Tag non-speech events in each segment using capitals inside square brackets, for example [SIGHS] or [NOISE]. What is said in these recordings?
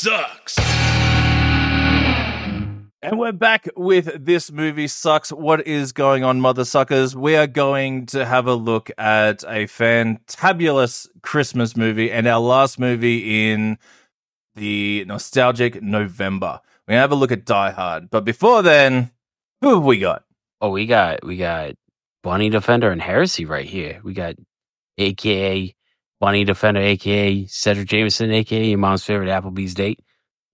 sucks. And we're back with this movie sucks. What is going on, mother suckers? We are going to have a look at a fantabulous Christmas movie and our last movie in the nostalgic November. We're gonna have a look at Die Hard. But before then, who have we got? Oh, we got we got Bunnie Defender and Heresy right here. We got AKA Bunnie Defender, AKA Cedric Jameson, AKA your mom's favorite Applebee's date.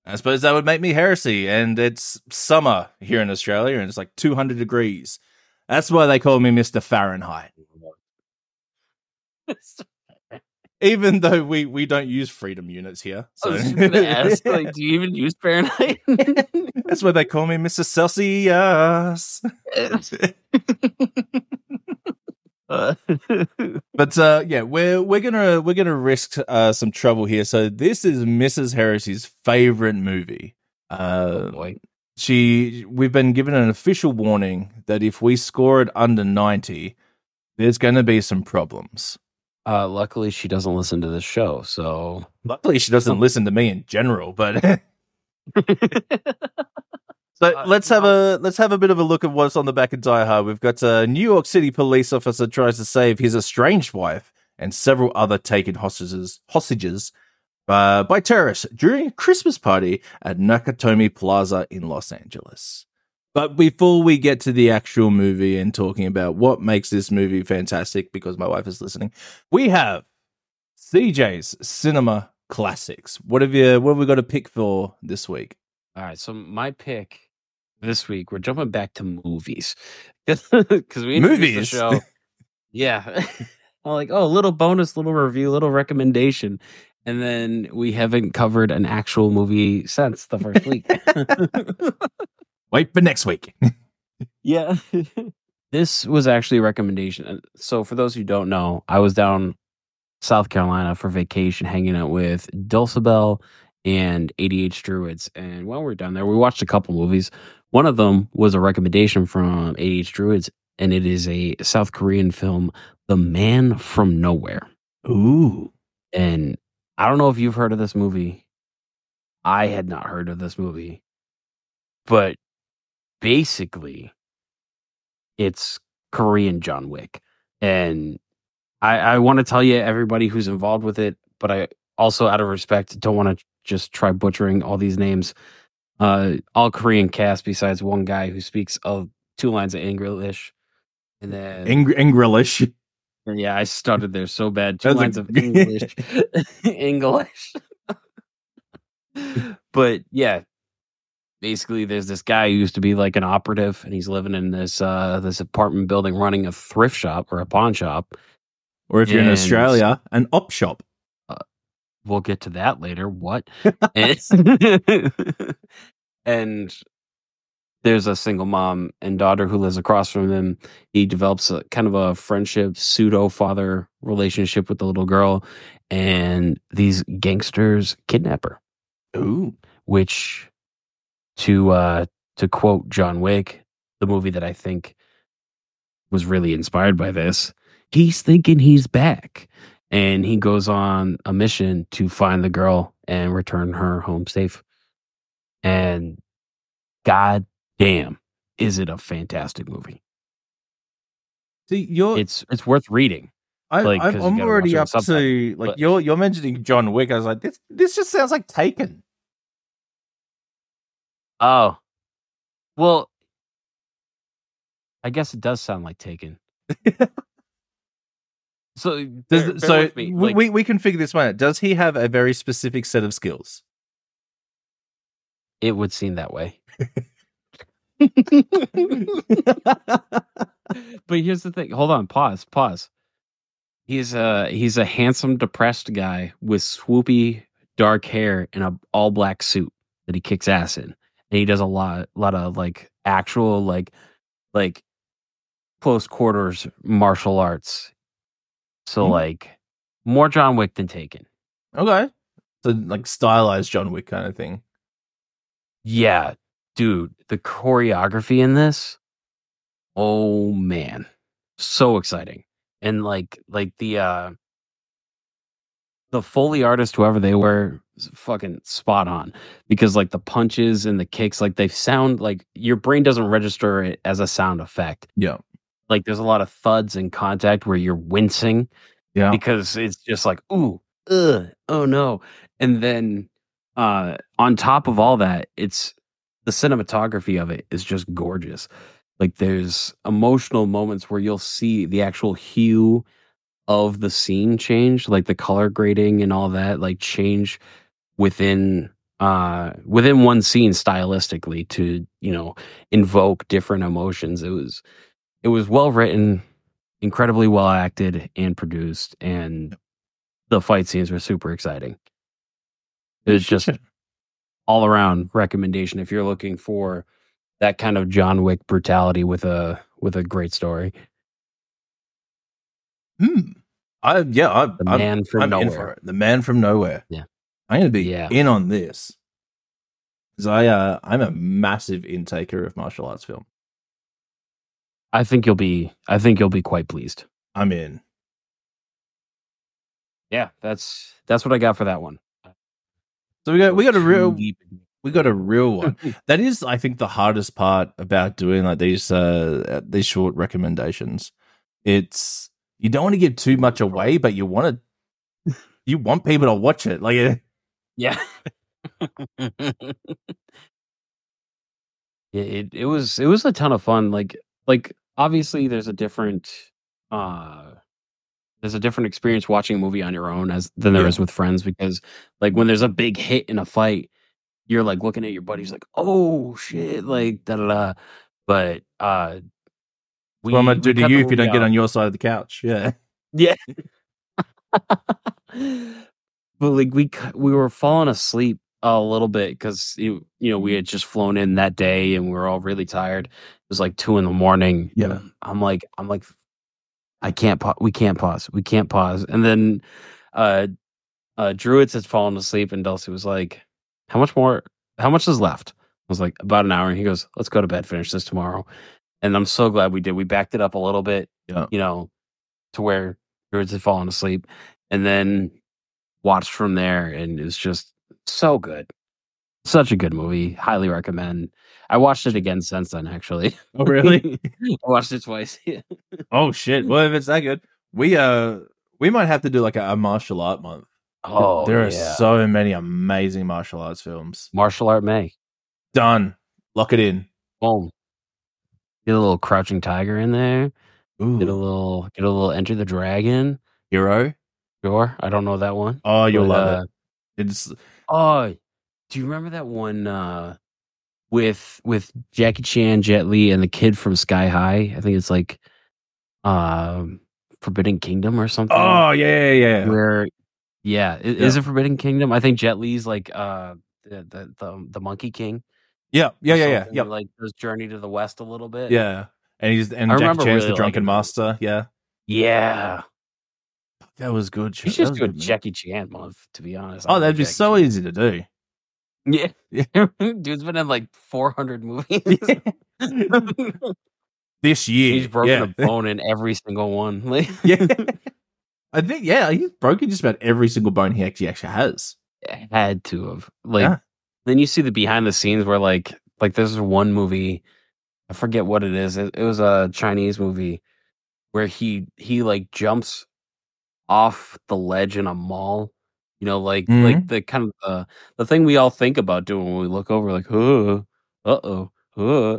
I suppose that would make me heresy. And it's summer here in Australia and it's like 200 degrees. That's why they call me Mr. Fahrenheit. [LAUGHS] Even though we, we don't use freedom units here. I So. was just gonna ask, [LAUGHS] like, do you even use Fahrenheit? [LAUGHS] That's why they call me Mr. Celsius. Uh, [LAUGHS] But uh, yeah, we're we're gonna we're gonna risk uh, some trouble here. So this is Mrs. Heresy's favorite movie. Uh, boy. she we've been given an official warning that if we score it under 90 there's going to be some problems Uh, luckily, she doesn't listen to this show, so luckily she doesn't [LAUGHS] listen to me in general but [LAUGHS] so Uh, let's have a let's have a bit of a look at what's on the back of die hard we've got a new york city police officer tries to save his estranged wife and several other taken hostages hostages uh, by terrorists during a christmas party at nakatomi plaza in los angeles But before we get to the actual movie and talking about what makes this movie fantastic, because my wife is listening, we have CJ's Cinema Classics. What have you? What have we got to pick for this week? All right, so my pick this week, we're jumping back to movies [LAUGHS] because we Movies? the show. yeah, [LAUGHS] I'm like, oh, little bonus, little review, little recommendation, and then we haven't covered an actual movie since the first week. [LAUGHS] Wait for next week. yeah, this was actually a recommendation. Uh, So for those who don't know, I was down South Carolina for vacation, hanging out with Dulcibel and ADH Druids. And while we are down there, we watched a couple movies. One of them was a recommendation from AH Druids, and it is a South Korean film, The Man from Nowhere. Ooh, And I don't know if you've heard of this movie. I had not heard of this movie. But basically, it's Korean John Wick. And I, I want to tell you everybody who's involved with it, but I also, out of respect, don't want to just try butchering all these names. Uh, all Korean cast besides one guy who speaks of two lines of English. And then Ing- Ingrilish. [LAUGHS] yeah, I started there so bad. Two That's a- lines of English. [LAUGHS] [LAUGHS] English. but yeah, basically there's this guy who used to be like an operative and he's living in this uh this apartment building running a thrift shop or a pawn shop. Or if you're in Australia, an op shop. We'll get to that later. What? [LAUGHS] and, [LAUGHS] and there's a single mom and daughter who lives across from him. He develops a kind of a friendship, pseudo father relationship with the little girl, and these gangsters kidnap her. Ooh, Which, to uh, to quote John Wick, the movie that I think was really inspired by this, he's thinking he's back, and he goes on a mission to find the girl and return her home safe. And god damn, is it a fantastic movie? see, you're It's it's worth reading. I, like, I'm, already up to like but- you're you're mentioning John Wick. I was like, this this just sounds like Taken. Oh, well, I guess it does sound like Taken. [LAUGHS] so, Does, bear- bear so with me, we, like- we we can figure this one out. Does he have a very specific set of skills? it would seem that way. [LAUGHS] but here's the thing. Hold on. Pause. Pause. He's a he's a handsome, depressed guy with swoopy dark hair and a all black suit that he kicks ass in, and he does a lot lot of like actual like like close quarters martial arts. So Hmm. like more John Wick than Taken. Okay, so like stylized John Wick kind of thing. Yeah, dude, the choreography in this, oh man, so exciting. And like like the uh the Foley artist, whoever they were, fucking spot on because like the punches and the kicks like they sound like your brain doesn't register it as a sound effect Yeah. Like there's a lot of thuds and contact where you're wincing Yeah. because it's just like ooh ugh, oh no. And then uh on top of all that it's the cinematography of it is just gorgeous. Like there's emotional moments where you'll see the actual hue of the scene change like the color grading and all that like change within uh within one scene stylistically to you know invoke different emotions. It was it was well written incredibly well acted and produced and the fight scenes were super exciting It's just all around recommendation if you're looking for that kind of John Wick brutality with a with a great story. Hmm. I yeah, I, The I'm, man from I'm in for nowhere. it. The man from nowhere. Yeah. I'm gonna be Yeah. in on this. Because I uh I'm a massive intaker of martial arts film. I think you'll be I think you'll be quite pleased. I'm in. Yeah, that's that's what I got for that one. So we got we got a real deep. we got a real one. [LAUGHS] that is I think the hardest part about doing like these uh these short recommendations. It's you don't want to give too much away, but you want to you want people to watch it. Like uh, Yeah. [LAUGHS] yeah, it, it was it was a ton of fun. Like like obviously there's a different uh there's a different experience watching a movie on your own as than there Yeah. is with friends because like when there's a big hit in a fight, you're like looking at your buddies like, oh shit, like da da da. But uh we, what I'm gonna do to you if you don't movie get on your side of the couch. Yeah. yeah. [LAUGHS] but like we we were falling asleep a little bit because you you know we had just flown in that day and we were all really tired. It was like two in the morning. Yeah. I'm like I'm like I can't pause. We can't pause. We can't pause. And then uh uh Druids had fallen asleep and Dulcie was like, How much more how much is left? I was like, about an hour. And he goes, Let's go to bed, finish this tomorrow. And I'm so glad we did. We backed it up a little bit, Yeah. you know, to where Druids had fallen asleep. And then watched from there and it was just so good. Such a good movie. Highly recommend. I watched it again since then, actually. Oh really? [LAUGHS] I watched it twice. [LAUGHS] oh shit. Well if it's that good. We uh we might have to do like a, a martial art month. oh, there are yeah. so many amazing martial arts films. Martial Art May. Done. Lock it in. Boom. Get a little Crouching Tiger in there. Ooh. Get a little, get a little Enter the Dragon. Hero. Sure, I don't know that one. Oh, you'll But, love uh, it. It's Oh, do you remember that one uh, with with Jackie Chan, Jet Li, and the kid from Sky High? I think it's like um, Forbidden Kingdom or something. Oh yeah, yeah, yeah. where yeah, is Yeah. it Forbidden Kingdom? I think Jet Li's like uh, the, the the the Monkey King. Yeah, yeah, yeah, yeah. Yeah. Like his journey to the west a little bit. Yeah. And he's and I Jackie Chan's really the drunken master. Yeah. yeah. That was good. He's just doing good. Jackie Chan month, to be honest. Oh, that'd be Jackie so Chan. easy to do. Yeah. Yeah. [LAUGHS] Dude's been in like 400 movies. [LAUGHS] This year. He's broken yeah. a bone in every single one. Like, [LAUGHS] yeah. I think yeah, he's broken just about every single bone he actually actually has. had to have. Like, Yeah. then you see the behind the scenes where like, like there's one movie, I forget what it is. It, it was a Chinese movie where he he like jumps off the ledge in a mall. You know, like Mm-hmm. like the kind of the the thing we all think about doing when we look over, like, uh oh, uh.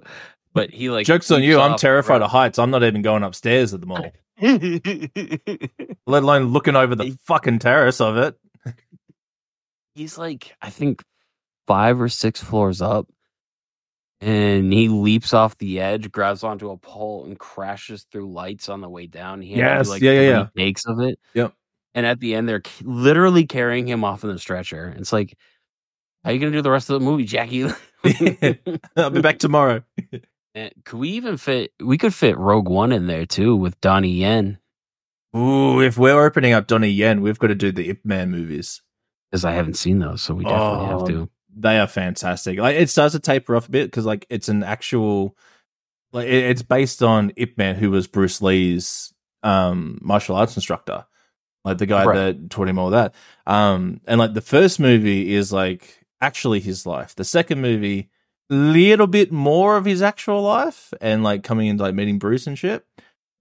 But he like Jokes on you. I'm terrified of heights. I'm not even going upstairs at the mall, [LAUGHS] let alone looking over the fucking terrace of it. he's like I think five or six floors up, and he leaps off the edge, grabs onto a pole, and crashes through lights on the way down. He Yes, like yeah, yeah, three takes of it. Yep. And at the end, they're literally carrying him off in the stretcher. It's like, how you gonna do the rest of the movie, Jackie? [LAUGHS] I'll be back tomorrow. And [LAUGHS] could we even fit? We could fit Rogue One in there too with Donnie Yen, Ooh, if we're opening up Donnie Yen, we've got to do the Ip Man movies. because I haven't seen those, so we definitely have Oh, to. They are fantastic. Like it starts to taper off a bit because like it's an actual like it- it's based on Ip Man, who was Bruce Lee's um martial arts instructor. Like the guy Right. that taught him all that. Um, and like the first movie is like actually his life. The second movie, little bit more of his actual life and like coming into like meeting Bruce and shit.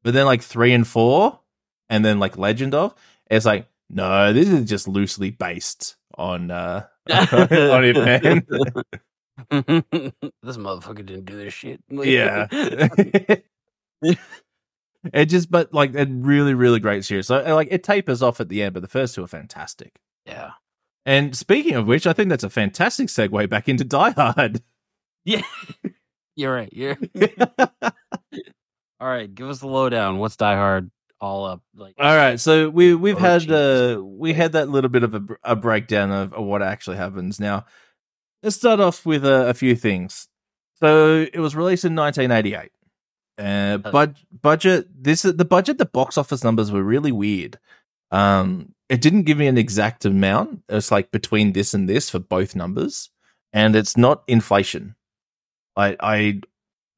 But then like three and four, and then like Legend of, it's like no, this is just loosely based on uh [LAUGHS] on it, man. [LAUGHS] [LAUGHS] this motherfucker didn't do this shit. Yeah. It just, but like a really, really great series. So like it tapers off at the end, but the first two are fantastic. yeah. And speaking of which, I think that's a fantastic segue back into Die Hard. Yeah. [LAUGHS] You're right. You're [LAUGHS] all right. Give us the lowdown. What's Die Hard all up? Like All right, so we we've Oh, had Jesus. uh, we had that little bit of a, a breakdown of, of what actually happens. Now, let's start off with a, a few things. So it was released in 1988. Uh, bud- budget. This the budget. The box office numbers were really weird. Um, it didn't give me an exact amount. It's like between this and this for both numbers, and it's not inflation. I I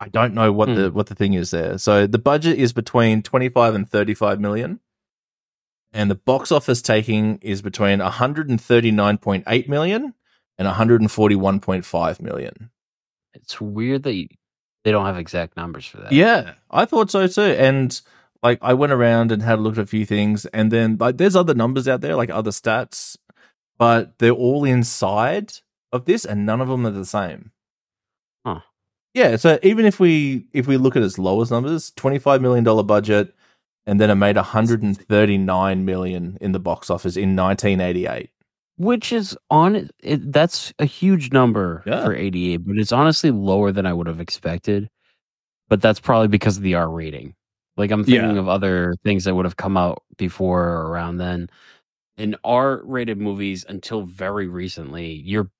I don't know what the what the thing is there. So the budget is between 25 and 35 million. And the box office taking is between 139.8 million and 141.5 million. it's weird that you, they don't have exact numbers for that. Yeah, I thought so too. And like I went around and had a look at a few things and then like there's other numbers out there like other stats, but they're all inside of this and none of them are the same. Huh. Yeah, so even if we if we look at its lowest numbers, 25 million dollar budget and then it made 139 million in the box office in 1988. Which is on it, that's a huge number Yeah. for 88, but it's honestly lower than I would have expected. But that's probably because of the R rating. Like I'm thinking Yeah. of other things that would have come out before or around then. In R rated movies until very recently, you're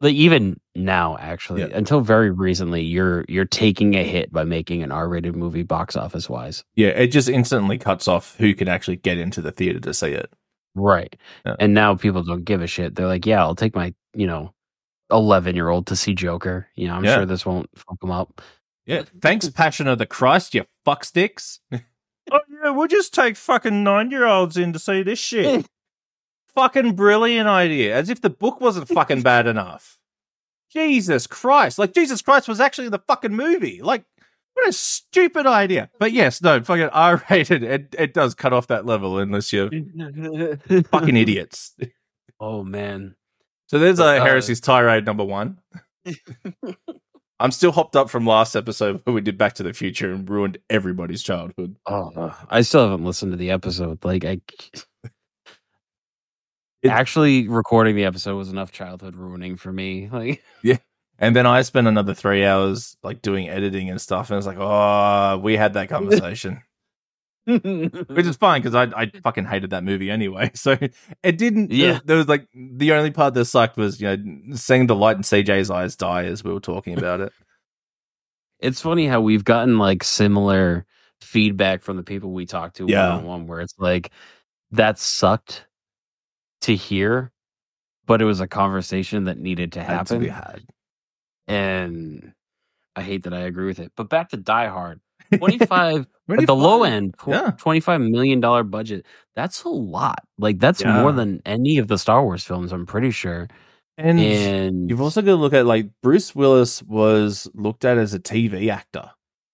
like even now actually, Yeah. until very recently, you're you're taking a hit by making an R rated movie box office wise. Yeah, it just instantly cuts off who can actually get into the theater to see it. Right. Yeah. And now people don't give a shit. They're like, yeah, I'll take my, you know, 11 year old to see Joker. You know, I'm Yeah. sure this won't fuck them up. Yeah. Thanks, [LAUGHS] Passion of the Christ, you fucksticks. [LAUGHS] oh, yeah, we'll just take fucking nine year olds in to see this shit. [LAUGHS] fucking brilliant idea. As if the book wasn't fucking bad enough. Jesus Christ. Like, Jesus Christ was actually the fucking movie. Like, what a stupid idea. But yes, no, fucking R rated. It, it does cut off that level unless you're [LAUGHS] fucking idiots. Oh, man. So there's a Uh, Heresy's tirade number one. [LAUGHS] I'm still hopped up from last episode where we did Back to the Future and ruined everybody's childhood. Oh, I still haven't listened to the episode. Like, I. It- Actually, recording the episode was enough childhood ruining for me. Like, And then I spent another three hours like doing editing and stuff, and it's like, oh, we had that conversation, [LAUGHS] which is fine because I I fucking hated that movie anyway. [LAUGHS] So it didn't. Yeah. there was like the only part that sucked was you know seeing the light in CJ's eyes die as we were talking about it. [LAUGHS] it's funny how we've gotten like similar feedback from the people we talk to Yeah. one on one where it's like that sucked to hear but it was a conversation that needed to Had to be happen had. And i hate that i agree with it but back to die hard [LAUGHS] 25 Really at the low end tw- Yeah. 25 million dollar budget that's a lot like that's Yeah. more than any of the star wars films i'm pretty sure And and You've also got to look at like Bruce Willis was looked at as a TV actor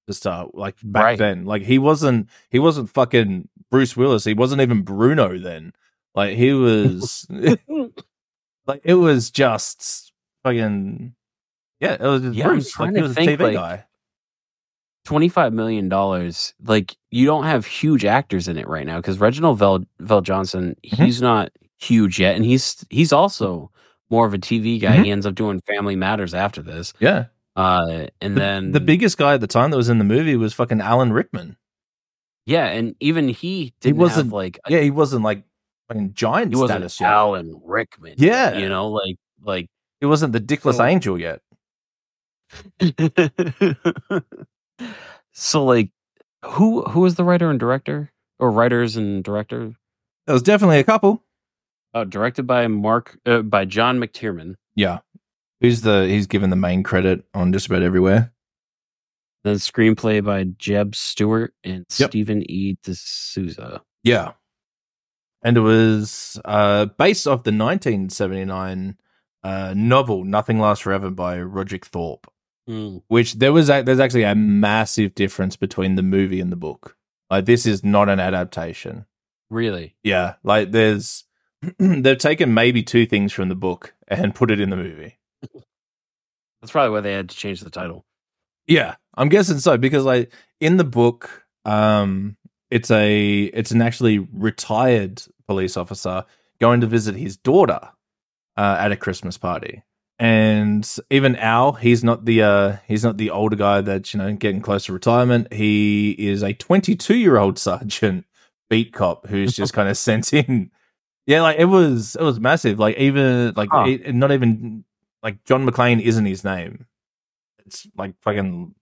to start, like back Right. then. Like he wasn't he wasn't fucking Bruce Willis. He wasn't even Bruno then. Like he was [LAUGHS] [LAUGHS] like it was just fucking yeah. It was Yeah, I'm Bruce. trying Like to he think, TV like, guy. 25 million dollars like you don't have huge actors in it right now because reginald vel vel johnson Mhm. he's not huge yet and he's he's also more of a tv guy Mhm. he ends up doing family matters after this Yeah. uh and The, then the biggest guy at the time that was in the movie was fucking Alan Rickman. yeah and even he didn't wasn't- have like a- Yeah, he wasn't like fucking giant he wasn't status yet. alan rickman Yeah. you know like like He wasn't the dickless So- angel yet. [LAUGHS] so like who who is the writer and director or writers and director There was definitely a couple. Oh, directed by Mark uh, by John McTiernan. Yeah. Who's the he's given the main credit on just about everywhere. The screenplay by Jeb Stewart and Yep. Stephen E. D'Souza. Yeah. and it was uh, based off the 1979 uh, novel "Nothing Lasts Forever" by Roger Thorp. Mm. Which there was a, there's actually a massive difference between the movie and the book. Like this is not an adaptation. Really? Yeah, like there's [CLEARS THROAT] they've taken maybe two things from the book and put it in the movie. [LAUGHS] That's probably why they had to change the title. Yeah, I'm guessing so because like in the book, um, it's a it's an actually retired police officer going to visit his daughter uh, at a Christmas party, and even Al, he's not the uh, he's not the older guy that's you know getting close to retirement. He is a 22 year old sergeant beat cop who's just kind of [LAUGHS] sent in. Yeah, like it was it was massive. Like even like Huh. it, not even like John McClane isn't his name. It's like fucking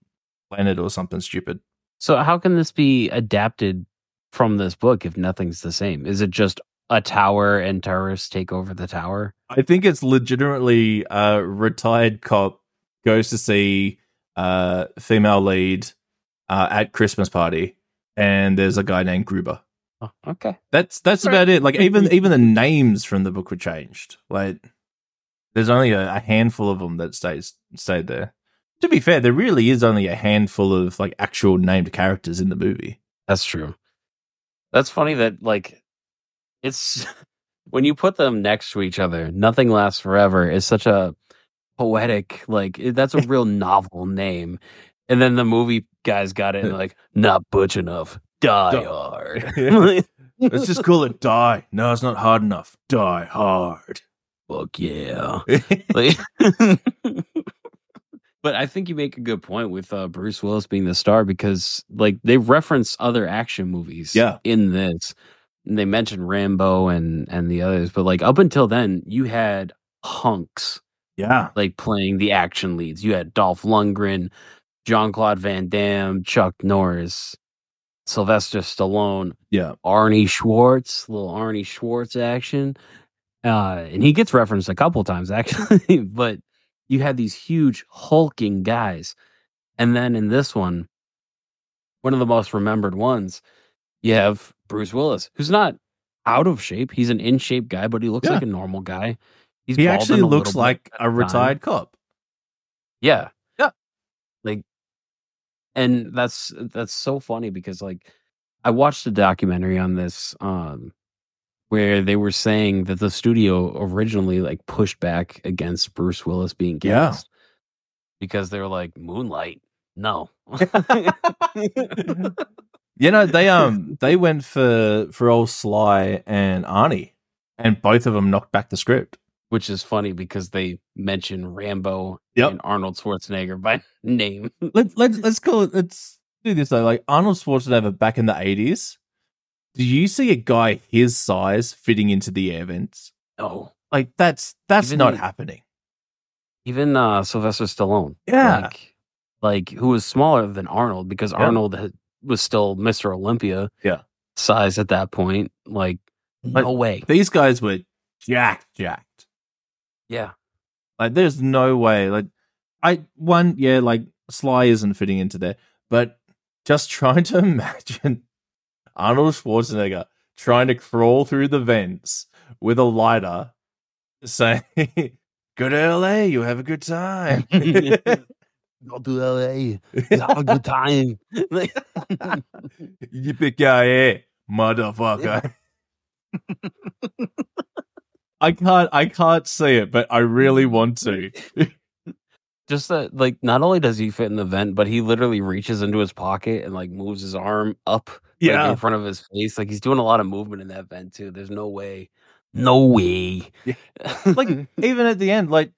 Leonard or something stupid. So how can this be adapted from this book if nothing's the same? Is it just a tower and terrorists take over the tower? I think it's legitimately a retired cop goes to see uh female lead uh at Christmas party and there's a guy named Gruber. Oh, okay. That's that's Right. about it. Like even even the names from the book were changed. Like there's only a, a handful of them that stays stayed there. To be fair, there really is only a handful of like actual named characters in the movie. That's true. That's funny that like it's [LAUGHS] when you put them next to each other, nothing lasts forever is such a poetic like that's a [LAUGHS] real novel name. And then the movie guys got it and like not butch enough. Die hard. [LAUGHS] Let's just call it [LAUGHS] die. No, it's not hard enough. Die hard. Fuck yeah. Like, but I think you make a good point with uh, Bruce Willis being the star because, like, they reference other action movies, Yeah. in this. And they mentioned Rambo and and the others, but like up until then, you had hunks yeah. like playing the action leads. You had Dolph Lundgren, Jean Claude Van Damme, Chuck Norris, Sylvester Stallone, Yeah. Arnie Schwartz, little Arnie Schwartz action. Uh, and he gets referenced a couple times [LAUGHS] actually, but you had these huge hulking guys. And then in this one, one of the most remembered ones, you have Bruce Willis, who's not out of shape. He's an in shape guy, but he looks Yeah. like a normal guy. He's He actually looks like a time. retired cop. Yeah. Yeah. Like and that's that's so funny because like I watched a documentary on this um where they were saying that the studio originally like pushed back against Bruce Willis being Yeah. cast because they were like Moonlight. No. [LAUGHS] [LAUGHS] [LAUGHS] You know, they um [LAUGHS] they went for for old Sly and Arnie, and both of them knocked back the script. Which is funny because they mention Rambo Yep. and Arnold Schwarzenegger by [LAUGHS] name. Let's let's [LAUGHS] let's call it. Let's do this though. Like Arnold Schwarzenegger back in the eighties. Do you see a guy his size fitting into the air vents? No. Like that's that's Even- not happening. Even uh Sylvester Stallone. Yeah. Like, like who was smaller than Arnold because Yeah. Arnold had, was still Mr. Olympia. Yeah. Size at that point. Like, Like- no way. These guys were jacked, jacked. Yeah. Like there's no way. Like I one, yeah, like Sly isn't fitting into there, but just [LAUGHS] trying to imagine Arnold Schwarzenegger trying to crawl through the vents with a lighter, saying, [LAUGHS] Good LA, you have a good time." [LAUGHS] Go to LA. Have a good time. Yippee motherfucker. I can't I can't see it, but I really want to. [LAUGHS] Just that, like, not only does he fit in the vent, but he literally reaches into his pocket and like moves his arm up like, in front of his face. Like he's doing a lot of movement in that vent too. There's no way. No way. Yeah. [LAUGHS] like even at the end, like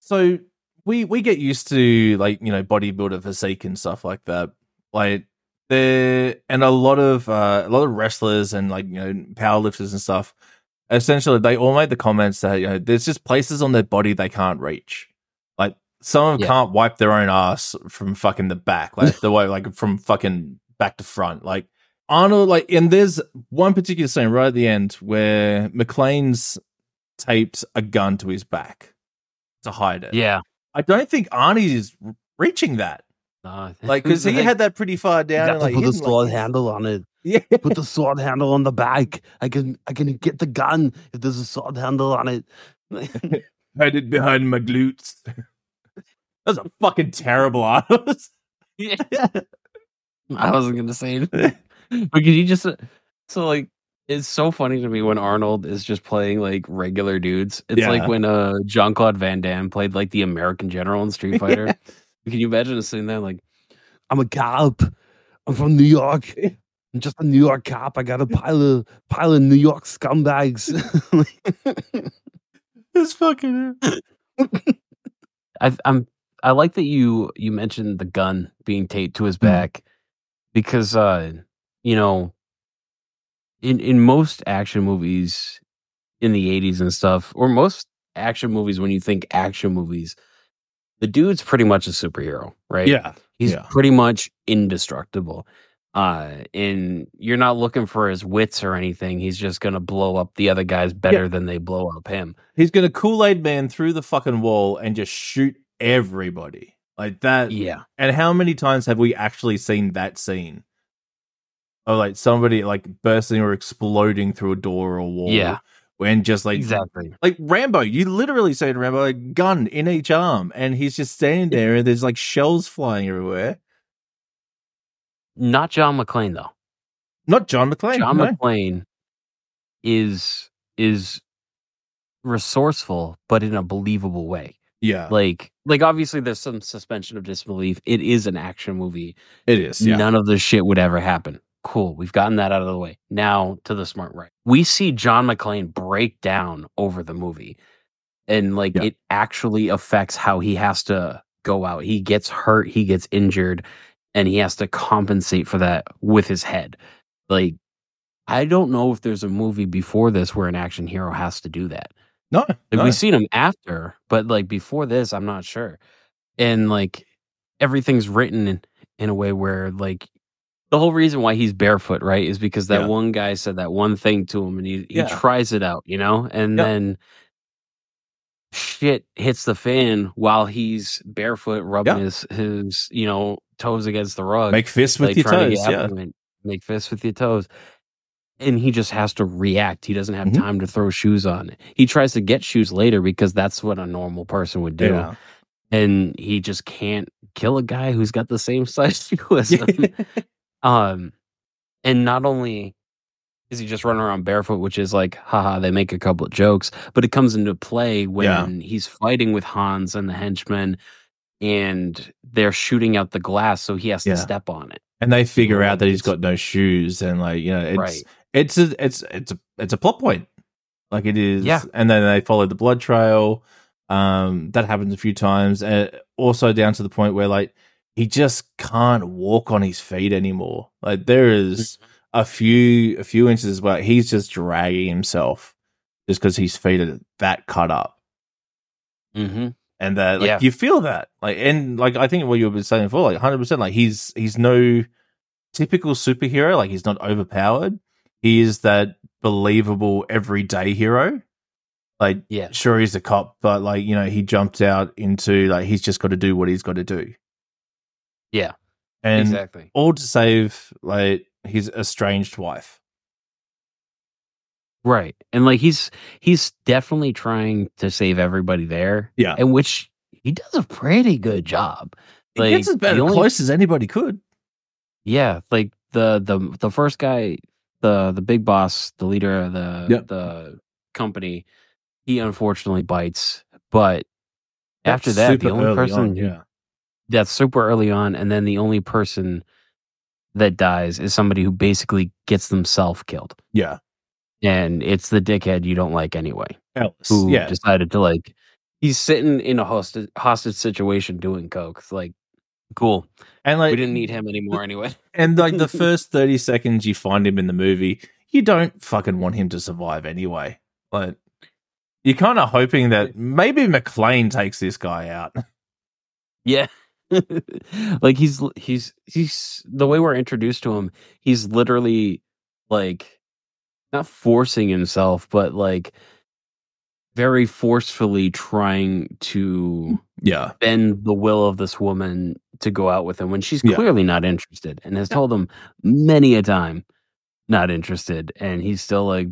so we we get used to like you know bodybuilder physique and stuff like that. Like there and a lot of uh, a lot of wrestlers and like you know powerlifters and stuff. Essentially, they all made the comments that you know there's just places on their body they can't reach. Like some of them Yeah. can't wipe their own ass from fucking the back, like the way like from fucking back to front. Like Arnold, like, and there's one particular scene right at the end where McClane's taped a gun to his back to hide it. yeah. I don't think Arnie is reaching that, Nah. [LAUGHS] like, because he had that pretty far down. and, like, put the sword like, handle on it. Yeah. Put the sword handle on the back. I can I can get the gun if there's a sword handle on it. [LAUGHS] Hide it behind my glutes. [LAUGHS] That's a fucking terrible artist. yeah. I wasn't gonna say it. but could you just uh, so like it's so funny to me when Arnold is just playing like regular dudes. It's Yeah. like when uh Jean Claude Van Damme played like the American general in Street [LAUGHS] Fighter. Can you imagine us sitting there like, I'm a cop. I'm from New York. I'm just a New York cop. I got a pile of pile of New York scumbags. [LAUGHS] It's fucking. I, I'm I like that you you mentioned the gun being taped to his Hmm. back because uh you know in in most action movies in the 80s and stuff or most action movies when you think action movies the dude's pretty much a superhero right Yeah. he's yeah. pretty much indestructible uh and you're not looking for his wits or anything he's just gonna blow up the other guys better than they blow up him He's gonna Kool Aid Man through the fucking wall and just shoot everybody like that. yeah And how many times have we actually seen that scene? Of like somebody like bursting or exploding through a door or a wall. Yeah. When just like exactly like Rambo, you literally say to Rambo, a gun in each arm, and he's just standing there and there's like shells flying everywhere. not john mcclane though Not John McClane. John no. McClane is is resourceful, but in a believable way. Yeah. Like, like obviously, there's some suspension of disbelief. It is an action movie. it is. Yeah. None of this shit would ever happen. Cool, we've gotten that out of the way. Now to the smart right. We see John McClane break down over the movie, and like Yeah. it actually affects how he has to go out. He gets hurt, he gets injured, and he has to compensate for that with his head. Like, I don't know if there's a movie before this where an action hero has to do that. No. Like no. we've seen him after, but like before this, I'm not sure. And like everything's written in, in a way where like the whole reason why he's barefoot, right, is because that Yeah. one guy said that one thing to him and he, he Yeah. tries it out, you know? And Yep. then shit hits the fan while he's barefoot rubbing Yeah. his his, you know, toes against the rug Make fists with like, your trying to toes. Yeah. make fists with your toes. And he just has to react. He doesn't have Mhm. time to throw shoes on. He tries to get shoes later because that's what a normal person would do. And he just can't kill a guy who's got the same [LAUGHS] size [LAUGHS] shoe as him. Um, and not only is he just running around barefoot, which is like, haha, they make a couple of jokes, but it comes into play when Yeah. he's fighting with Hans and the henchmen and they're shooting out the glass, so he has to step on it. and they figure out that he's got no shoes and like you know it's Right. it's a it's it's a it's a plot point like it is Yeah. and then they follow the blood trail um that happens a few times and also down to the point where like he just can't walk on his feet anymore like there is a few a few inches where he's just dragging himself just because his feet are that cut up Mm-hmm. and that like Yeah. you feel that like and like I think what you were saying before, like hundred percent, like he's he's no typical superhero, like he's not overpowered. He is that believable everyday hero. Like Yeah. sure he's a cop, but like you know he jumped out into like he's just got to do what he's got to do. Yeah. and exactly. all to save like his estranged wife. Right. And like he's he's definitely trying to save everybody there. Yeah. And which he does a pretty good job. He Like, gets as bad only- close as anybody could. Yeah, like the the the first guy, the the big boss, the leader of the Yep. the company, he unfortunately bites. But That's after that, the only person on, yeah. That's super early on, and then the only person that dies is somebody who basically gets themselves killed, Yeah. and it's the dickhead you don't like anyway, Ellis. who yeah. decided to like. He's sitting in a hostage hostage situation doing coke. Like, cool. and like we didn't need him anymore anyway. [LAUGHS] And like the [LAUGHS] first 30 seconds you find him in the movie, you don't fucking want him to survive anyway. Like you're kind of hoping that maybe McClane takes this guy out. Yeah. Like he's he's he's the way we're introduced to him, he's literally like not forcing himself, but like very forcefully trying to Yeah. bend the will of this woman to go out with him when she's Yeah. clearly not interested and has told him many a time not interested, and he's still like,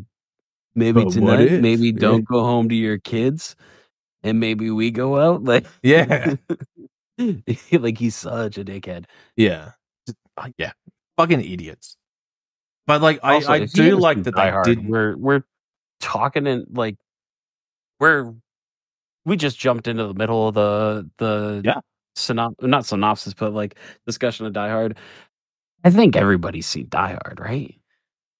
maybe But tonight, maybe don't go home to your kids, and maybe we go out. Like, Yeah. [LAUGHS] [LAUGHS] like he's such a dickhead. Yeah. Yeah. Fucking idiots. But like I, Also, I you do like that they Hard, did We're we're talking in like we're we just jumped into the middle of the the Yeah. synop not synopsis, but like discussion of Die Hard. I think everybody's seen Die Hard, right?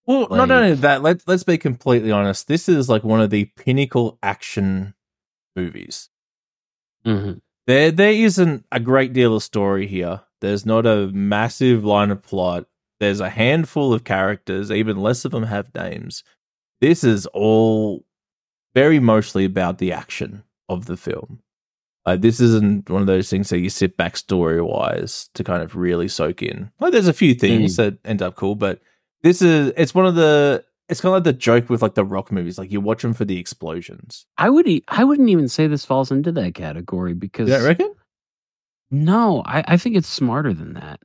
Well, not only that, let's let's be completely honest. This is like one of the pinnacle action movies. Mm-hmm. There there isn't a great deal of story here. There's not a massive line of plot. There's a handful of characters, even less of them have names. This is all very mostly about the action of the film. Like this isn't one of those things that you sit back story wise to kind of really soak in. Like there's a few things hmm. that end up cool, but this is it's one of the it's kind of like the joke with like the rock movies. Like you watch them for the explosions. I would e- I wouldn't even say this falls into that category because don't reckon? no, I, I think it's smarter than that.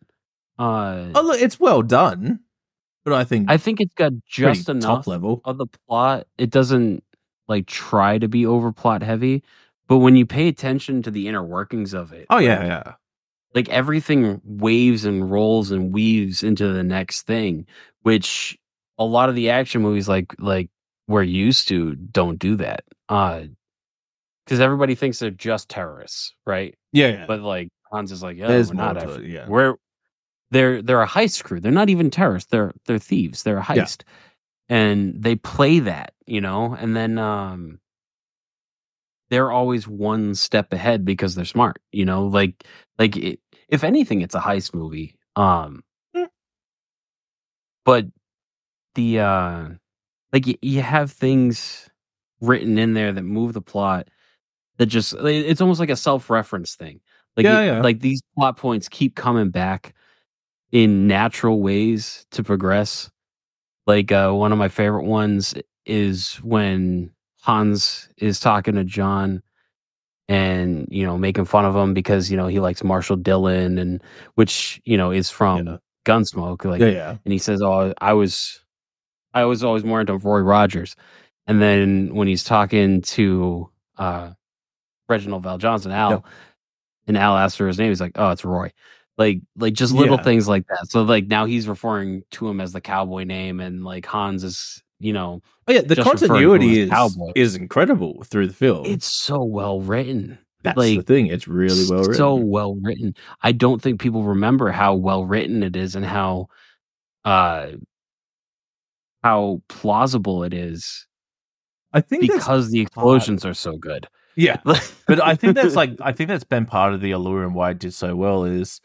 Uh, Oh look, it's well done, but I think I think it's got just enough top level. of the plot. It doesn't like try to be over plot heavy, but when you pay attention to the inner workings of it, Oh yeah, like, yeah. like everything waves and rolls and weaves into the next thing, which a lot of the action movies like like we're used to don't do that. Uh because everybody thinks they're just terrorists, right? Yeah, yeah. But like Hans is like, yeah, There's we're not. it, yeah. We're they're they're a heist crew. They're not even terrorists. They're they're thieves. They're a Yeah. heist, and they play that, you know. And then um, they're always one step ahead because they're smart, you know. Like like it, if anything, it's a heist movie. Um, Mm. but the uh, like y- you have things written in there that move the plot that just it's almost like a self-reference thing like Yeah, it- yeah. like these plot points keep coming back in natural ways to progress like uh one of my favorite ones is when hans is talking to john and you know making fun of him because you know he likes marshal dillon and which you know is from Yeah. gunsmoke like yeah, yeah. and he says, "Oh, I was, I was always more into Roy Rogers." And then when he's talking to uh, Reginald VelJohnson, Al, Yep. and Al asks for his name, he's like, "Oh, it's Roy." Like, like just little Yeah. things like that. So like now he's referring to him as the cowboy name, and like Hans is, you know, Oh, yeah, the just referring to him continuity is cowboy. is incredible through the film. it's so well written. That's the thing. It's really well written. So well written. I don't think people remember how well written it is and how uh how plausible it is I think because the explosions are so good. yeah, [LAUGHS] but I think that's like I think that's been part of the allure and why it did so well is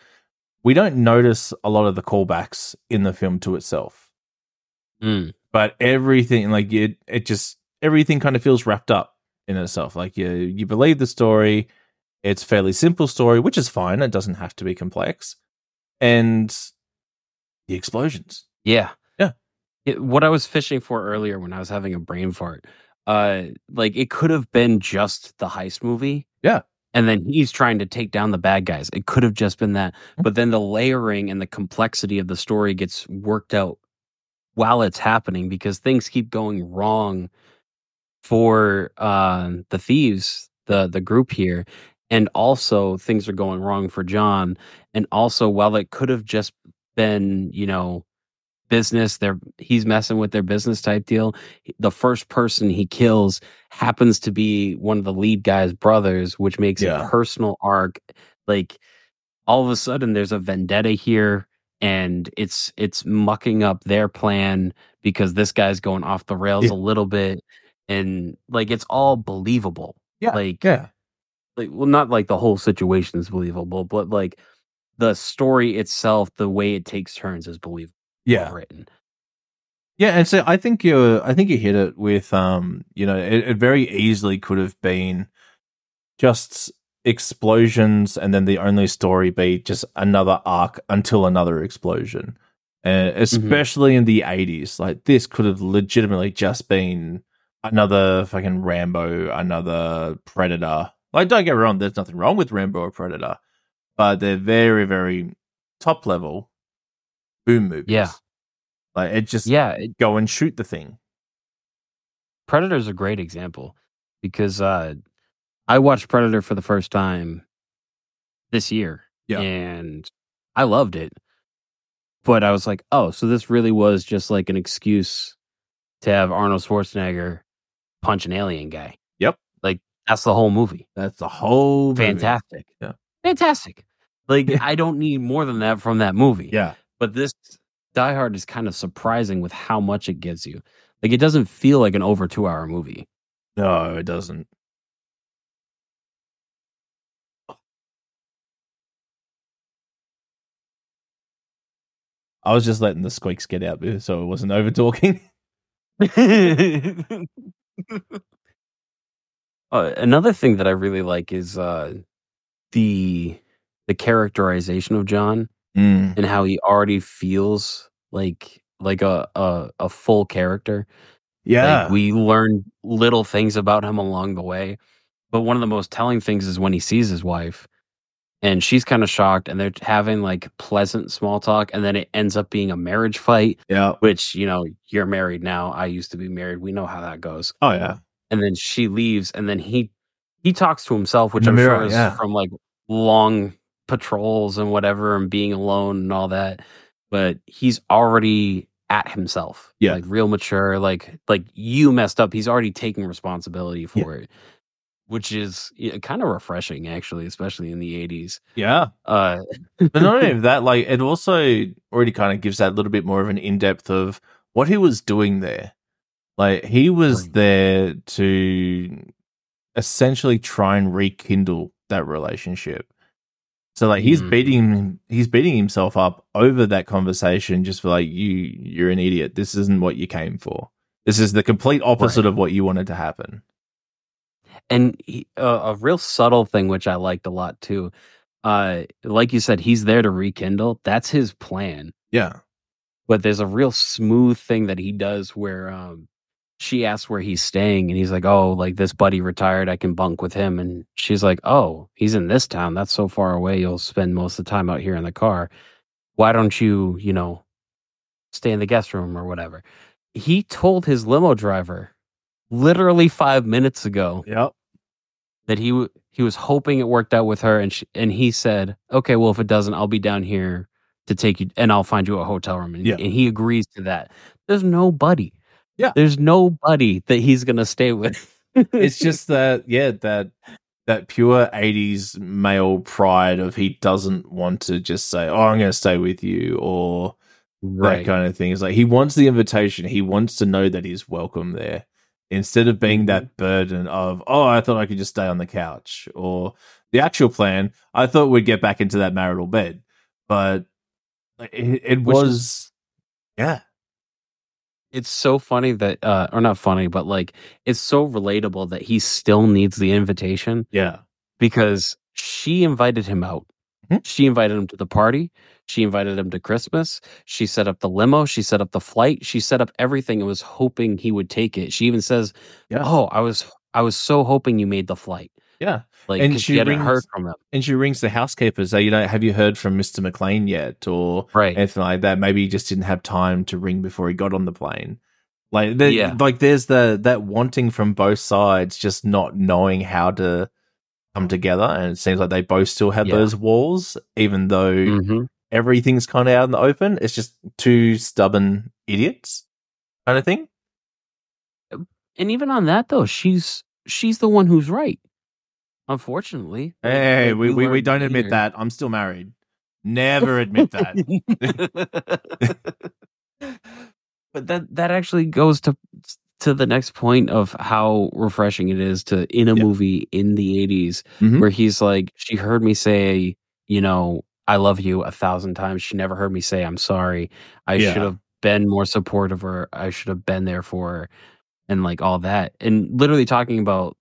we don't notice a lot of the callbacks in the film to itself, Mm, but everything like it it just everything kind of feels wrapped up in itself. Like you you believe the story, it's a fairly simple story, which is fine. It doesn't have to be complex, and the explosions. yeah. It, what I was fishing for earlier when I was having a brain fart, uh like it could have been just the heist movie. Yeah. And then he's trying to take down the bad guys. It could have just been that. Mm-hmm. But then the layering and the complexity of the story gets worked out while it's happening because things keep going wrong for uh, the thieves, the the group here, and also things are going wrong for John. And also, while it could have just been, you know, business, they're he's messing with their business type deal. The first person he kills happens to be one of the lead guy's brothers, which makes Yeah. a personal arc. Like all of a sudden, there's a vendetta here. And it's it's mucking up their plan because this guy's going off the rails Yeah. a little bit, and like it's all believable. Yeah, like Yeah, like well not like the whole situation is believable but like the story itself the way it takes turns is believable yeah. written Yeah, and so I think you I think you hit it with um, you know, it, it very easily could have been just explosions and then the only story be just another arc until another explosion. And especially in the 80s, like this could have legitimately just been another fucking Rambo, another Predator. Like, don't get me wrong, there's nothing wrong with Rambo or Predator, but they're very, very top level boom movies. Yeah. Like it just Yeah, it, go and shoot the thing. Predator's a great example because uh, I watched Predator for the first time this year, Yeah. and I loved it. But I was like, oh, so this really was just like an excuse to have Arnold Schwarzenegger punch an alien guy. Yep. Like that's the whole movie. That's the whole movie. Fantastic. Yeah. Fantastic. Like [LAUGHS] I don't need more than that from that movie. Yeah. But this Die Hard is kind of surprising with how much it gives you. Like it doesn't feel like an over two hour movie. No, it doesn't. I was just letting the squeaks get out so it wasn't over talking. [LAUGHS] [LAUGHS] uh, another thing that I really like is uh, the the characterization of John Mm. and how he already feels like like a a, a full character. Yeah. Like we learn little things about him along the way. But one of the most telling things is when he sees his wife and she's kind of shocked and they're having like pleasant small talk and then it ends up being a marriage fight, yeah. which, you know, you're married now. I used to be married. We know how that goes. Oh yeah. And then she leaves and then he he talks to himself, which I'm the sure is yeah. from like long patrols and whatever and being alone and all that. But he's already at himself. Yeah. Like real mature, like like you messed up. He's already taking responsibility Yeah. for it. Which is kind of refreshing actually, especially in the 80s. Yeah. Uh But not only [LAUGHS] that, like it also already kind of gives that little bit more of an in depth of what he was doing there. Like he was there to essentially try and rekindle that relationship. So like he's Mhm. beating he's beating himself up over that conversation just for like you you're an idiot. This isn't what you came for. This is the complete opposite of what you wanted to happen. and he, uh, a real subtle thing which I liked a lot too. Uh like you said he's there to rekindle. That's his plan. Yeah. but there's a real smooth thing that he does where um she asks where he's staying and he's like oh like this buddy retired i can bunk with him and she's like oh he's in this town that's so far away you'll spend most of the time out here in the car why don't you you know stay in the guest room or whatever he told his limo driver literally five minutes ago Yep. that he w- he was hoping it worked out with her and she, and he said okay well if it doesn't i'll be down here to take you and i'll find you a hotel room and, Yeah. and he agrees to that there's nobody Yeah. there's nobody that he's gonna stay with. It's [LAUGHS] just that yeah that that pure 80s male pride of he doesn't want to just say oh i'm going to stay with you or that kind of thing. It's like he wants the invitation. He wants to know that he's welcome there. Instead of being that mm-hmm. burden of oh i thought i could just stay on the couch or the actual plan i thought we'd get back into that marital bed. But it, it is- was yeah it's so funny that uh or not funny but like it's so relatable that he still needs the invitation yeah because she invited him out. Mhm. She invited him to the party. She invited him to Christmas. She set up the limo. She set up the flight. She set up everything and was hoping he would take it. She even says, Yeah. "Oh, I was I was so hoping you made the flight." Yeah Like And she rings- heard from him. and she rings the housekeeper say you know have you heard from mr McClane yet or Right. anything like that. Maybe he just didn't have time to ring before he got on the plane. Like, the, Yeah. like there's the that wanting from both sides, just not knowing how to come together, and it seems like they both still have Yeah. those walls, even though hmm everything's kind of out in the open. It's just two stubborn idiots, kind of thing. And even on that though, she's she's the one who's right. Unfortunately. Hey, we, we, we don't admit that. I'm still married. Never admit that. [LAUGHS] [LAUGHS] but that that actually goes to to the next point of how refreshing it is to in a Yeah. movie in the 80s Mhm. where he's like she heard me say you know i love you a thousand times she never heard me say i'm sorry i Yeah. should have been more supportive of her i should have been there for her and like all that and literally talking about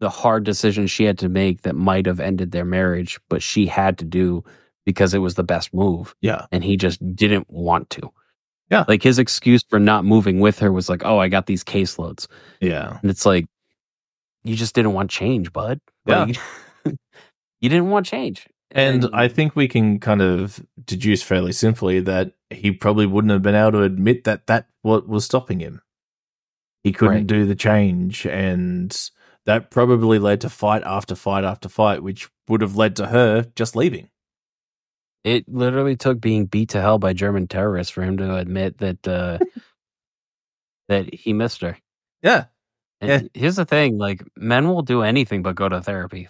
the hard decision she had to make that might have ended their marriage but she had to do because it was the best move yeah. and he just didn't want to. Yeah. Like his excuse for not moving with her was like, "Oh, I got these caseloads," Yeah. and it's like, you just didn't want change, bud. Yeah. Like, [LAUGHS] you didn't want change, And I think we can kind of deduce fairly simply that he probably wouldn't have been able to admit that that what was stopping him. He couldn't Right. do the change, and that probably led to fight after fight after fight, which would have led to her just leaving. it literally took being beat to hell by German terrorists for him to admit that uh, [LAUGHS] that he missed her. Yeah, And here's the thing: like men will do anything but go to therapy.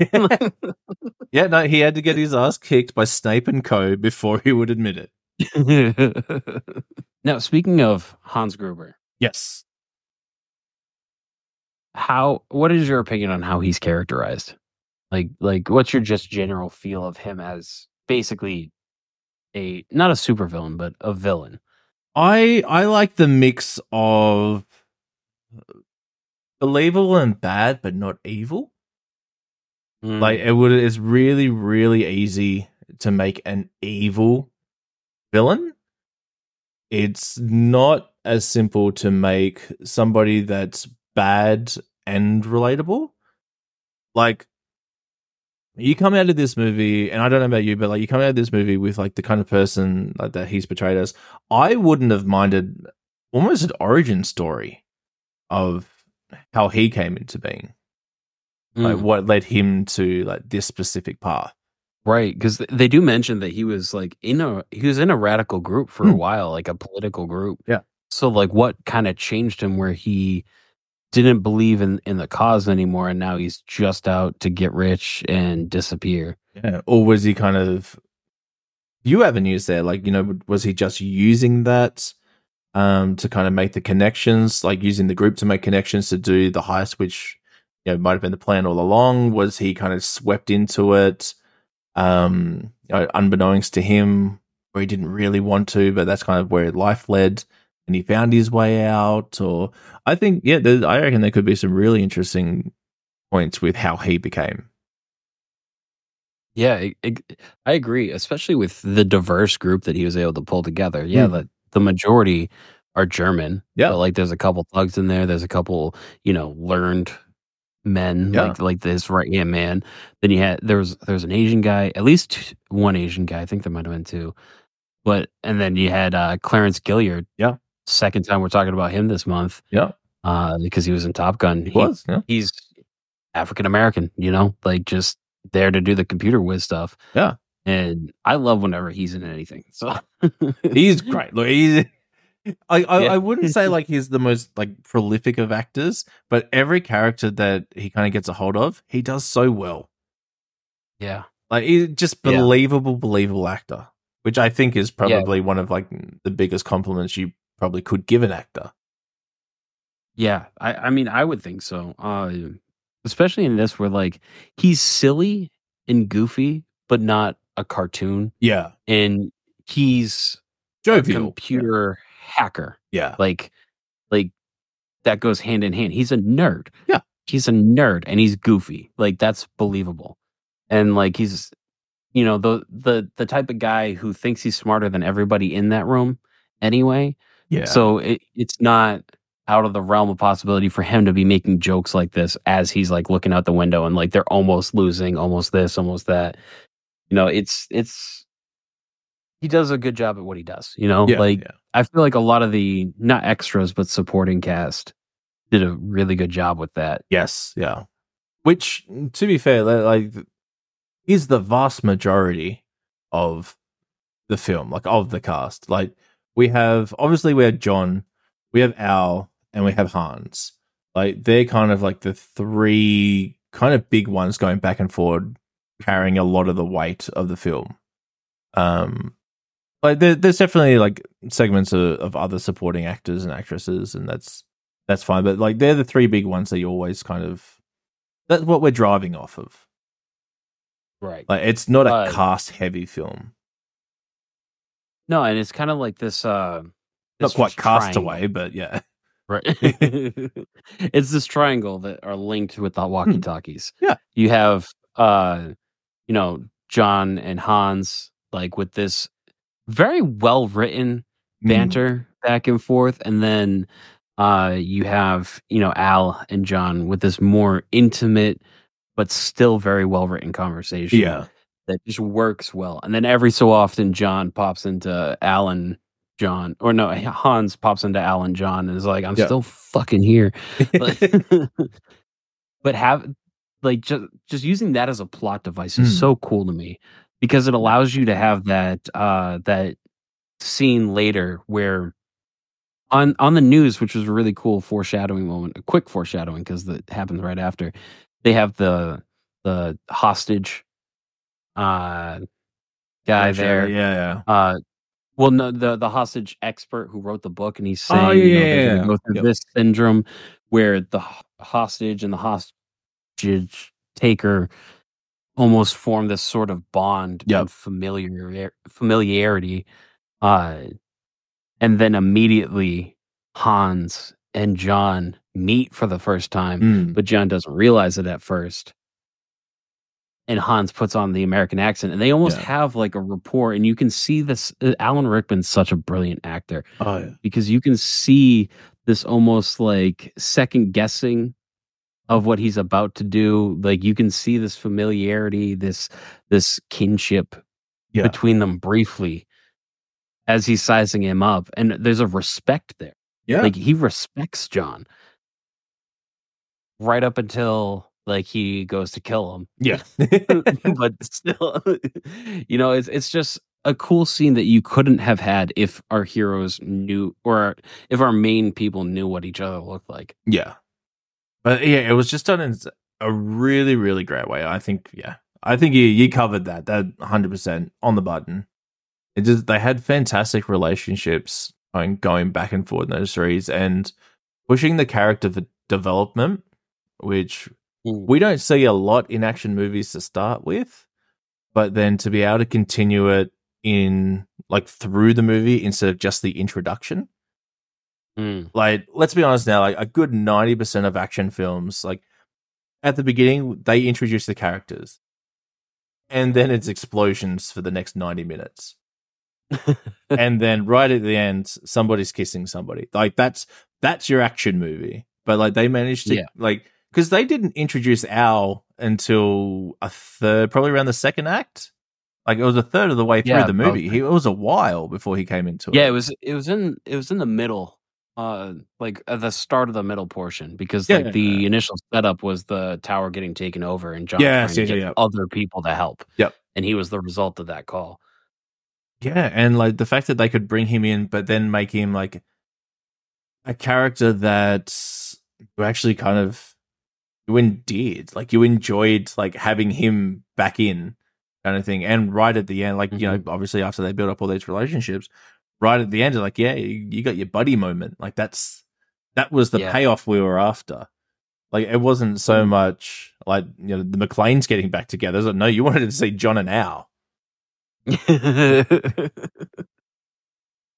[LAUGHS] yeah. No, he had to get his ass kicked by Snape and Co. before he would admit it. [LAUGHS] now, speaking of Hans Gruber, Yes. How what is your opinion on how he's characterized? Like, like what's your just general feel of him as basically a not a supervillain, but a villain? I I like the mix of believable and bad, but not evil. Mm. Like it would it's really, really easy to make an evil villain. It's not as simple to make somebody that's bad and relatable. Like you come out of this movie, and I don't know about you, but like you come out of this movie with like the kind of person like that he's portrayed as. I wouldn't have minded almost an origin story of how he came into being like Mm. what led him to like this specific path. Right, because they do mention that he was like in a he was in a radical group for a Hmm. while, like a political group. Yeah. So like, what kind of changed him where he didn't believe in in the cause anymore, and now he's just out to get rich and disappear. Yeah, or was he kind of few avenues there? Like you know, was he just using that um to kind of make the connections, like using the group to make connections to do the heist, which you know might have been the plan all along? Was he kind of swept into it, um, you know, unbeknownst to him, where he didn't really want to, but that's kind of where life led, and he found his way out? Or I think, yeah, there, I reckon there could be some really interesting points with how he became. Yeah, I- I, I agree, especially with the diverse group that he was able to pull together. Yeah, Hmm. the the majority are German. Yeah. but like there's a couple thugs in there. There's a couple, you know, learned men Yeah. like like this right hand man. Then you had there was there was an Asian guy, at least one Asian guy. I think there might have been two. But and then you had uh, Clarence Gilliard. Yeah. Second time we're talking about him this month. Yeah. uh, because he was in Top Gun. He He- was, yeah. he's African American, you know, like just there to do the computer whiz stuff. Yeah. And I love whenever he's in anything. So [LAUGHS] he's great. Look, he's. [LAUGHS] I, I, Yeah. I wouldn't say like he's the most like prolific of actors, but every character that he kind of gets a hold of, he does so well. Yeah. Like he's just Yeah. believable, believable actor, which I think is probably one of like the biggest compliments you probably could give an actor. Yeah. I, I mean, I would think so. Uh, especially in this where like he's silly and goofy, but not a cartoon. Yeah, And he's a jovial. computer hacker. Yeah, Like, like that goes hand in hand. He's a nerd. Yeah. He's a nerd and he's goofy. Like that's believable. And like he's you know, the the the type of guy who thinks he's smarter than everybody in that room anyway. Yeah. So it, it's not out of the realm of possibility for him to be making jokes like this as he's like looking out the window and like they're almost losing, almost this, almost that. You know, it's it's he does a good job at what he does, you know? yeah, like yeah. I feel like a lot of the not extras but supporting cast did a really good job with that. Yes, yeah. Which, to be fair, like is the vast majority of the film, like of the cast. Like we have obviously we have John, we have Al, and we have Hans. Like they're kind of like the three kind of big ones going back and forward, carrying a lot of the weight of the film. Um, like there, there's definitely like segments of, of other supporting actors and actresses, and that's that's fine. But like they're the three big ones that you always kind of that's what we're driving off of. Right. Like it's not a Uh, cast heavy film. No, and it's kind of like this uh Not quite castaway, but yeah. Right. [LAUGHS] [LAUGHS] it's this triangle that are linked with the walkie talkies. Hmm. Yeah. You have uh you know, John and Hans like with this very well written Mm. banter back and forth and then uh you have, you know, Al and John with this more intimate but still very well written conversation. Yeah. That just works well. And then every so often, John pops into Al and John, or no, Hans pops into Al and John and is like, "I'm Yeah. still fucking here." but, [LAUGHS] [LAUGHS] but have like just just using that as a plot device is Mm. so cool to me because it allows you to have that uh that scene later where on on the news which was a really cool foreshadowing moment a quick foreshadowing because that happens right after they have the the hostage uh guy Sure, there Yeah, yeah. uh well no the the hostage expert who wrote the book and he's saying Oh, you know, yeah, yeah, go through Yep. this syndrome where the hostage and the hostage taker almost form this sort of bond Yep. of familiar familiarity uh and then immediately Hans and John meet for the first time Mm. but John doesn't realize it at first. And Hans puts on the American accent, and they almost Yeah. have like a rapport. And you can see this. uh, Alan Rickman's such a brilliant actor Oh, yeah. because you can see this almost like second guessing of what he's about to do. Like you can see this familiarity, this this kinship Yeah. between them briefly as he's sizing him up, and there's a respect there. Yeah. Like he respects John right up until like he goes to kill him. yeah. [LAUGHS] but still, [LAUGHS] you know, it's it's just a cool scene that you couldn't have had if our heroes knew or if our main people knew what each other looked like. Yeah. But yeah, it was just done in a really, really great way. I think, yeah. I think you, you covered that. That 100% on the button. It just, they had fantastic relationships going, going back and forth in those series and pushing the character for development, which we don't see a lot in action movies to start with, but then to be able to continue it in like through the movie instead of just the introduction Mm. like let's be honest now like a good 90% of action films like at the beginning they introduce the characters and then it's explosions for the next 90 minutes [LAUGHS] and then right at the end somebody's kissing somebody like that's that's your action movie but like they managed to Yeah. like because they didn't introduce al until a third probably around the second act like it was a third of the way through Yeah, the movie he, it was a while before he came into it. Yeah, it was it was in it was in the middle, uh, like at the start of the middle portion because Yeah, like yeah, the yeah. initial setup was the tower getting taken over and John Yes, trying to get yeah, other people to help. Yep. and he was the result of that call. Yeah, and like the fact that they could bring him in, but then make him like a character that you actually kind of you endeared, like you enjoyed like having him back in, kind of thing. And right at the end, like you know, obviously after they build up all these relationships, right at the end, like, yeah, you, you got your buddy moment. Like that's that was the Yeah. payoff we were after. Like it wasn't so Mm. much like you know the McClanes getting back together. Like, no, you wanted to see John and Al. [LAUGHS]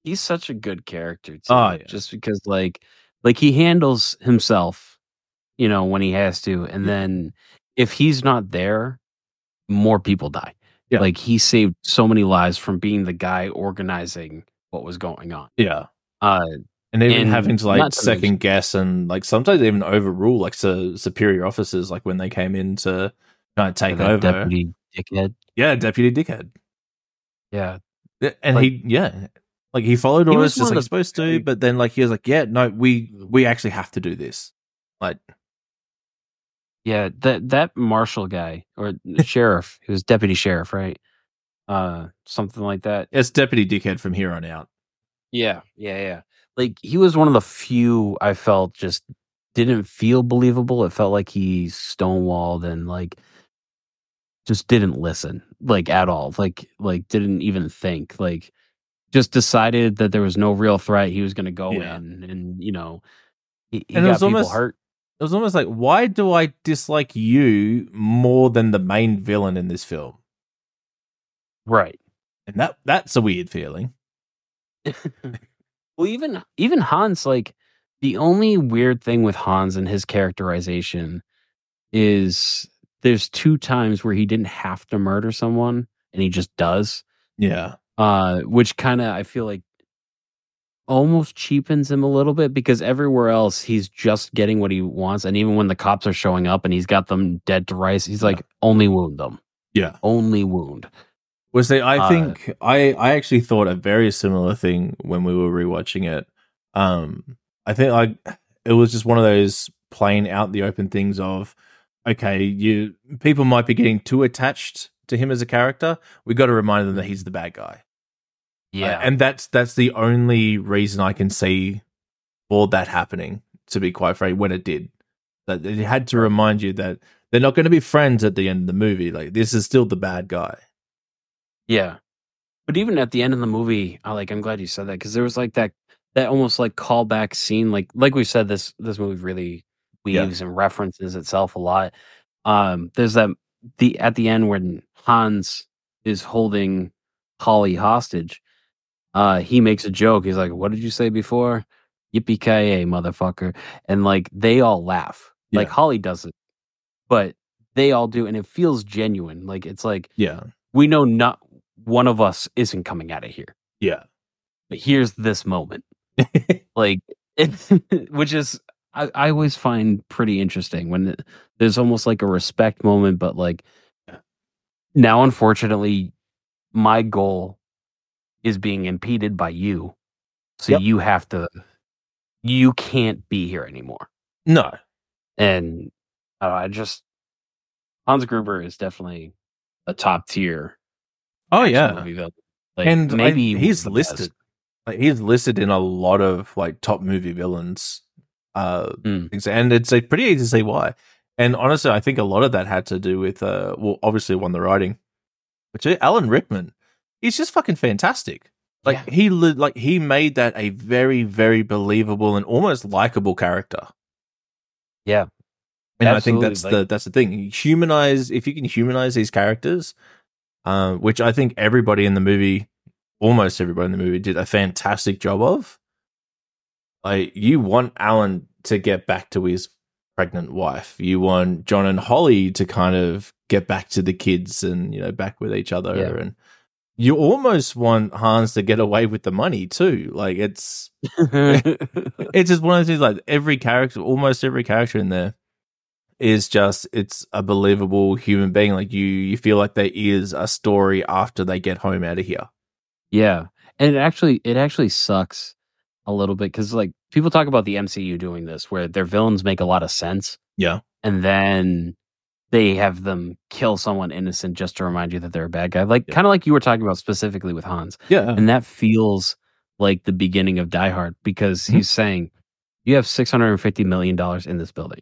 He's such a good character too. Oh, yeah. Just because like like he handles himself, you know, when he has to, and then if he's not there, more people die. Yeah. Like he saved so many lives from being the guy organizing what was going on. Yeah. Uh and even And having to like to second mention- guess and like sometimes even overrule like su- superior officers like when they came in to kind of take over deputy dickhead. yeah deputy dickhead Yeah. And Like- he yeah like he followed He orders was just like supposed to but then like he was like yeah no we we actually have to do this like Yeah, that that marshal guy or [LAUGHS] sheriff, he was deputy sheriff, right? Uh something like that. it's deputy dickhead from here on out Yeah, yeah, yeah. Like he was one of the few I felt just didn't feel believable. It felt like he stonewalled and like just didn't listen like at all. Like like didn't even think. Like just decided that there was no real threat. He was going to go Yeah. in and you know he, he got was people almost- hurt. It was almost like why do i dislike you more than the main villain in this film? Right. and that that's a weird feeling. [LAUGHS] Well, even even Hans, like the only weird thing with Hans and his characterization is there's two times where he didn't have to murder someone and he just does, yeah. Uh, which kind of I feel like almost cheapens him a little bit because everywhere else he's just getting what he wants, and even when the cops are showing up and he's got them dead to rights, he's Yeah. like only wound them. Yeah. Only wound. Was they? I Uh, think I I actually thought a very similar thing when we were rewatching it. Um, I think like it was just one of those playing out the open things of okay, you people might be getting too attached to him as a character. We got to remind them that he's the bad guy. Yeah. Uh, and that's that's the only reason I can see for that happening. To be quite frank, when it did, that it had to remind you that they're not going to be friends at the end of the movie. Like this is still the bad guy. Yeah. But even at the end of the movie, I like I'm glad you said that because there was like that that almost like callback scene, like like we said, this this movie really Yeah. weaves and references itself a lot. Um there's that the at the end when Hans is holding Holly hostage, uh he makes a joke. He's like, What did you say before? Yippee ki motherfucker. And like they all laugh. Like Holly doesn't, but they all do, and it feels genuine. Like it's like Yeah, we know not one of us isn't coming out of here yeah, but here's this moment [LAUGHS] like it, [LAUGHS] which is I, I always find pretty interesting when it- there's almost like a respect moment but like now unfortunately my goal is being impeded by you so Yep. you have to you can't be here anymore no, and uh, I just Hans Gruber is definitely a top tier oh yeah, movie. Like, and maybe maybe he's listed. best. Like he's listed in a lot of like top movie villains. Uh, Mm. things, and it's like, pretty easy to see why. And honestly, I think a lot of that had to do with uh, well, obviously one the writing, but uh, Alan Rickman, he's just fucking fantastic. Like Yeah. he li- like he made that a very very believable and almost likable character. Yeah. And I think that's like- the that's the thing. Humanize if you can humanize these characters, uh, which I think everybody in the movie, almost everybody in the movie, did a fantastic job of. Like you want Alan to get back to his pregnant wife. You want John and Holly to kind of get back to the kids and you know back with each other. Yeah. And you almost want Hans to get away with the money too. Like it's [LAUGHS] it's just one of those things like every character almost every character in there is just it's a believable human being like you you feel like there is a story after they get home out of here yeah. And it actually it actually sucks a little bit because like people talk about the MCU doing this where their villains make a lot of sense yeah and then they have them kill someone innocent just to remind you that they're a bad guy. Like Yeah. kind of like you were talking about specifically with Hans. yeah And that feels like the beginning of Die Hard because Mhm. he's saying you have $650 million in this building.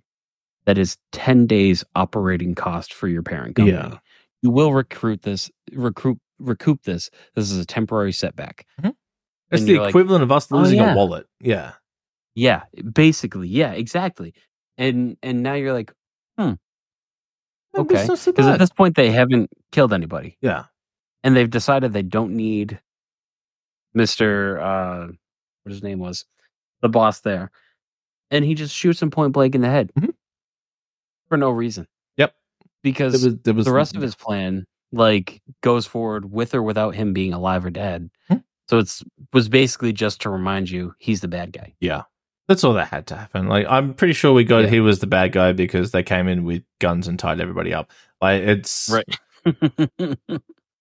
That is 10 days operating cost for your parent company. Yeah. You will recruit this, recruit, recoup this. This is a temporary setback. it's the you're like, equivalent of us "Oh, losing yeah." a wallet yeah Yeah, basically. Yeah, exactly. And and now you're like, Maybe it's okay. not so Because at this point they haven't killed anybody. yeah And they've decided they don't need Mr. uh what his name was. The boss there. And he just shoots him point blank in the head. Mhm. For no reason. Yep. Because there was, there was the rest of his plan like goes forward with or without him being alive or dead. Hmm. So it's was basically just to remind you he's the bad guy. yeah that's all that had to happen like i'm pretty sure we got Yeah. he was the bad guy because they came in with guns and tied everybody up like it's right. [LAUGHS]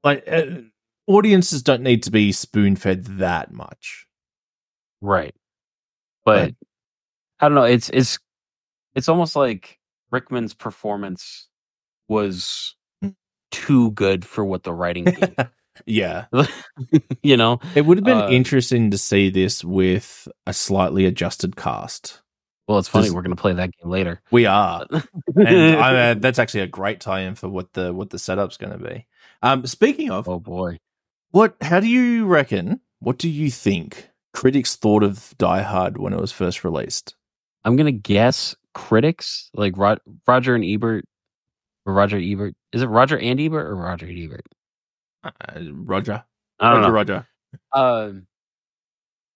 like uh, audiences don't need to be spoon fed that much right. But I don't know, it's it's it's almost like Rickman's performance was Hmm. too good for what the writing [LAUGHS] gave. Yeah [LAUGHS] you know? It would have been Uh, interesting to see this with a slightly adjusted cast. Well, it's funny. We're going to play that game later. We are, [LAUGHS] and I, uh, that's actually a great tie-in for what the what the setup's going to be. Um, speaking of, oh boy. what? How do you reckon? What do you think critics thought of Die Hard when it was first released? I'm going to guess critics like Rod- Roger and Ebert or Roger Ebert. Is it Roger and Ebert or Roger and Ebert? Uh, Roger, I don't Roger, know. Roger. Um,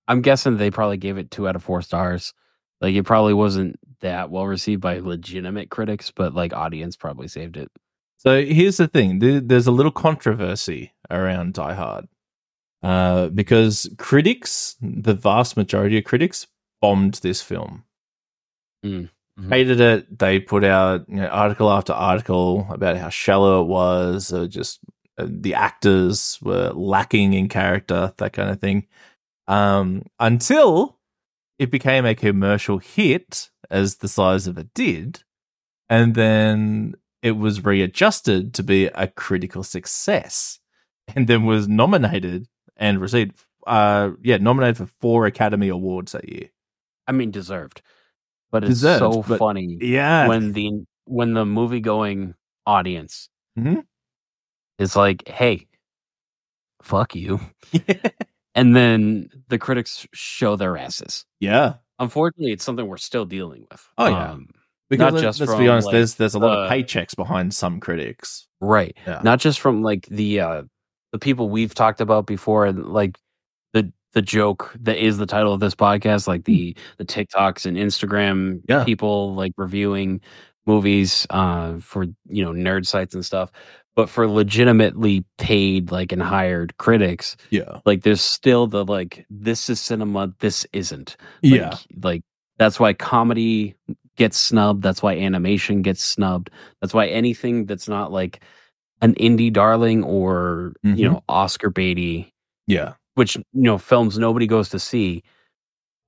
I'm guessing they probably gave it two out of four stars. Like it probably wasn't that well received by legitimate critics, but like audience probably saved it. So here's the thing: there's a little controversy around Die Hard uh, because critics, the vast majority of critics, bombed this film. Mm. Mhm. hated it. They put out you know, article after article about how shallow it was, uh, just the actors were lacking in character, that kind of thing. Um, until it became a commercial hit, as the size of it did, and then it was readjusted to be a critical success, and then was nominated and received, uh, yeah, nominated for four Academy Awards that year. I mean, deserved, but it's Deserved, so but- funny Yeah, when the when the movie going audience Mhm. Is like, "Hey, fuck you," [LAUGHS] [LAUGHS] and then the critics show their asses. yeah. Unfortunately, it's something we're still dealing with. Oh, yeah. Um, Because Not just let's from, be honest, like, there's there's a lot of paychecks behind some critics. right. Yeah. Not just from like the uh the people we've talked about before, and like the the joke that is the title of this podcast, like the the TikToks and Instagram Hmm. Yeah. people like reviewing movies uh for you know nerd sites and stuff. But for legitimately paid like and hired critics, Yeah. like there's still the like this is cinema, this isn't. Like, Like that's why comedy gets snubbed. That's why animation gets snubbed. That's why anything that's not like an indie darling or you Mhm. know Oscar baity, Yeah. which you know films nobody goes to see,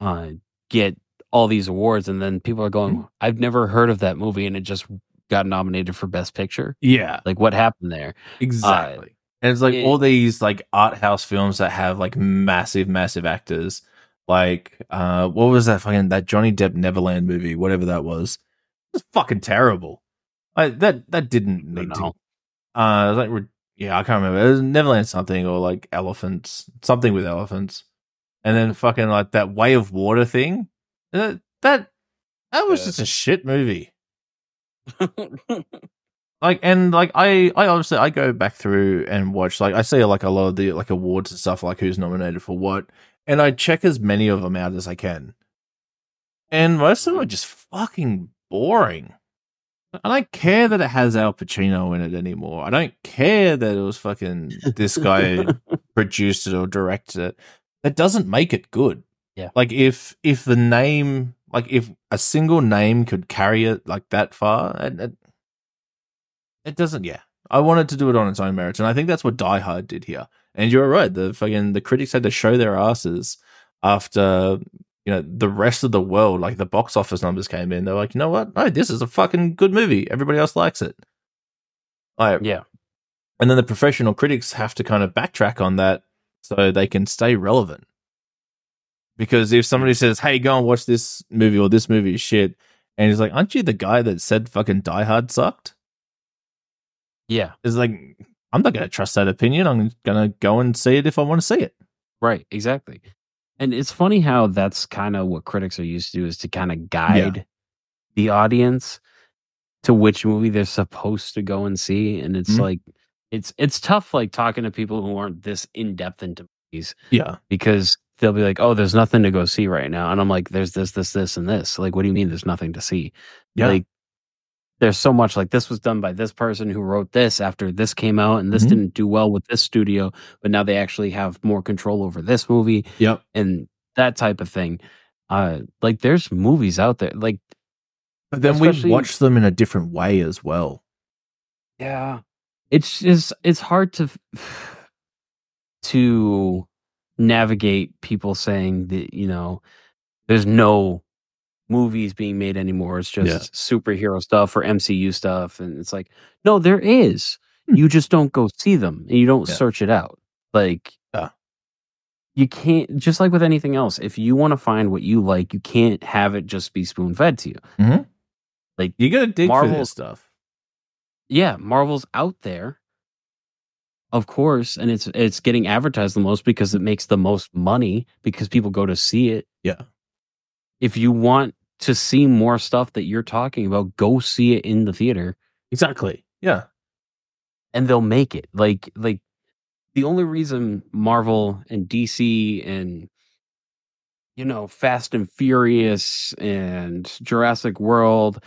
uh, get all these awards, and then people are going, Mm-hmm. "I've never heard of that movie," and it just got nominated for Best Picture. Yeah. Like what happened there? Exactly. and it's like it- all these like art house films that have like massive, massive actors. Like uh what was that fucking that Johnny Depp Neverland movie, whatever that was. It was fucking terrible. I that that didn't need to uh like yeah, I can't remember. It was Neverland something or like elephants, something with elephants. And then fucking like that Way of Water thing. That that, that was Yeah. just a shit movie. [LAUGHS] like and like I I obviously I go back through and watch like I see like a lot of the like awards and stuff like who's nominated for what and I check as many of them out as I can. And most of them are just fucking boring. I don't care that it has Al Pacino in it anymore. I don't care that it was fucking this guy [LAUGHS] produced it or directed it. That doesn't make it good. Yeah. Like if if the name like if a single name could carry it like that far, it, it, it doesn't. Yeah, I wanted to do it on its own merits, and I think that's what Die Hard did here. And you're right. The fucking the critics had to show their asses after you know the rest of the world, like the box office numbers came in. They're like, you know what? No, this is a fucking good movie. Everybody else likes it. Like, yeah, and then the professional critics have to kind of backtrack on that so they can stay relevant. Because if somebody says, "Hey, go and watch this movie or this movie is shit," and he's like, "Aren't you the guy that said fucking Die Hard sucked?" yeah, It's like, I'm not going to trust that opinion. I'm going to go and see it if I want to see it. right, exactly. And it's funny how that's kind of what critics are used to do is to kind of guide the audience to which movie they're supposed to go and see, and it's Mhm. like it's it's tough like talking to people who aren't this in depth into movies Yeah, because they'll be like, "Oh, there's nothing to go see right now," and I'm like, "There's this, this, this, and this." Like, what do you mean there's nothing to see? yeah, Like, there's so much. Like, this was done by this person who wrote this after this came out, and this Mhm. didn't do well with this studio, but now they actually have more control over this movie yep, and that type of thing. Uh, like, there's movies out there. Like, but then we watch them in a different way as well. yeah, it's just it's hard to [SIGHS] to navigate people saying that you know there's no movies being made anymore it's just Yeah. superhero stuff or mcu stuff and it's like no there is Hmm. you just don't go see them and you don't Yeah. search it out like Yeah. you can't just like with anything else if you want to find what you like you can't have it just be spoon fed to you Mm-hmm. like You got to dig for Marvel- this stuff. yeah, Marvel's out there, of course, and it's it's getting advertised the most because it makes the most money because people go to see it. Yeah. If you want to see more stuff that you're talking about, go see it in the theater, Exactly. Yeah. and they'll make it. Like like the only reason Marvel and DC and you know Fast and Furious and Jurassic World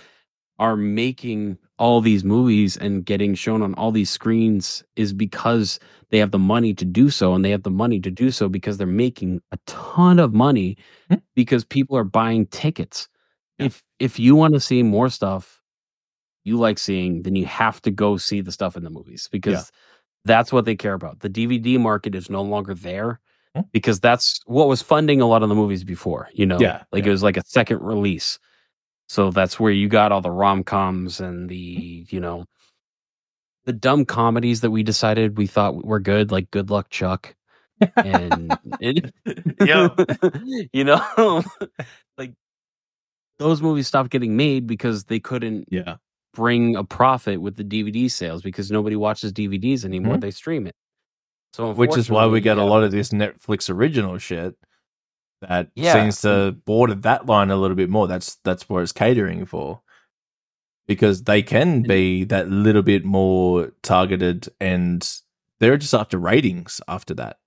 are making all these movies and getting shown on all these screens is because they have the money to do so and they have the money to do so because they're making a ton of money Hmm. because people are buying tickets if if you want to see more stuff you like seeing, then you have to go see the stuff in the movies because Yeah. that's what they care about. The DVD market is no longer there Hmm. because that's what was funding a lot of the movies before, you know. Yeah, Like yeah. it was like a second release. So that's where you got all the rom coms and the, you know, the dumb comedies that we decided we thought were good, like Good Luck Chuck. And [LAUGHS] it, [LAUGHS] you know, [LAUGHS] like those movies stopped getting made because they couldn't Yeah. bring a profit with the DVD sales because nobody watches DVDs anymore. They stream it. So Mm-hmm. Which is why we get a lot of this Netflix original shit that Yeah. seems to border that line a little bit more. That's that's what it's catering for. Because they can be that little bit more targeted and they're just after ratings after that.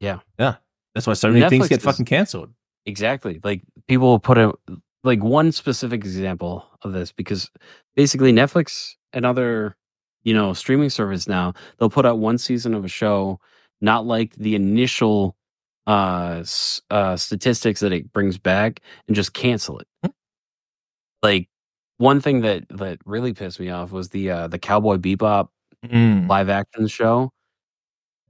Yeah. Yeah. That's why so many things get fucking cancelled. Exactly. Like people will put a like one specific example of this because basically Netflix and other, you know, streaming service now, they'll put out one season of a show, not like the initial uh, s- uh statistics that it brings back and just cancel it. Hmm. Like one thing that that really pissed me off was the uh the Cowboy Bebop Mm. live action show.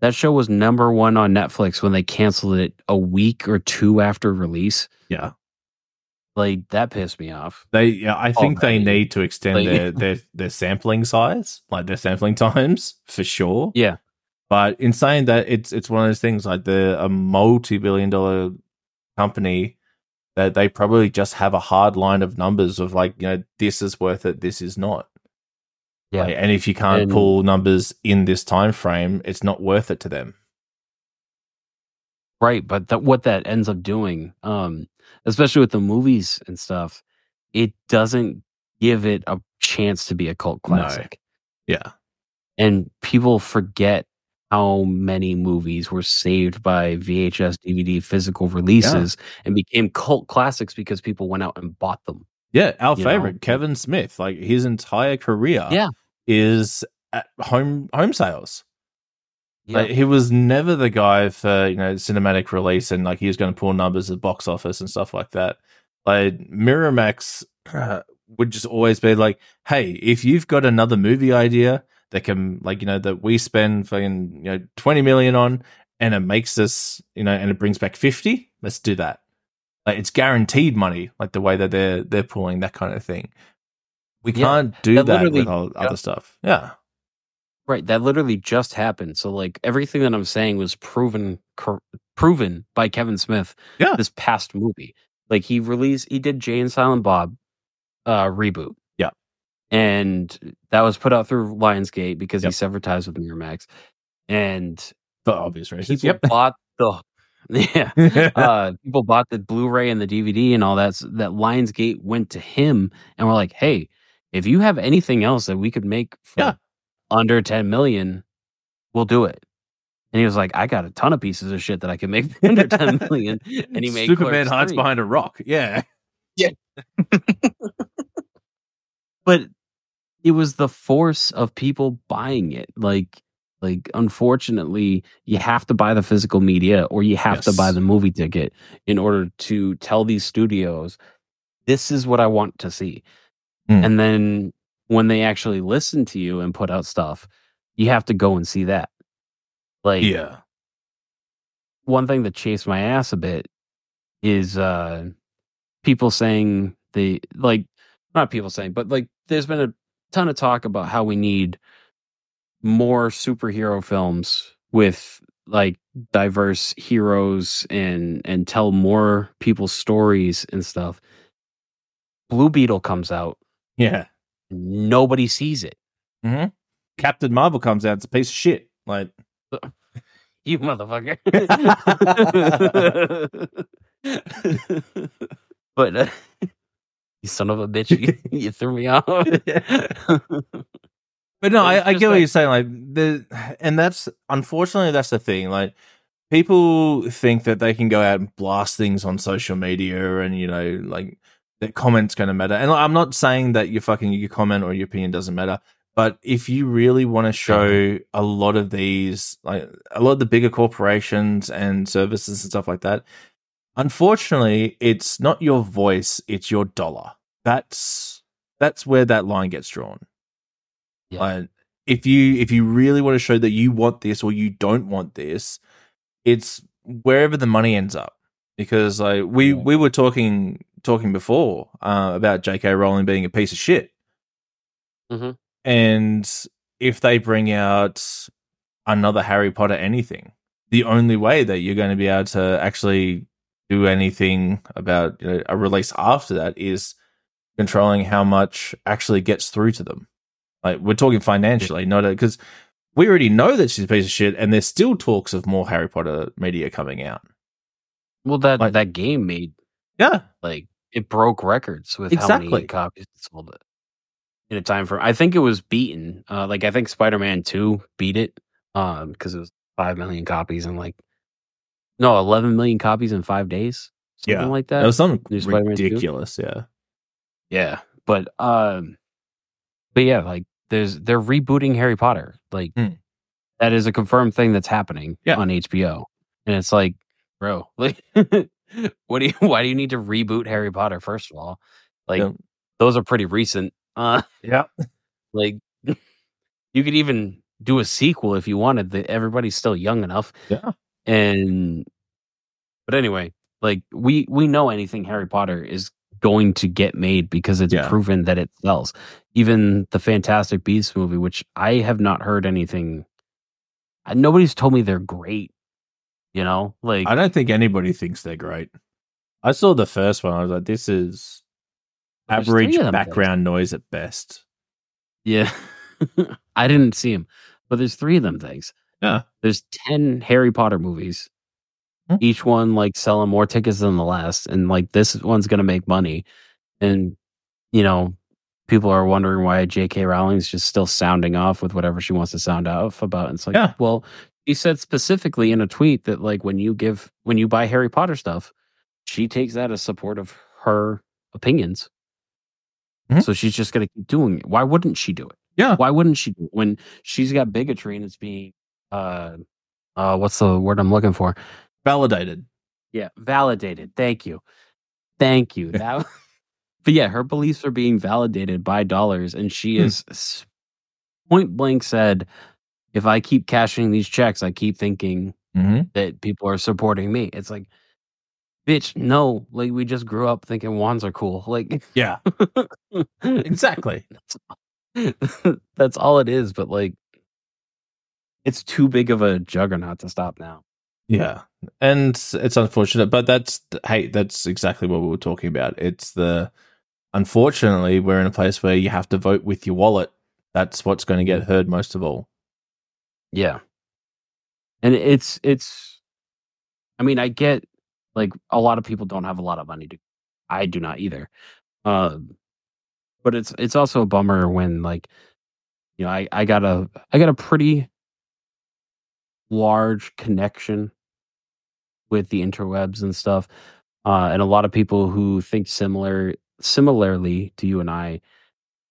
That show was number one on Netflix when they canceled it a week or two after release. Yeah. Like that pissed me off. They yeah, I think they need to extend Like- their, their their sampling size, like their sampling [LAUGHS] times for sure. Yeah. But in saying that, it's it's one of those things like they're a multi billion dollar company that they probably just have a hard line of numbers of like, you know, this is worth it, this is not. Yeah. Like, and if you can't And- pull numbers in this time frame, it's not worth it to them. Right, but that what that ends up doing, um, especially with the movies and stuff, it doesn't give it a chance to be a cult No. classic. Yeah. And people forget how many movies were saved by VHS, DVD, physical releases and became cult classics because people went out and bought them. Yeah, our You know? favorite, Kevin Smith, like his entire career Yeah. is at home home sales. Yeah. Like, he was never the guy for you know cinematic release and like he was going to pull numbers at box office and stuff like that. Like Miramax uh, would just always be like, "Hey, if you've got another movie idea that can like you know that we spend fucking you know twenty million on and it makes us you know and it brings back fifty, let's do that." Like it's guaranteed money, like the way that they're they're pulling that kind of thing. We Yeah, can't do that that, with all other stuff. Yeah, Right, that literally just happened. So like everything that I'm saying was proven cor- proven by Kevin Smith. Yeah. this past movie, like he released, he did Jay and Silent Bob uh reboot. And that was put out through Lionsgate because he Yep. severed ties with Miramax, and the obvious reasons. people [LAUGHS] bought the yeah. [LAUGHS] Uh, people bought the Blu-ray and the DVD and all that. s- That Lionsgate went to him and were like, "Hey, if you have anything else that we could make for Yeah. under ten million, we'll do it." And he was like, "I got a ton of pieces of shit that I can make under [LAUGHS] ten million. And he made Superman hides 3. behind a rock. Yeah, yeah. but it was the force of people buying it. Like, like unfortunately, you have to buy the physical media or you have to buy the movie ticket in order to tell these studios, this is what I want to see. Mm. And then when they actually listen to you and put out stuff, you have to go and see that. Like, Yeah. one thing that chased my ass a bit is uh people saying the like not people saying but like there's been a ton of talk about how we need more superhero films with like diverse heroes and and tell more people's stories and stuff blue beetle comes out Yeah. nobody sees it Captain Marvel comes out. It's a piece of shit. Like, [LAUGHS] you motherfucker [LAUGHS] [LAUGHS] but uh, you son of a bitch you, [LAUGHS] you threw me off but no, I, I get what you're saying. Like, the and that's unfortunately that's the thing. Like, people think that they can go out and blast things on social media, and you know, like that comment's going to matter. And I'm not saying that your fucking your comment or your opinion doesn't matter. But if you really want to mm-hmm. show a lot of these, like a lot of the bigger corporations and services and stuff like that, unfortunately, it's not your voice; it's your dollar. That's that's where that line gets drawn. Yeah. Like, if you if you really want to show that you want this or you don't want this, it's wherever the money ends up. Because like we Yeah. we were talking talking before uh, about J.K. Rowling being a piece of shit, Mhm. and if they bring out another Harry Potter anything, the only way that you're going to be able to actually do anything about you know, a release after that is controlling how much actually gets through to them. Like we're talking financially, not because we already know that she's a piece of shit, and there's still talks of more Harry Potter media coming out. Well, that Like- that game made Yeah, like it broke records with how Exactly. many copies it sold it in a time frame. I think it was beaten. Uh, like I think Spider Man Two beat it um because it was five million copies in like no eleven million copies in five days, something Yeah. like that that. was something New Spider-Man 2? ridiculous. Yeah, Yeah, but um, but yeah, like there's they're rebooting Harry Potter. Like Hmm. that is a confirmed thing that's happening Yeah. on HBO, and it's like, bro, [LAUGHS] like, what do you? Why do you need to reboot Harry Potter? First of all, like Yeah. those are pretty recent. Uh, yeah, [LAUGHS] like you could even do a sequel if you wanted. That everybody's still young enough, yeah, and but anyway, like we we know anything Harry Potter is going to get made because it's Yeah. proven that it sells. Even the Fantastic Beasts movie, which I have not heard anything. uh, Nobody's told me they're great. You know, like I don't think anybody thinks they're great. I saw the first one. I was like, this is There's average background noise at best. yeah, [LAUGHS] I didn't see them, but there's three of them things. Yeah. there's ten Harry Potter movies. Hmm. Each one like selling more tickets than the last, and like this one's gonna make money. And you know, people are wondering why J.K. Rowling's just still sounding off with whatever she wants to sound off about. And it's like, Yeah. well, she said specifically in a tweet that like when you give when you buy Harry Potter stuff, she takes that as support of her opinions. Mhm. So she's just gonna keep doing it. Why wouldn't she do it? Yeah. Why wouldn't she do it when she's got bigotry and it's being uh uh what's the word I'm looking for? Validated. Yeah, validated. Thank you. Thank you. [LAUGHS] That [LAUGHS] But yeah, her beliefs are being validated by dollars and she Hmm. is point blank said if I keep cashing these checks, I keep thinking Mm-hmm. that people are supporting me. It's like bitch, no. Like we just grew up thinking wands are cool. [LAUGHS] Like Yeah, exactly. That's all it is, but like it's too big of a juggernaut to stop now. Yeah, and it's unfortunate, but that's hey, that's exactly what we were talking about. It's the unfortunately we're in a place where you have to vote with your wallet. That's what's going to get heard most of all. Yeah. And it's it's I mean, I get like a lot of people don't have a lot of money to I do not either. Um but it's it's also a bummer when like you know, I I got a I got a pretty large connection with the interwebs and stuff. Uh and a lot of people who think similar similarly to you and I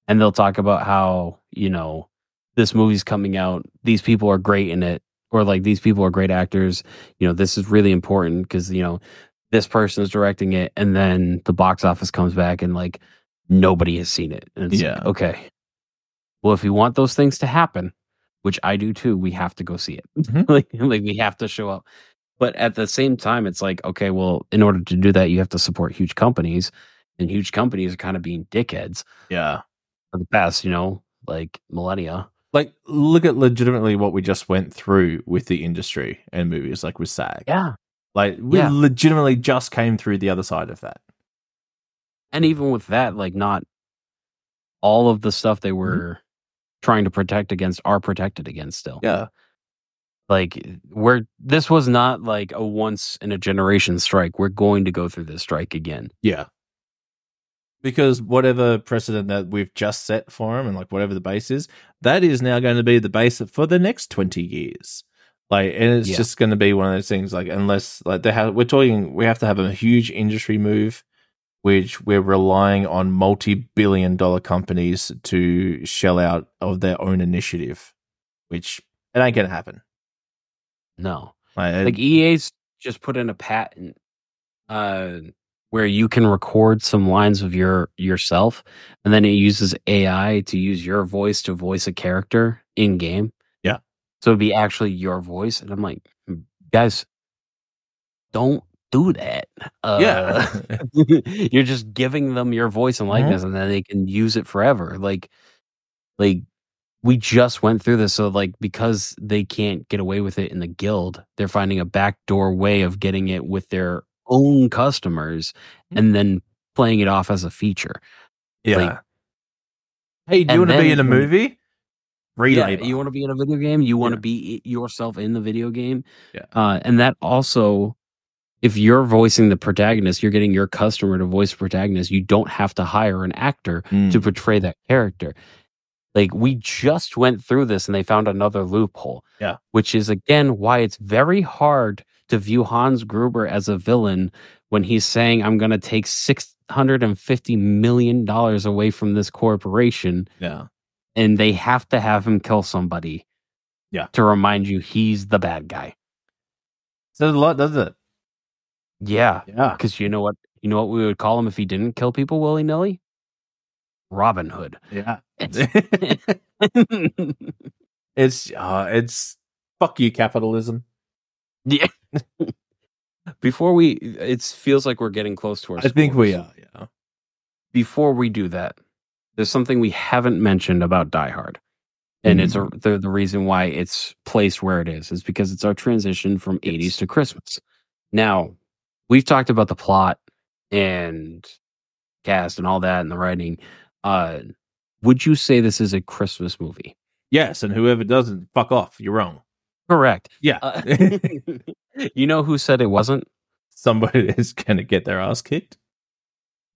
and they'll talk about how, you know, this movie's coming out, these people are great in it or like these people are great actors, you know, this is really important because, you know, this person is directing it and then the box office comes back and like nobody has seen it. And it's like, Yeah. okay. Well, if we want those things to happen, which I do too, we have to go see it. Mhm. [LAUGHS] like, like we have to show up. But at the same time, it's like, okay, well, in order to do that, you have to support huge companies. And huge companies are kind of being dickheads Yeah, for the past, you know, like millennia. like look at legitimately what we just went through with the industry and movies, like with SAG. Yeah. Like we Yeah. legitimately just came through the other side of that. and even with that like not all of the stuff they mm-hmm. were trying to protect against are protected against still Yeah, like we're this was not like a once in a generation strike we're going to go through this strike again yeah. Because whatever precedent that we've just set for him, and like whatever the base is, that is now going to be the base for the next twenty years. Like, and it's Yeah. just going to be one of those things. Like, unless like they have, we're talking, we have to have a huge industry move, which we're relying on multi-billion-dollar companies to shell out of their own initiative, which it ain't going to happen. No Like, like ea's just put in a patent uh, where you can record some lines of your yourself, and then it uses AI to use your voice to voice a character in game. Yeah. So it'd be actually your voice, and I'm like, "Hmm, guys, don't do that. Uh, [LAUGHS] Yeah. [LAUGHS] you're just giving them your voice and Mhm. likeness, and then they can use it forever. Like, like we just went through this, so like because they can't get away with it in the guild, they're finding a backdoor way of getting it with their own customers, Mhm. and then playing it off as a feature. Yeah. Like- hey, do you want to be in a movie? Free Yeah, you want to be in a video game, you want to Yeah. be yourself in the video game. Yeah. Uh, and that also, if you're voicing the protagonist, you're getting your customer to voice the protagonist. You don't have to hire an actor Mm. to portray that character. Like we just went through this and they found another loophole. Yeah. Which is again why it's very hard to view Hans Gruber as a villain when he's saying, I'm take six hundred and fifty million dollars away from this corporation yeah. and they have to have him kill somebody. Yeah. To remind you he's the bad guy. Says a lot, doesn't it? Yeah. Yeah. Because you know what you know what we would call him if he didn't kill people willy nilly? Robin Hood. Yeah. [LAUGHS] it's uh it's fuck you capitalism. yeah. [LAUGHS] Before we it feels like we're getting close to our I think we are, yeah. Before we do that, there's something we haven't mentioned about Die Hard. And it's a, Mm. the the reason why it's placed where it is is because it's our transition from Yes. 80s to Christmas. Now, we've talked about the plot and cast and all that and the writing. Uh would you say this is a Christmas movie? Yes, and whoever doesn't, fuck off. You're wrong. Correct. Yeah. Uh, [LAUGHS] [LAUGHS] you know who said it wasn't? Somebody [LAUGHS] is gonna get their ass kicked.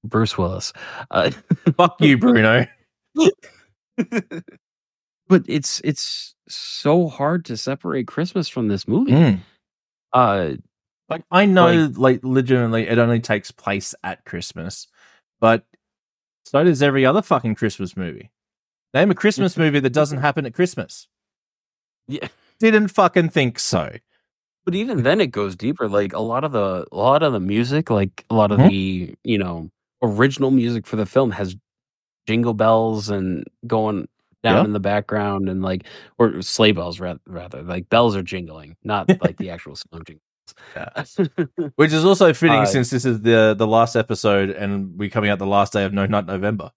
Bruce Willis. Uh, Fuck you, Bruno. but it's it's so hard to separate Christmas from this movie. Mm. Uh Like I know, like, legitimately, it only takes place at Christmas, but so does every other fucking Christmas movie. Name a Christmas movie that doesn't happen at Christmas. Yeah. Didn't fucking think so. but even then it goes deeper. Like a lot of the a lot of the music, like a lot of Mhm. the, you know, original music for the film has jingle bells and going down Yeah. in the background and like or sleigh bells rather, rather. Like bells are jingling, not like the actual snow [LAUGHS] Which is also fitting Uh, since this is the the last episode and we're coming out the last day of No Nut November.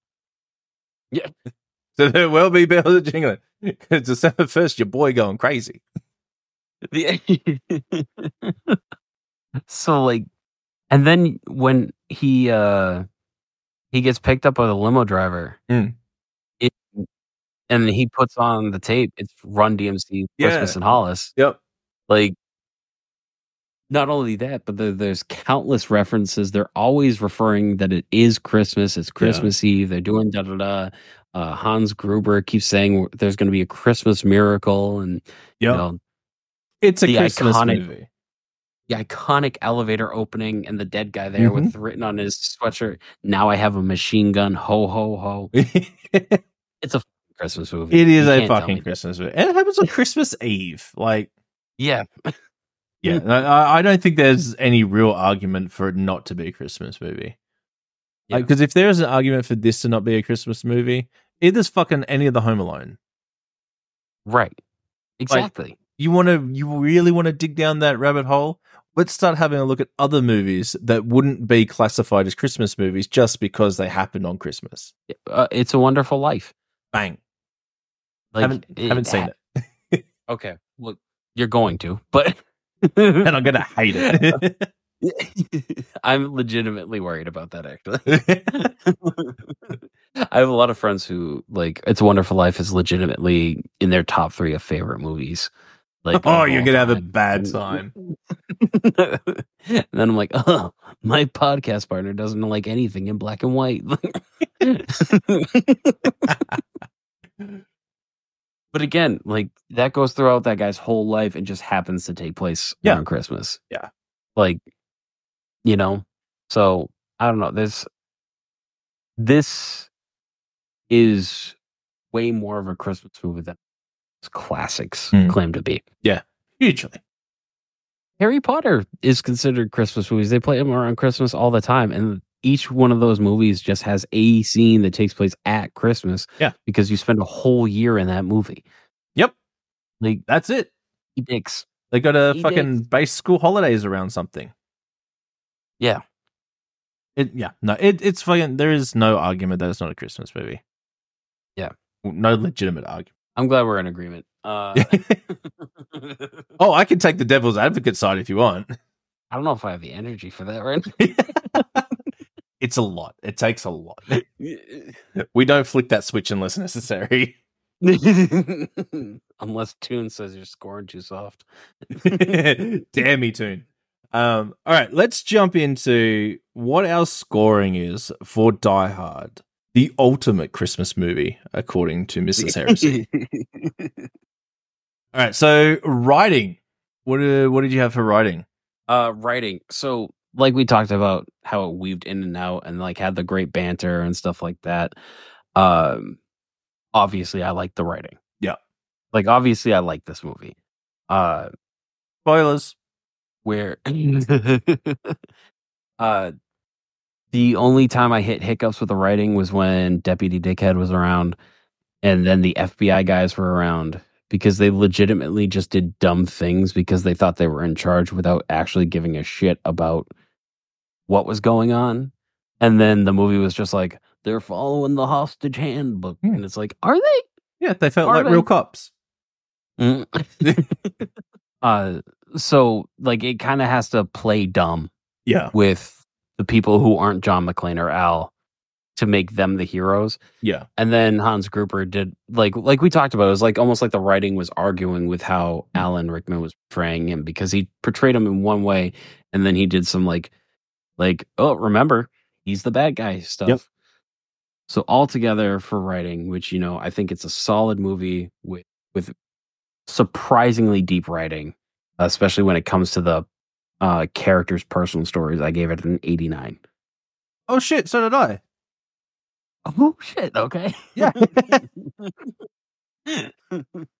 Yeah. [LAUGHS] So there will be bells jingling. [LAUGHS] It's December 1st, your boy going crazy. The- so like and then when he uh he gets picked up by the limo driver Mm. it, and he puts on the tape it's run dmc christmas Yeah. in hollis Yep. like not only that but there, there's countless references they're always referring that it is christmas it's christmas eve they're doing da da da uh, hans gruber keeps saying there's going to be a christmas miracle and you know it's a the Christmas iconic- movie. the iconic elevator opening and the dead guy there with written on his sweatshirt. Now I have a machine gun. Ho ho ho! [LAUGHS] It's a Christmas movie. It is You a fucking. Christmas movie. And it happens on Christmas Eve. Like, Yeah, [LAUGHS] yeah, I, I don't think there's any real argument for it not to be a Christmas movie. Yeah. Because if there is an argument for this to not be a Christmas movie, it is fucking any of the Home Alone. right. Exactly. You want to, you really want to dig down that rabbit hole? Let's start having a look at other movies that wouldn't be classified as Christmas movies just because they happened on Christmas. uh, it's a Wonderful Life. Bang! Like, haven't it haven't seen ha- it, [LAUGHS] Okay, well, you're going to, but [LAUGHS] and I'm gonna hate it. [LAUGHS] I'm legitimately worried about that. Actually, [LAUGHS] I have a lot of friends who like "It's a Wonderful Life" is legitimately in their top three of favorite movies. Like, oh, you're gonna have a bad time. and then I'm like, oh, my podcast partner doesn't like anything in black and white. But again, like that goes throughout that guy's whole life and just happens to take place Yeah. around Christmas. Yeah. Like, you know, so I don't know. This, this is way more of a Christmas movie than classics Hmm. claim to be. Yeah. Hugely. Harry Potter is considered Christmas movies. They play them around Christmas all the time, and each one of those movies just has a scene that takes place at Christmas. Yeah. because you spend a whole year in that movie. Yep. Like That's it. he dicks. They got to He fucking base school holidays around something. Yeah. It yeah no it it's fucking there is no argument that it's not a Christmas movie. Yeah. no legitimate argument. I'm glad we're in agreement. Uh, [LAUGHS] oh, I can take the devil's advocate side if you want. I don't know if I have the energy for that right [LAUGHS] It's a lot. It takes a lot. [LAUGHS] We don't flick that switch unless necessary. [LAUGHS] Unless Tune says you're scoring too soft. [LAUGHS] Damn me, Toon. Um, all right, let's jump into what our scoring is for Die Hard, the ultimate Christmas movie, according to Mrs. Heresy. all right, so writing. What uh, what did you have for writing? uh writing so like we talked about how it weaved in and out and like had the great banter and stuff like that um obviously i like the writing Yeah. like obviously i like this movie uh Spoilers. where [LAUGHS] uh the only time i hit hiccups with the writing was when deputy dickhead was around and then the fbi guys were around because they legitimately just did dumb things because they thought they were in charge without actually giving a shit about what was going on and then the movie was just like they're following the hostage handbook Hmm. and it's like are they Yeah, they felt Are like they? real cops. Mm. [LAUGHS] [LAUGHS] uh so like it kind of has to play dumb Yeah, with the people who aren't John McClane or Al to make them the heroes. yeah, And then Hans Gruber did like like we talked about, it was like almost like the writing was arguing with how Alan Rickman was portraying him because he portrayed him in one way and then he did some like like, oh, remember, he's the bad guy stuff. Yep. So altogether for writing, which you know, I think it's a solid movie with with surprisingly deep writing, especially when it comes to the uh characters' personal stories. I gave it an 89. Oh shit, so did I. Oh shit, okay. Yeah. [LAUGHS]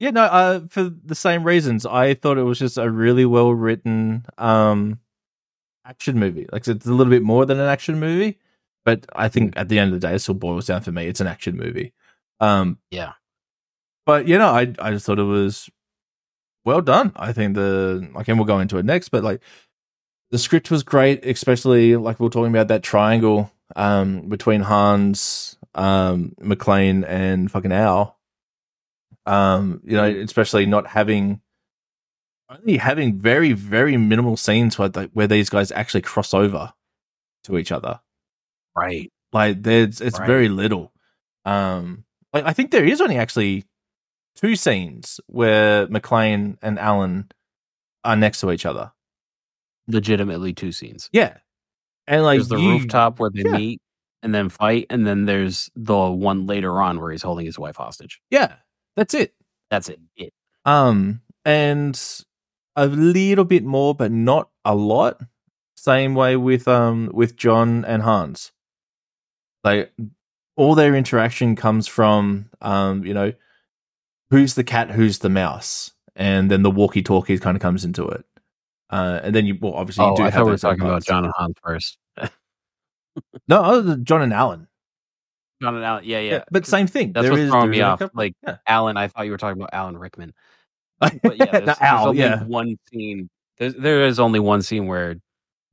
Yeah, no, uh, for the same reasons. I thought it was just a really well written um, action movie. Like it's a little bit more than an action movie, but I think at the end of the day, it still boils down for me. It's an action movie. Um, Yeah. but you know, I I just thought it was well done. I think the like, and we'll go into it next, but like the script was great, especially like we are talking about that triangle um between Hans, um, McClane, and fucking Al. Um, you know, especially not having only having very very minimal scenes where they, where these guys actually cross over to each other. right. Like there's it's Right. very little. Um like I think there is only actually two scenes where McClane and Alan are next to each other. Legitimately two scenes. Yeah. And like there's the you- rooftop where they yeah. meet and then fight, and then there's the one later on where he's holding his wife hostage. Yeah. That's it. That's it. it. Um and a little bit more but not a lot. Same way with um with John and Hans. Like all their interaction comes from um you know who's the cat who's the mouse and then the walkie talkie kind of comes into it. Uh and then you well obviously you Oh, do I have thought we were talking about. John and Hans first. No, oh, John and Alan. John and Alan. Yeah, yeah. Yeah, but same thing. That's There what's is- throwing me off. Like yeah. Alan, I thought you were talking about Alan Rickman. [LAUGHS] But yeah, there's, No, there's Al, only yeah. one scene. There's, there is only one scene where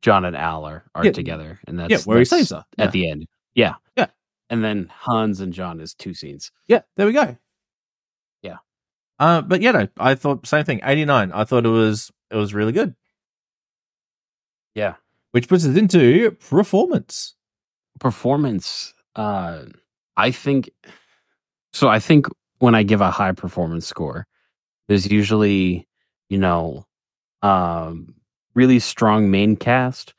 John and Al are, are Yeah. together, and that's Yeah, where he that's saves her. at the end. Yeah, Yeah. And then Hans and John is two scenes. Yeah, there we go. Yeah. Uh, but yeah, no, I thought same thing. Eighty nine. I thought it was it was really good. Yeah. Which puts us into performance. performance uh i think so i think when i give a high performance score there's usually you know um really strong main cast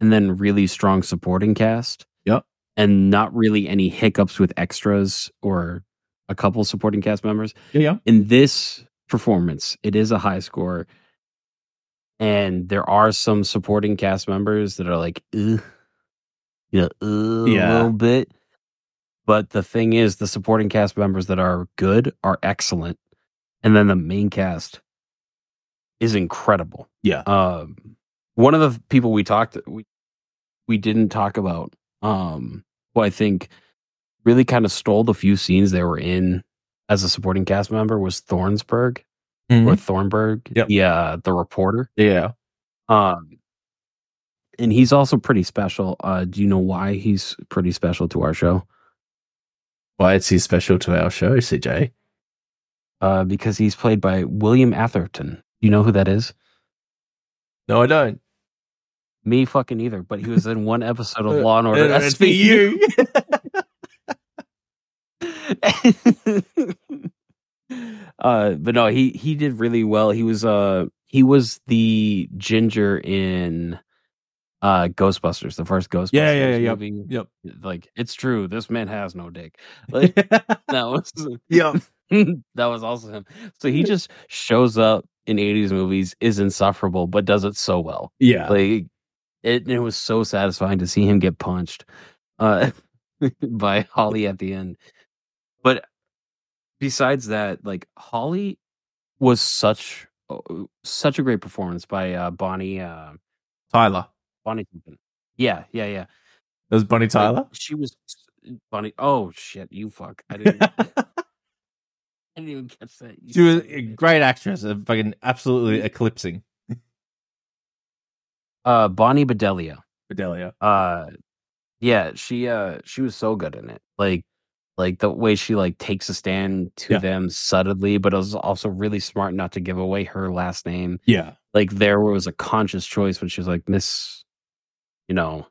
and then really strong supporting cast Yep. and not really any hiccups with extras or a couple supporting cast members Yeah, yeah. in this performance, it is a high score. And there are some supporting cast members that are like, you know, Yeah. a little bit. But the thing is, the supporting cast members that are good are excellent. And then the main cast is incredible. Yeah. Um, one of the people we talked we we didn't talk about, um, who I think really kind of stole the few scenes they were in as a supporting cast member was Thornsberg or Thornburg. Yep. Yeah, the reporter. Yeah. Um, and he's also pretty special. Uh, do you know why he's pretty special to our show? Why is he special to our show, CJ? Uh, because he's played by William Atherton. You know who that is? No, I don't. Me fucking either. But he was in one episode of Uh, [LAUGHS] Law and Order uh, SVU. [LAUGHS] uh, but no, he he did really well. He was uh he was the ginger in uh Ghostbusters, the first Ghostbusters Yeah, yeah, yeah, yep, movie. yep. Like it's true, this man has no dick. [LAUGHS] Like that was [LAUGHS] yep. that was also him. So he just shows up in 80s movies, is insufferable, but does it so well. Yeah. Like it, it was so satisfying to see him get punched uh [LAUGHS] by Holly at the end. Besides that, like Holly was such oh, such a great performance by uh Bonnie uh Tyler. Bonnie Yeah, yeah, yeah. That was Bonnie Like, Tyler. she was Bonnie. Oh shit, you fuck. I didn't [LAUGHS] I didn't even catch that. You she was a a great actress, uh, fucking absolutely eclipsing uh Bonnie Bedelia. Bedelia. Uh yeah, she uh she was so good in it. Like like the way she like takes a stand to Yeah. them subtly, but it was also really smart not to give away her last name. Yeah. Like there was a conscious choice when she was like Miss, you know,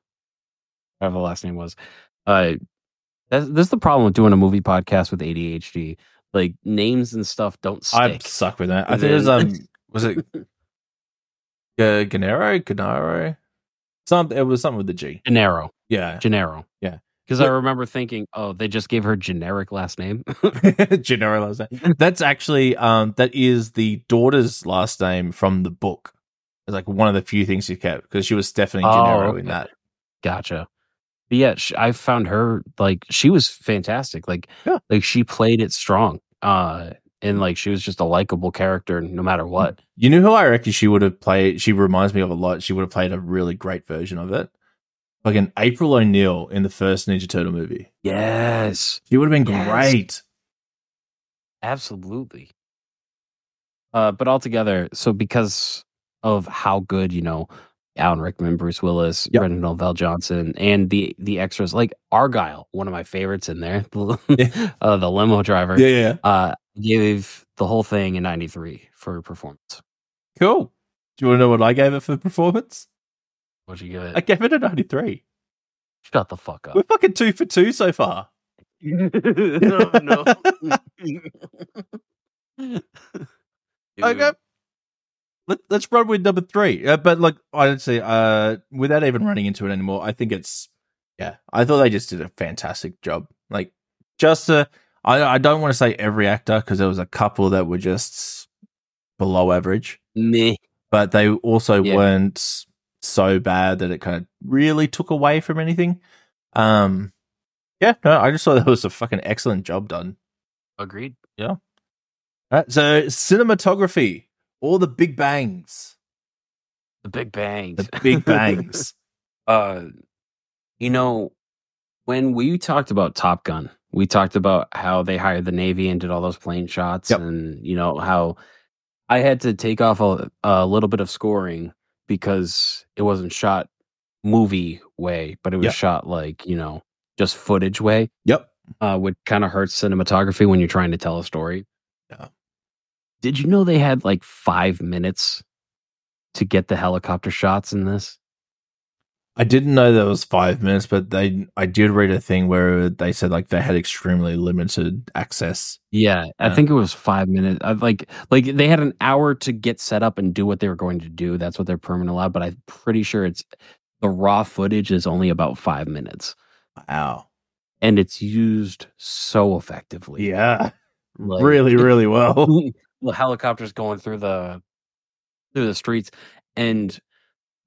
whatever the last name was. Uh that's, this is the problem with doing a movie podcast with ADHD. Like names and stuff don't stick. I suck with that. I think it was um was it [LAUGHS] uh, Gennaro? Gennaro? Some it was something with the G. Gennaro. Yeah. Gennaro. Yeah. Because I remember thinking, oh, they just gave her generic last name. [LAUGHS] Gennaro last name. That's actually um that is the daughter's last name from the book. It's like one of the few things she kept because she was Stephanie Oh, Gennaro in that. Gotcha. But yeah, sh I found her like she was fantastic. Like, Yeah. like she played it strong. Uh, and like she was just a likable character no matter what. You know who I reckon she would have played? She reminds me of a lot. She would have played a really great version of it. Like an April O'Neil in the first Ninja Turtle movie. Yes, She would have been Yes. great. absolutely. Uh, but altogether, so because of how good you know Alan Rickman, Bruce Willis, Yep. Reginald VelJohnson, and the the extras like Argyle, one of my favorites in there, [LAUGHS] Yeah. uh, the limo driver. Yeah, yeah. Uh, gave the whole thing in '93 for performance. Cool. Do you want to know what I gave it for performance? What'd you give it? I gave it a 93. Shut the fuck up. We're fucking two for two so far. [LAUGHS] no, no. [LAUGHS] Okay. Let, let's run with number three. Uh, but like, I don't uh, without even running into it anymore, I think it's, yeah, I thought they just did a fantastic job. Like, just, uh, I, I don't want to say every actor because there was a couple that were just below average, Meh. but they also Yeah. weren't so bad that it kind of really took away from anything. Um, yeah, no, I just thought that was a fucking excellent job done. Agreed. Yeah. All right, so cinematography, all the big bangs, The Big Bangs. the big [LAUGHS] bangs. uh, you know, when we talked about Top Gun, we talked about how they hired the Navy and did all those plane shots, Yep. and you know how I had to take off a, a little bit of scoring because it wasn't shot movie way, but it was Yep. shot like you know just footage way. yep. uh, which kind of hurts cinematography when you're trying to tell a story. Yeah. Did you know they had like five minutes to get the helicopter shots in this? I didn't know there was five minutes, but they I did read a thing where they said like they had extremely limited access. Yeah, I Yeah. think it was five minutes. I, like, like they had an hour to get set up and do what they were going to do. That's what their permit allowed. But I'm pretty sure it's the raw footage is only about five minutes, Wow. and it's used so effectively. Yeah. Like- really, really well. [LAUGHS] the helicopters going through the through the streets and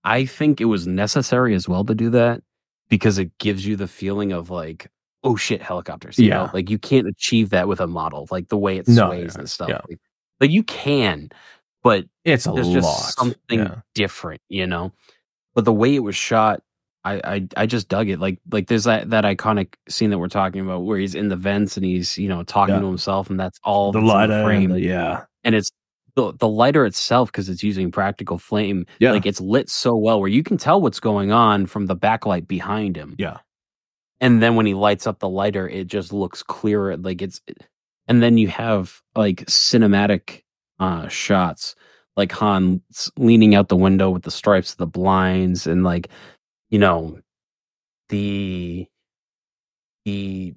i think it was necessary as well to do that because it gives you the feeling of like oh shit helicopters you know? Yeah. like you can't achieve that with a model like the way it No, sways yeah, and stuff yeah. like, like you can but It's a there's lot. just something Yeah. different, you know. But the way it was shot, I, I I just dug it. Like like there's that that iconic scene that we're talking about where he's in the vents and he's you know talking Yeah. to himself, and that's all the lighter, frame, the- yeah, and it's the the lighter itself because it's using practical flame. Yeah. like it's lit so well where you can tell what's going on from the backlight behind him. yeah, and then when he lights up the lighter it just looks clearer like it's and then you have like cinematic uh shots like han leaning out the window with the stripes of the blinds and like you know the the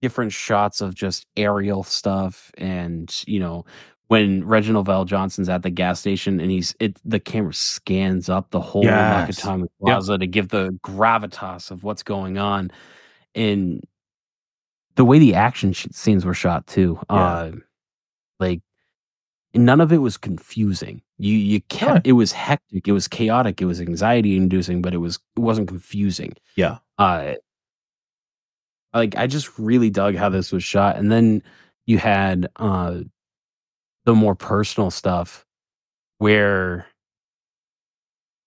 different shots of just aerial stuff and you know when Reginald VelJohnson's at the gas station and he's it the camera scans up the whole Yes. Nakatomi Yep. Plaza to give the gravitas of what's going on and the way the action sh- scenes were shot too Yeah. uh like none of it was confusing you you kept it was hectic it was chaotic it was anxiety inducing but it was it wasn't confusing yeah. uh like i just really dug how this was shot and then you had uh the more personal stuff where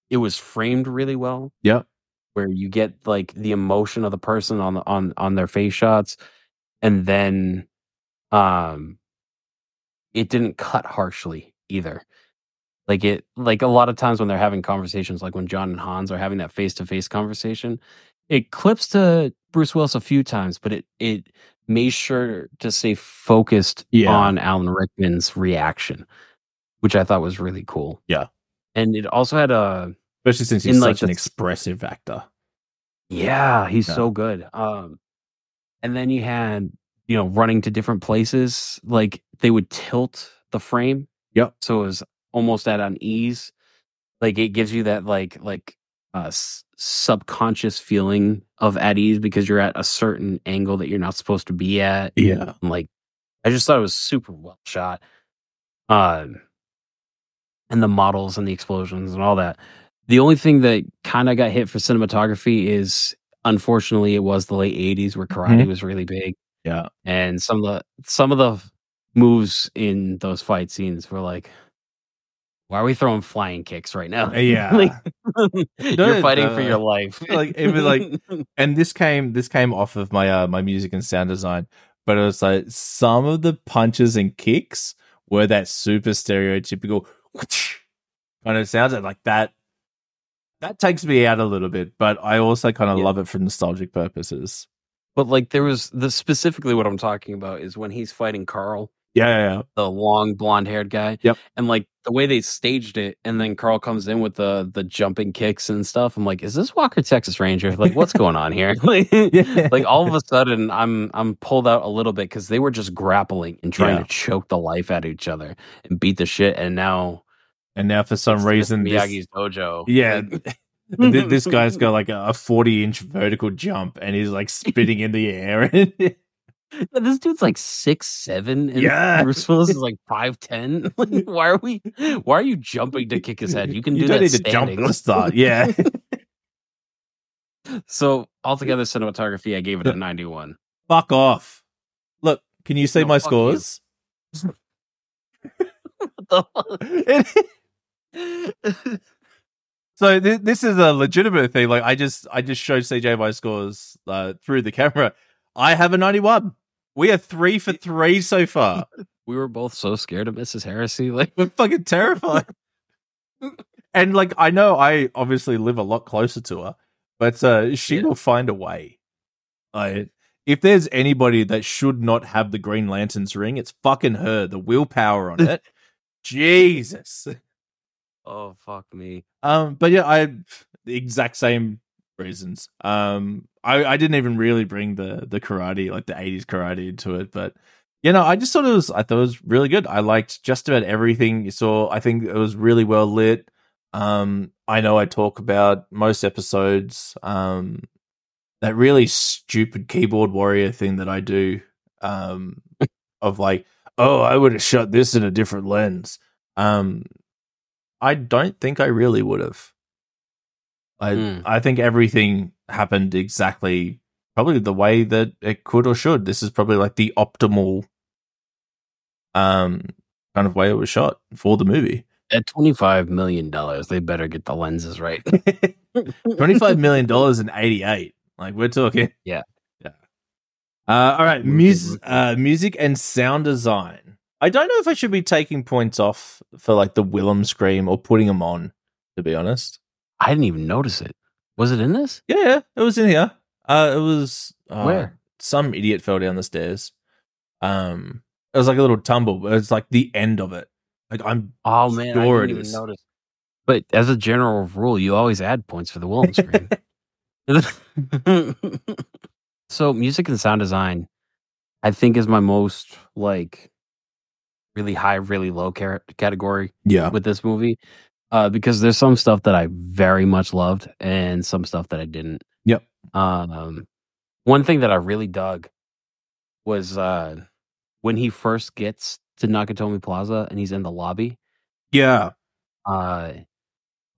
it was framed really well Yep. where you get like the emotion of the person on the on on their face shots and then um it didn't cut harshly either like it like a lot of times when they're having conversations like when john and hans are having that face-to-face conversation it clips to bruce willis a few times but it it made sure to stay focused Yeah. on alan rickman's reaction which i thought was really cool Yeah. and it also had a Especially since he's like, such an expressive actor. Yeah, he's Yeah. so good. Um, and then you had you know running to different places. Like they would tilt the frame. Yep. So it was almost at unease. Like it gives you that like like uh, s- subconscious feeling of at ease because you're at a certain angle that you're not supposed to be at. Yeah. And, like I just thought it was super well shot. Um, and the models and the explosions and all that. The only thing that kind of got hit for cinematography is unfortunately it was the late 80s where karate Mhm. was really big Yeah. and some of the some of the moves in those fight scenes were like why are we throwing flying kicks right now? Yeah. [LAUGHS] Like, [LAUGHS] No, you're fighting for uh, your life. [LAUGHS] like, even, like- and this came this came off of my uh my music and sound design but it was like some of the punches and kicks were that super stereotypical kind of sounds and like that that takes me out a little bit but i also kind of Yeah. love it for nostalgic purposes but like there was the specifically what I'm talking about is when he's fighting Carl, yeah yeah, yeah. the long blonde haired guy. Yep. And like the way they staged it, and then Carl comes in with the the jumping kicks and stuff. I'm like, is this Walker Texas Ranger? Like, what's going on here? [LAUGHS] like, [LAUGHS] like all of a sudden, I'm I'm pulled out a little bit because they were just grappling and trying Yeah. to choke the life out of each other and beat the shit. And now and now for some reason Mr. this, Miyagi's dojo. yeah Like- [LAUGHS] this guy's got like a 40 inch vertical jump and he's like spitting in the air this dude's like six seven, and Yeah. Bruce Willis is like [LAUGHS] five ten. [LAUGHS] Like, why are we? Why are you jumping to kick his head? You can do you don't that need to jump standing. to start yeah [LAUGHS] So altogether, cinematography, I gave it a ninety-one. Fuck off. Look, can you see No, my scores? so th- this is a legitimate thing. Like I just I just showed CJ my scores uh, through the camera. I have a 91. We are three for three so far. [LAUGHS] we were both so scared of Mrs. Heresy. [LAUGHS] Like, We're fucking terrified. [LAUGHS] and like I know I obviously live a lot closer to her, but uh, she Yeah. will find a way. Like if there's anybody that should not have the Green Lantern's ring, it's fucking her. The willpower on it. Jesus. oh fuck me. Um, but yeah, I the exact same reasons. Um, I I didn't even really bring the the karate like the '80s karate into it, but you know, I just thought it was I thought it was really good. I liked just about everything you saw. I think it was really well lit. Um, I know I talk about most episodes. Um, that really stupid keyboard warrior thing that I do. Um, [LAUGHS] of like, oh, I would have shot this in a different lens. Um, I don't think I really would have. I Hmm. I think everything happened exactly probably the way that it could or should. This is probably like the optimal um kind of way it was shot for the movie. At twenty five million dollars, they better get the lenses right. [LAUGHS] [LAUGHS] Twenty-five million dollars in '88. Like we're talking. Yeah. yeah. Uh, all right, Movie, music, uh, music and sound design. I don't know if I should be taking points off for like the Wilhelm scream or putting them on. To be honest, I didn't even notice it. Was it in this? yeah, yeah it was in here. Uh, it was uh, Where? Some idiot fell down the stairs. Um, it was like a little tumble, but it's like the end of it. Like I'm Oh man, Sure I didn't even notice. But as a general rule, you always add points for the Wilhelm scream. [LAUGHS] [LAUGHS] so music and sound design, I think, is my most like really high, really low car- category yeah, with this movie. Uh, because there's some stuff that I very much loved and some stuff that I didn't. Yep. Um, one thing that I really dug was uh when he first gets to Nakatomi Plaza and he's in the lobby yeah, uh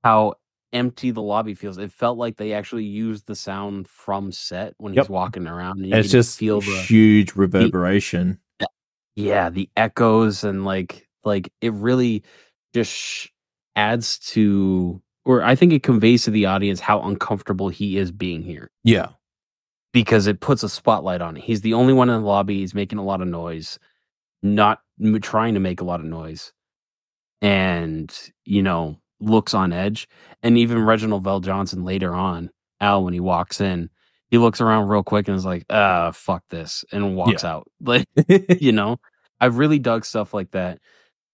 how empty the lobby feels. It felt like they actually used the sound from set when he's walking around. And you it's just feel the huge reverberation. yeah the echoes and like like it really just sh- adds to or I think it conveys to the audience how uncomfortable he is being here Yeah, because it puts a spotlight on it. He's the only one in the lobby. He's making a lot of noise, not m- trying to make a lot of noise, and you know looks on edge. And even Reginald VelJohnson later on, Al, when he walks in, he looks around real quick and is like, "Ah, fuck this," and walks out. [LAUGHS] Like you know, I've really dug stuff like that.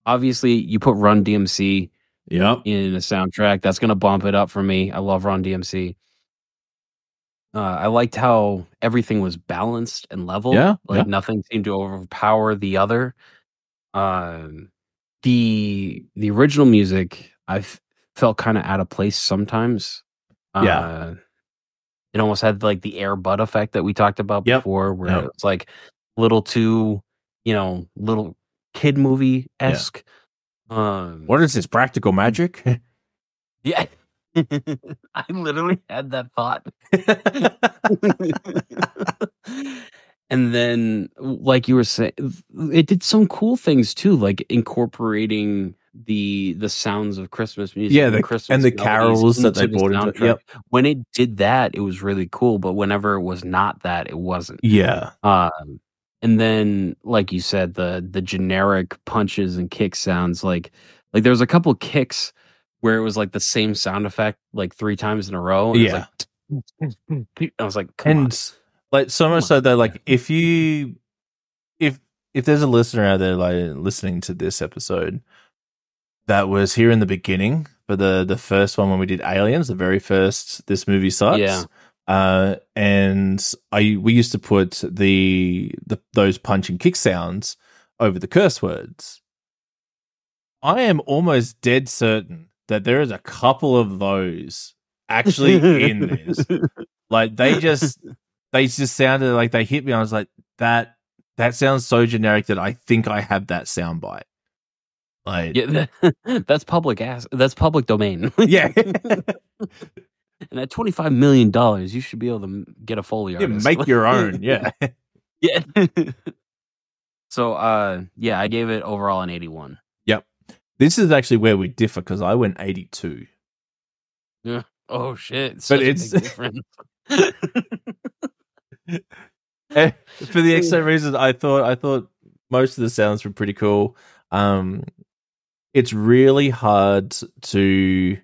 Obviously, you put Run DMC yep. in a soundtrack. That's gonna bump it up for me. I love Run DMC. Uh, I liked how everything was balanced and level. Yeah, like yeah. nothing seemed to overpower the other. Um, the the original music I f- felt kind of out of place sometimes. Yeah. Uh, it almost had like the air bud effect that we talked about Yep. before, where Yep. it's like little too, you know, little kid movie esque. Um, What is this practical magic? [LAUGHS] yeah. [LAUGHS] [LAUGHS] I literally had that thought. and then, like you were saying, it did some cool things too, like incorporating the the sounds of Christmas music, Yeah, the- Christmas and the carols that they into the brought into- soundtrack. yep. When it did that, it was really cool. But whenever it was not that, it wasn't. yeah, Um, and then, like you said, the the generic punches and kick sounds like like there was a couple kicks where it was like the same sound effect like three times in a row. like, [LAUGHS] I was like, on. and like so much so that like if you if if there's a listener out there like listening to this episode that was here in the beginning for the the first one when we did aliens the very first this movie sucks Yeah. Uh and i we used to put the the those punch and kick sounds over the curse words i am almost dead certain that there is a couple of those actually in this [LAUGHS] like they just they just sounded like they hit me. I was like, that that sounds so generic that I think I have that soundbite. Like, Yeah, that- [LAUGHS] that's public ass. That's public domain. yeah, [LAUGHS] and at twenty five million dollars, you should be able to get a foley Yeah, make [LAUGHS] your own. Yeah, [LAUGHS] yeah. [LAUGHS] so, uh, yeah, I gave it overall an eighty one. Yep. this is actually where we differ because I went eighty two. Yeah. Oh shit! But it's- different. Eh, For the exact same reason, I thought I thought most of the sounds were pretty cool. Um, it's really hard to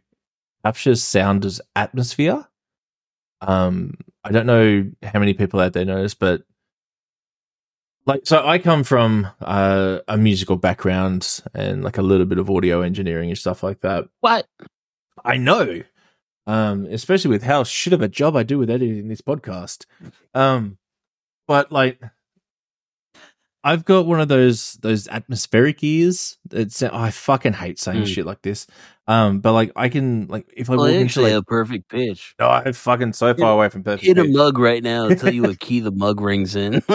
capture sound as atmosphere. Um, I don't know how many people out there notice, but like, so I come from uh, a musical background and like a little bit of audio engineering and stuff like that. what? I know. Um, especially with how shit of a job I do with editing this podcast. Um, but like I've got one of those those atmospheric ears. It's I fucking hate saying Mm. shit like this. Um, but like I can like if I Well, walk into like a perfect pitch. oh, I'm fucking so far away from perfect. Hit a mug right now. Tell you what [LAUGHS] key the mug rings in. [LAUGHS]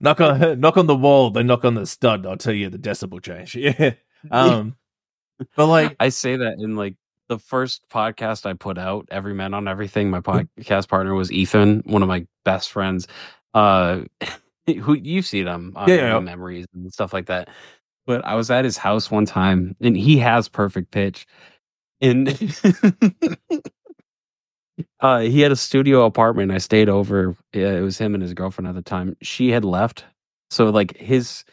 knock on [LAUGHS] knock on the wall, then knock on the stud. I'll tell you the decibel change. Yeah. Um, but like I say that in like the first podcast I put out, Every Man on Everything. My podcast partner was Ethan, one of my best friends. Uh, [LAUGHS] who you've seen him on Yeah, yeah, yeah. memories and stuff like that. but I was at his house one time, and he has perfect pitch, and [LAUGHS] uh, he had a studio apartment. I stayed over. Yeah, it was him and his girlfriend at the time. She had left, so like his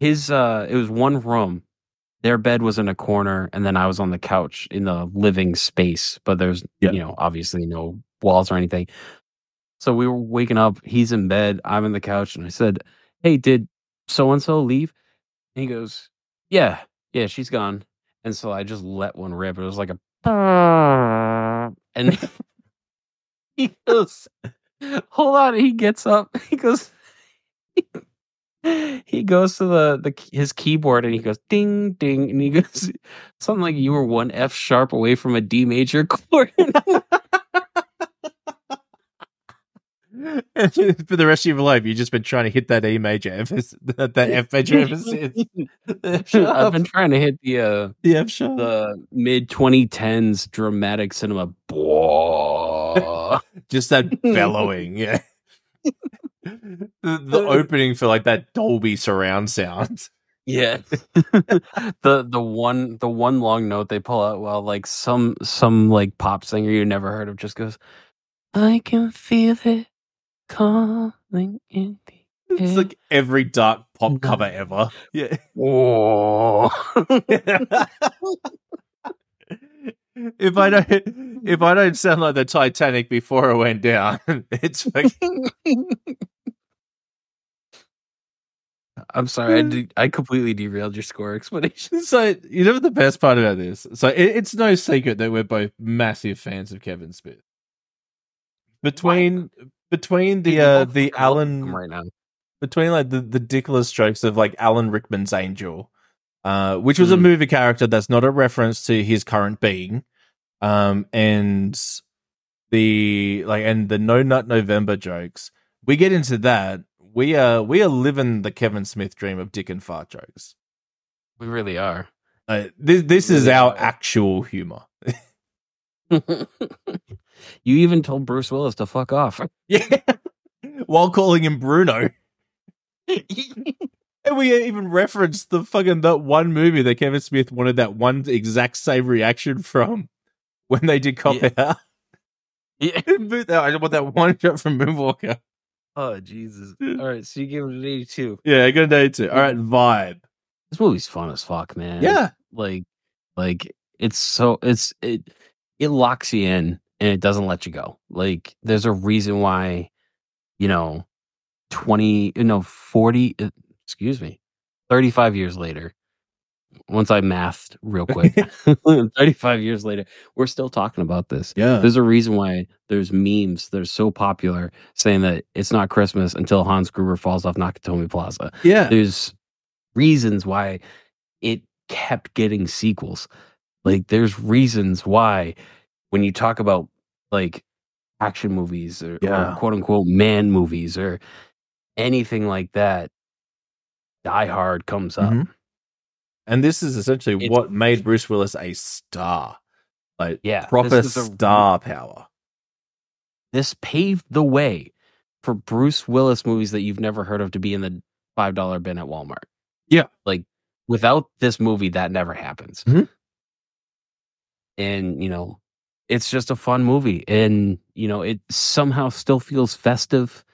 his uh, it was one room. Their bed was in a corner, and then I was on the couch in the living space. But there's you know obviously no walls or anything. So we were waking up. He's in bed. I'm in the couch, and I said, "Hey, did so and so leave?" And he goes, "Yeah, yeah, she's gone." And so I just let one rip. It was like a, [LAUGHS] and [LAUGHS] he goes, "Hold on." He gets up. [LAUGHS] He goes. He goes to the, the his keyboard and he goes ding ding and he goes something like you were one F sharp away from a D major chord. [LAUGHS] For the rest of your life, you've just been trying to hit that E major, emphasis, [LAUGHS] that, that F major [LAUGHS] emphasis. I've been trying to hit the uh, the F sharp. the mid 2010s dramatic cinema. Just that bellowing, yeah. the, the opening for like that Dolby surround sound. yeah, the the one the one long note they pull out while like some some like pop singer you never heard of just goes, "I can feel it calling in the It's like every dark pop cover ever. Yeah. Whoa. if I don't if I don't sound like the Titanic before it went down, [LAUGHS] it's fucking I'm sorry, I [LAUGHS] de- I completely derailed your score explanation. [LAUGHS] so you know what the best part about this? So it, it's no secret that we're both massive fans of Kevin Smith. Between between the uh the Alan right now. between like the, the ridiculous jokes of like Alan Rickman's Angel, uh, which was a Mm. movie character that's not a reference to his current being, um, and the like and the No Nut November jokes. We get into that. We are we are living the Kevin Smith dream of dick and fart jokes. We really are. Uh, this this is our actual humor. [LAUGHS] you even told Bruce Willis to fuck off. [LAUGHS] Yeah, while calling him Bruno. [LAUGHS] And we even referenced the fucking that one movie that Kevin Smith wanted that one exact same reaction from when they did Cop Yeah. Out. Yeah. I want that one shot from Moonwalker. Oh Jesus! All right, so you gave it an eighty-two. Yeah, I got an eight too. All right, vibe. This movie's fun as fuck, man. Yeah, like, like it's so it's it it locks you in and it doesn't let you go. Like, there's a reason why, you know, twenty, you know, forty. uh, Excuse me, thirty-five years later. Once I mathed real quick, [LAUGHS] [LAUGHS] thirty-five years later, we're still talking about this. yeah. There's a reason why there's memes that are so popular saying that it's not Christmas until Hans Gruber falls off Nakatomi Plaza. Yeah, There's reasons why it kept getting sequels. Like there's reasons why when you talk about like action movies or, Yeah. or quote unquote man movies or anything like that, Die Hard comes up. Mhm. and this is essentially It's- what made Bruce Willis a star, like Yeah, proper is a- star power. This paved the way for Bruce Willis movies that you've never heard of to be in the five dollar bin at Walmart. Yeah. like without this movie, that never happens. Mhm. And you know, it's just a fun movie, and you know, it somehow still feels festive,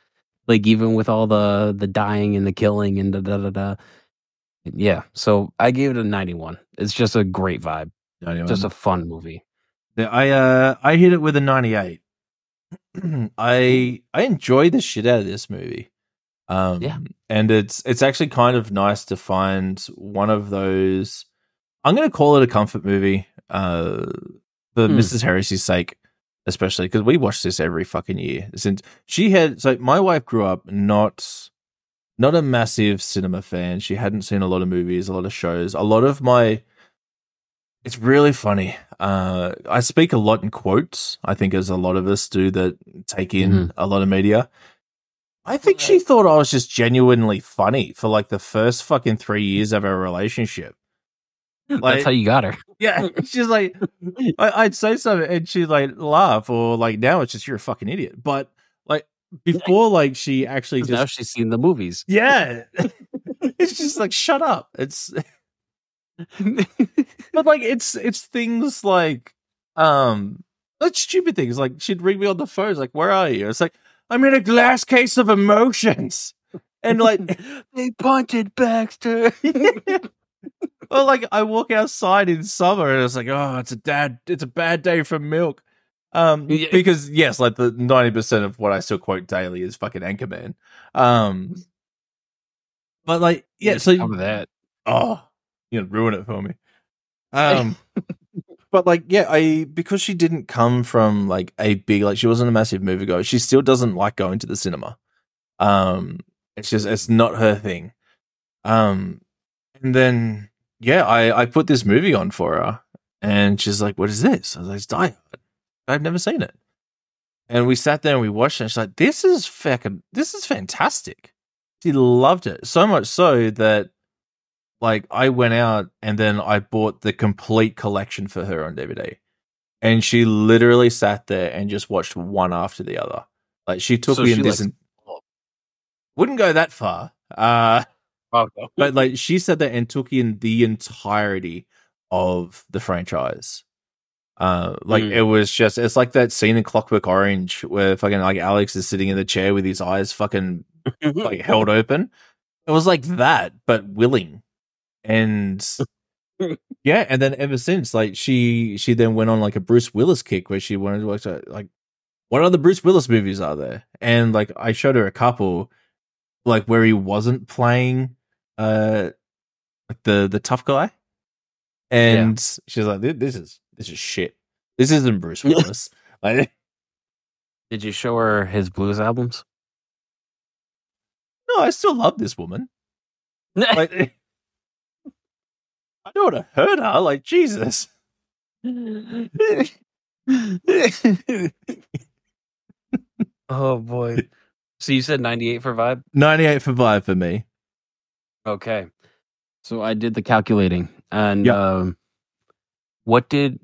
like even with all the the dying and the killing and da da da da. Yeah, so I gave it a ninety-one. It's just a great vibe, just a fun movie. Yeah, I uh I hit it with a 98. [CLEARS THROAT] I I enjoy the shit out of this movie. Um Yeah. and it's it's actually kind of nice to find one of those I'm going to call it a comfort movie uh for Hmm. Mrs. Heresy's sake especially cuz we watch this every fucking year. Since she had so my wife grew up not not a massive cinema fan. She hadn't seen a lot of movies, a lot of shows. A lot of my it's really funny. Uh, I speak a lot in quotes. I think as a lot of us do that take in Mhm. a lot of media. I think she thought I was just genuinely funny for like the first fucking three years of our relationship. Like- That's how you got her. [LAUGHS] Yeah, [LAUGHS] she's like, I, I'd say something and she'd like laugh, or like now it's just you're a fucking idiot. But like before, like she actually just now she's seen the movies. yeah. [LAUGHS] it's just like shut up. It's but like it's it's things like um like stupid things like she'd ring me on the phone it's like where are you it's like i'm in a glass case of emotions and like they punted Baxter. Well like i walk outside in summer and it's like oh it's a dad it's a bad day for milk um Yeah. because yes like the 90% of what i still quote daily is fucking anchorman um but like yeah so cover that. oh you know ruin it for me um [LAUGHS] but like yeah i because she didn't come from like a big like she wasn't a massive movie goer. she still doesn't like going to the cinema um it's just it's not her thing um and then yeah i i put this movie on for her and she's like what is this i was like it's die hard i've never seen it and we sat there and we watched it and she's like this is fucking this is fantastic she loved it so much so that like I went out and then I bought the complete collection for her on DVD. And she literally sat there and just watched one after the other. Like she took So me in this and wouldn't go that far. Uh But like she said that and took in the entirety of the franchise. Uh, like Mm. it was just it's like that scene in Clockwork Orange where fucking like Alex is sitting in the chair with his eyes fucking [LAUGHS] like held open. It was like that, but willing. And [LAUGHS] yeah, and then ever since, like she she then went on like a Bruce Willis kick where she wanted to watch uh, like what other Bruce Willis movies are there? And like I showed her a couple, like where he wasn't playing uh like the the tough guy. And she's like, "This- this is this is shit. This isn't Bruce Willis. [LAUGHS] like [LAUGHS] Did you show her his blues albums? no, I still love this woman. [LAUGHS] Like I don't want to hurt her. Like Jesus. oh boy. So you said 98 for vibe? 98 for vibe for me. Okay. So I did the calculating and Yeah. um what did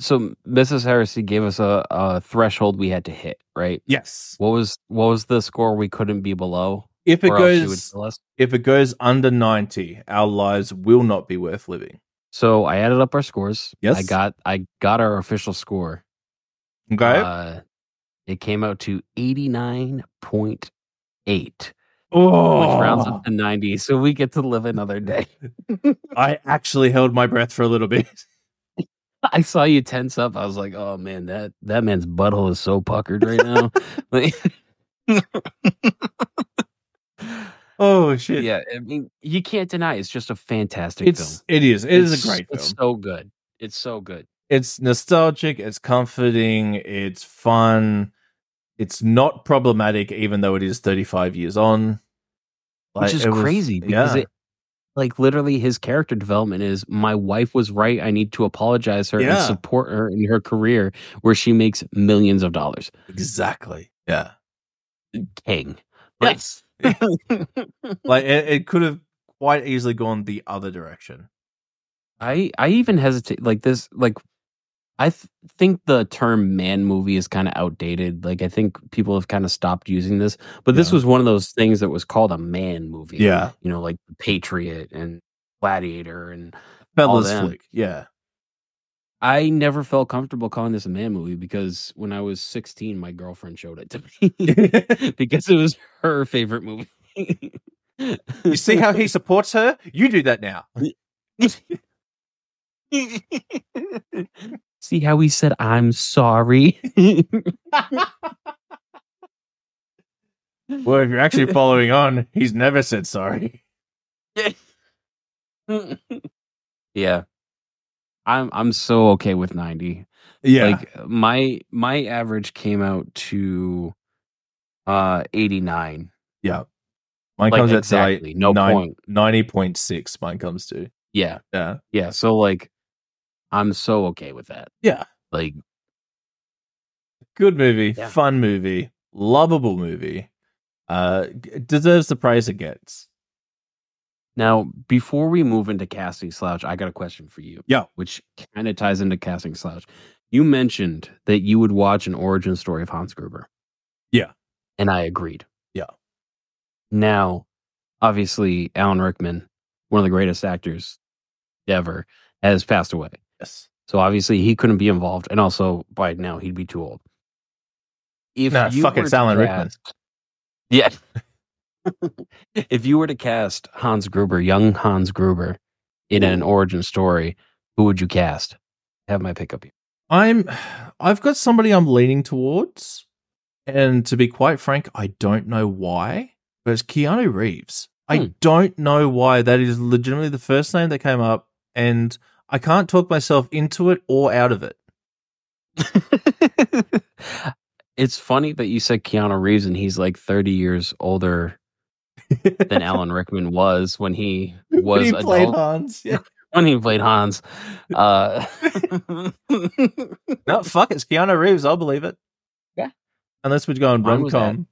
so Mrs. Heresy gave us a, a threshold we had to hit, right? Yes. What was what was the score we couldn't be below? If it or else she would goes if it goes under 90, our lives will not be worth living. So I added up our scores. Yes. I got I got our official score. Okay. Uh, it came out to 89.8, which oh, rounds up oh. to 90. So we get to live another day. [LAUGHS] I actually held my breath for a little bit. [LAUGHS] I saw you tense up. I was like, oh man, that, that man's butthole is so puckered right now. [LAUGHS] Oh shit. yeah, I mean, you can't deny it's just a fantastic film. It's it is. It is It's- a great film. It's so good. It's so good. It's nostalgic, it's comforting, it's fun. It's not problematic even though it is 35 years on. Which is it was- crazy because yeah. it like literally his character development is my wife was right. I need to apologize her and support her in her career where she makes millions of dollars. exactly. Yeah. Uh, king. Yes. [LAUGHS] like it, it could have quite easily gone the other direction. I I even hesitate like this like I th- think the term man movie is kind of outdated. Like I think people have kind of stopped using this, but this Yeah. was one of those things that was called a man movie. Yeah. You know, like Patriot and Gladiator and Fellas them. flick. Yeah. I never felt comfortable calling this a man movie because when I was 16 my girlfriend showed it to me [LAUGHS] [LAUGHS] because it was her favorite movie. you see how he supports her? You do that now. [LAUGHS] See how he said I'm sorry? [LAUGHS] Well, if you're actually following on, he's never said sorry. [LAUGHS] yeah. I'm I'm so okay with 90. Yeah. Like my my average came out to uh 89. yeah. Mine Like comes exactly, no to like point. ninety point six. Mine comes to Yeah. yeah, Yeah, so like I'm so okay with that. yeah. Like Good movie, Yeah. fun movie, lovable movie. Uh, deserves the praise it gets. now before we move into casting slouch, I got a question for you. Yeah. Which kind of ties into casting slouch. You mentioned that you would watch an origin story of Hans Gruber. Yeah. And I agreed. Yeah. Now, obviously Alan Rickman, one of the greatest actors ever, has passed away. Yes. So obviously he couldn't be involved, and also by now he'd be too old. If Nah, you fuck, to Alan Rickman. [LAUGHS] Yeah. [LAUGHS] if you were to cast Hans Gruber, young Hans Gruber, in an origin story, who would you cast? Have my pick up here. I'm I've got somebody I'm leaning towards. And to be quite frank, I don't know why, but it's Keanu Reeves. I Hmm. don't know why. That is legitimately the first name that came up, and I can't talk myself into it or out of it. [LAUGHS] it's funny that you said Keanu Reeves and he's like 30 years older [LAUGHS] than Alan Rickman was when he was when he played adult, Hans. Yeah. [LAUGHS] when he played Hans. Uh, No, fuck, it's Keanu Reeves. I'll believe it. Yeah. Unless we're going rom com.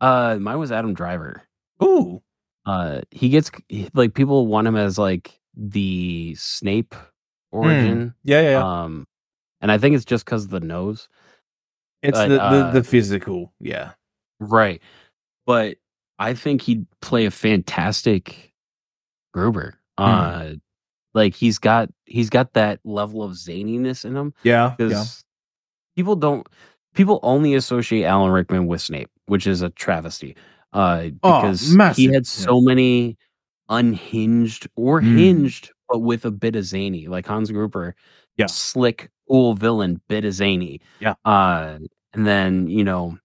uh, mine was Adam Driver. Ooh. Uh, he gets like people want him as like the Snape origin. Yeah, yeah, yeah. Um, and I think it's just because of the nose. it's but, the, the uh, the physical. Yeah. Right. But I think he'd play a fantastic Gruber. Uh like he's got he's got that level of zaniness in him Yeah. because Yeah. people don't people only associate Alan Rickman with Snape, which is a travesty. Uh Oh, because he had so many unhinged or Mm. hinged, but with a bit of zany, like Hans Gruber. Yeah. Slick, cool villain, bit of zany. Yeah. Uh and then, you know,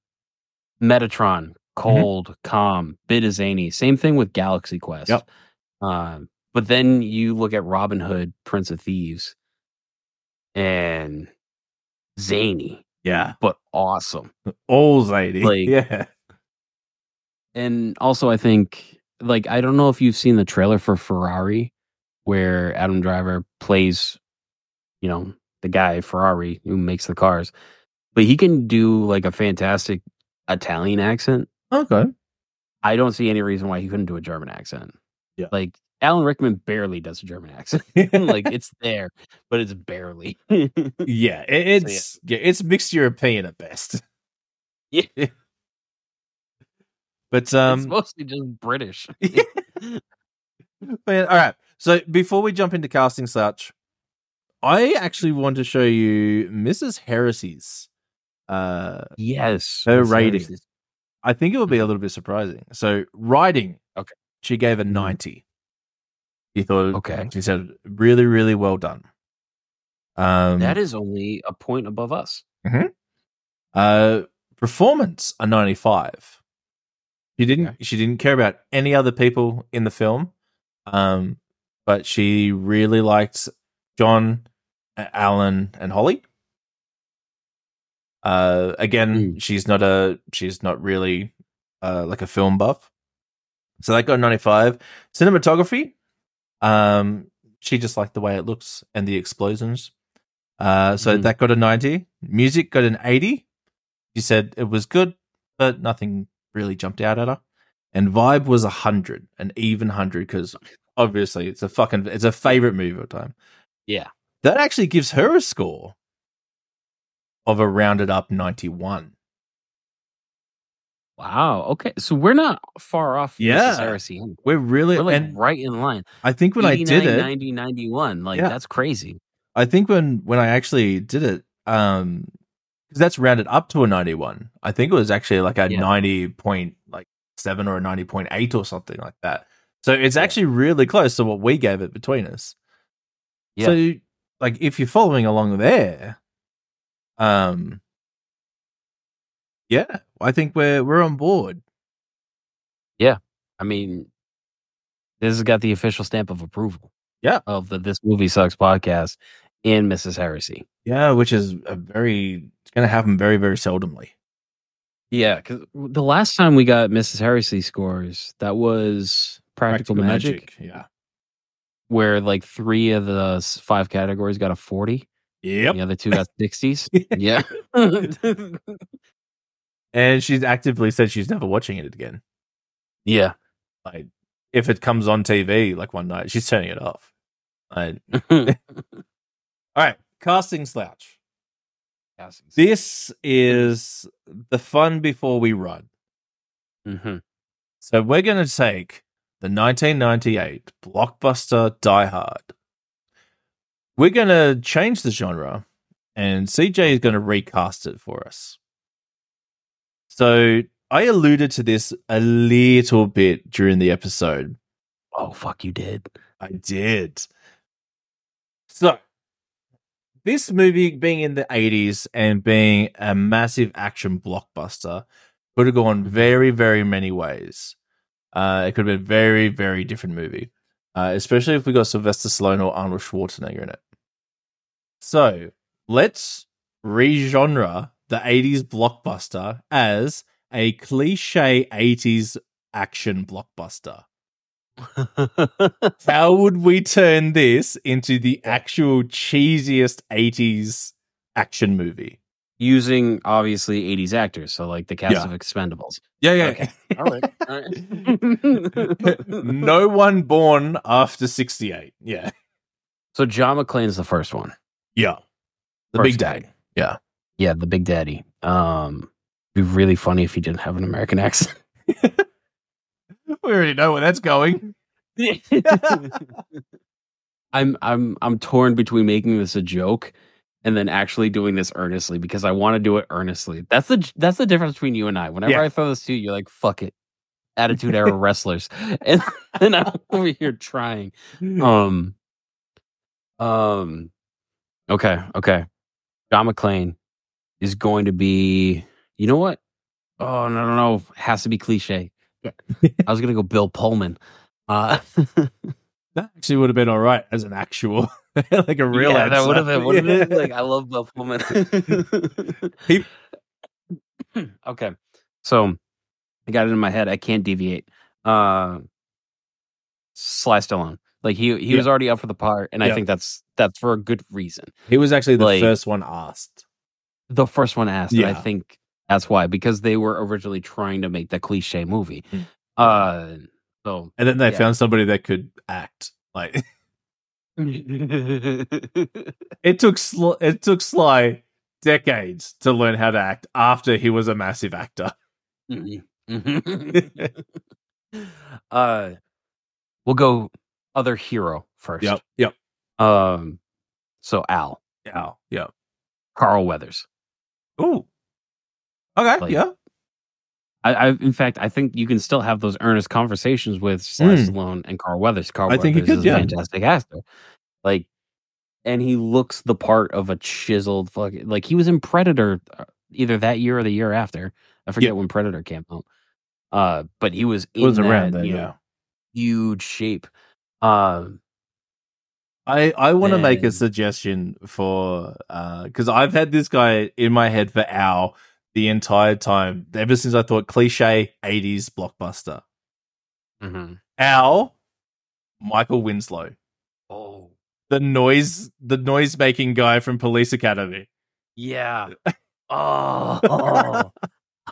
Metatron, Mm-hmm. cold, calm, bit of zany. Same thing with Galaxy Quest. Yep. Uh, but then you look at Robin Hood, Prince of Thieves, and zany, Yeah. but awesome. All zany, [LAUGHS] Like- yeah. And also, I think, like, I don't know if you've seen the trailer for Ferrari, where Adam Driver plays, you know, the guy Ferrari who makes the cars, but he can do like a fantastic Italian accent. Okay. I don't see any reason why he couldn't do a German accent. Yeah. Like Alan Rickman barely does a German accent. [LAUGHS] [LAUGHS] like it's there, but it's barely. [LAUGHS] yeah, it, it's yeah. it's mixed European at best. Yeah. But it's um mostly just British. [LAUGHS] man, all right. So before we jump into casting such, I actually want to show you Mrs. Heresy's uh yes. Her Miss rating. I think it will be a little bit surprising. So writing, Okay. she gave a Mhm. ninety. She thought, Okay. she said, really, really well done. Um, That is only a point above us. uh, performance a ninety-five. She didn't. Okay. She didn't care about any other people in the film, um, but she really liked John, Alan, and Holly. Uh, again, she's not a. She's not really uh like a film buff, so that got ninety-five. Cinematography, um, she just liked the way it looks and the explosions. Uh, so Mhm. that got a ninety. Music got an eighty. She said it was good, but nothing really jumped out at her. And vibe was a hundred, an even hundred, because obviously it's a fucking it's a favorite movie of time. Yeah. That actually gives her a score of a rounded up ninety one. Wow. Okay. So we're not far off. Yeah. We're really We're like and right in line. I think when I did 89, it, 90, 91. Like Yeah. that's crazy. I think when when I actually did it, um, because that's rounded up to a ninety one. I think it was actually like a Yeah. ninety point like seven or a ninety point eight or something like that. So it's actually really close to what we gave it between us. Yeah. So like if you're following along there, um, yeah, I think we're we're on board. Yeah. I mean, this has got the official stamp of approval. Yeah. Of the This Movie Sucks podcast in Mrs. Heresy. Yeah, which is a very it's going to happen very very seldomly. Yeah, because the last time we got Mrs. Heresy scores, that was Practical, Magic, yeah. where like three of the five categories got a 40. Yep. The other two got 60s. [LAUGHS] yeah. And she's actively said she's never watching it again. yeah. Like if it comes on TV like one night, she's turning it off. Like, [LAUGHS] [LAUGHS] all right, casting slouch. This is the fun before we run. Mm-hmm. So we're going to take the 1998 blockbuster Die Hard. We're going to change the genre, and CJ is going to recast it for us. So I alluded to this a little bit during the episode. Oh fuck, you did. I did. So, this movie being in the 80s and being a massive action blockbuster could have gone very, very many ways. Uh, it could have been a very, very different movie, uh, especially if we got Sylvester Stallone or Arnold Schwarzenegger in it. So, let's re-genre the 80s blockbuster as a cliche 80s action blockbuster. [LAUGHS] How would we turn this into the actual cheesiest 80s action movie? Using obviously 80s actors, so like the cast Yeah. of Expendables. Yeah, yeah. Okay. [LAUGHS] All right. All right. [LAUGHS] no one born after 68. Yeah. So John McClane's the first one. Yeah. The First big guy. day. Yeah. Yeah, the Big Daddy. Um, it'd be really funny if he didn't have an American accent. We already know where that's going. [LAUGHS] [LAUGHS] I'm I'm I'm torn between making this a joke and then actually doing this earnestly because I want to do it earnestly. That's the that's the difference between you and I. Whenever Yeah. I throw this to you, you're like, "Fuck it." Attitude era [LAUGHS] wrestlers. And then I'm over here trying. Um um okay, okay. John McClane is going to be you know what? Oh no no no. Has to be cliche. I was gonna go Bill Pullman. Uh [LAUGHS] That actually would have been all right as an actual, [LAUGHS] like a real yeah, that would have been wouldn't it? Yeah. Like I love Bill Pullman. [LAUGHS] He- [CLEARS THROAT] okay. So I got it in my head. I can't deviate. Uh Sly Stallone. Like he he was already up for the part, and Yeah. I think that's that's for a good reason. He was actually the Like- first one asked. the first one asked, and I think that's why because they were originally trying to make the cliche movie. Mm. Uh, so And then they Yeah. found somebody that could act. Like [LAUGHS] [LAUGHS] it took Sl- it took Sly decades to learn how to act after he was a massive actor. [LAUGHS] uh, we'll go other hero first. Yep. Yep. Um, so Al Yeah. Yep. Carl Weathers. Ooh. Okay. Like, yeah. I, I, in fact, I think you can still have those earnest conversations with Sly Mm. Stallone and Carl Weathers. Carl I think he Weathers could, is yeah. a fantastic actor. Like, and he looks the part of a chiseled fucking. Like he was in Predator, uh, either that year or the year after. I forget when Predator came out. Uh, but he was It in was that, around there. you know, Yeah. huge shape. Um, I, I want to make a suggestion for uh because I've had this guy in my head for Al the entire time ever since I thought cliche '80s blockbuster. mhm. Al, Michael Winslow, Oh, the noise the noise making guy from Police Academy. yeah. [LAUGHS] Oh,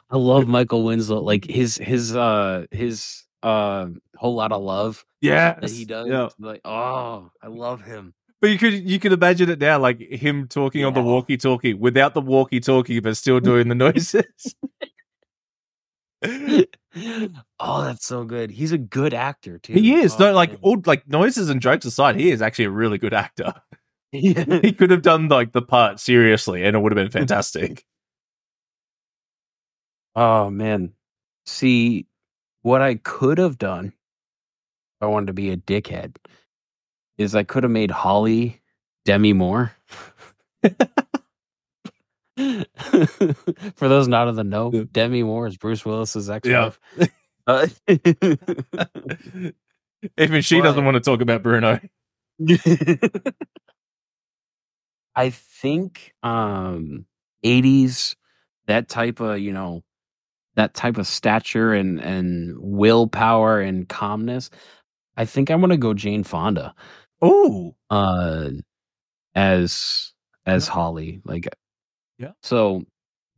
I love Michael Winslow. Like his his uh his uh whole lot of love Yeah, that he does. Yeah. Like, oh, I love him. But you could you could imagine it now, like him talking on the walkie talkie without the walkie talkie, but still doing the noises. [LAUGHS] oh, that's so good. He's a good actor too. he is Oh, no like man. all like noises and jokes aside, he is actually a really good actor. [LAUGHS] Yeah. he could have done like the part seriously, and it would have been [LAUGHS] fantastic. Oh man. See, what I could have done if I wanted to be a dickhead is I could have made Holly Demi Moore. [LAUGHS] For those not in the know, Yeah. Demi Moore is Bruce Willis's ex Yeah. Uh, [LAUGHS] Even she doesn't want to talk about Bruno. [LAUGHS] I think um 80s that type of, you know, that type of stature and and willpower and calmness. I think I'm going to go Jane Fonda Oh, uh as as Yeah. Holly like Yeah. So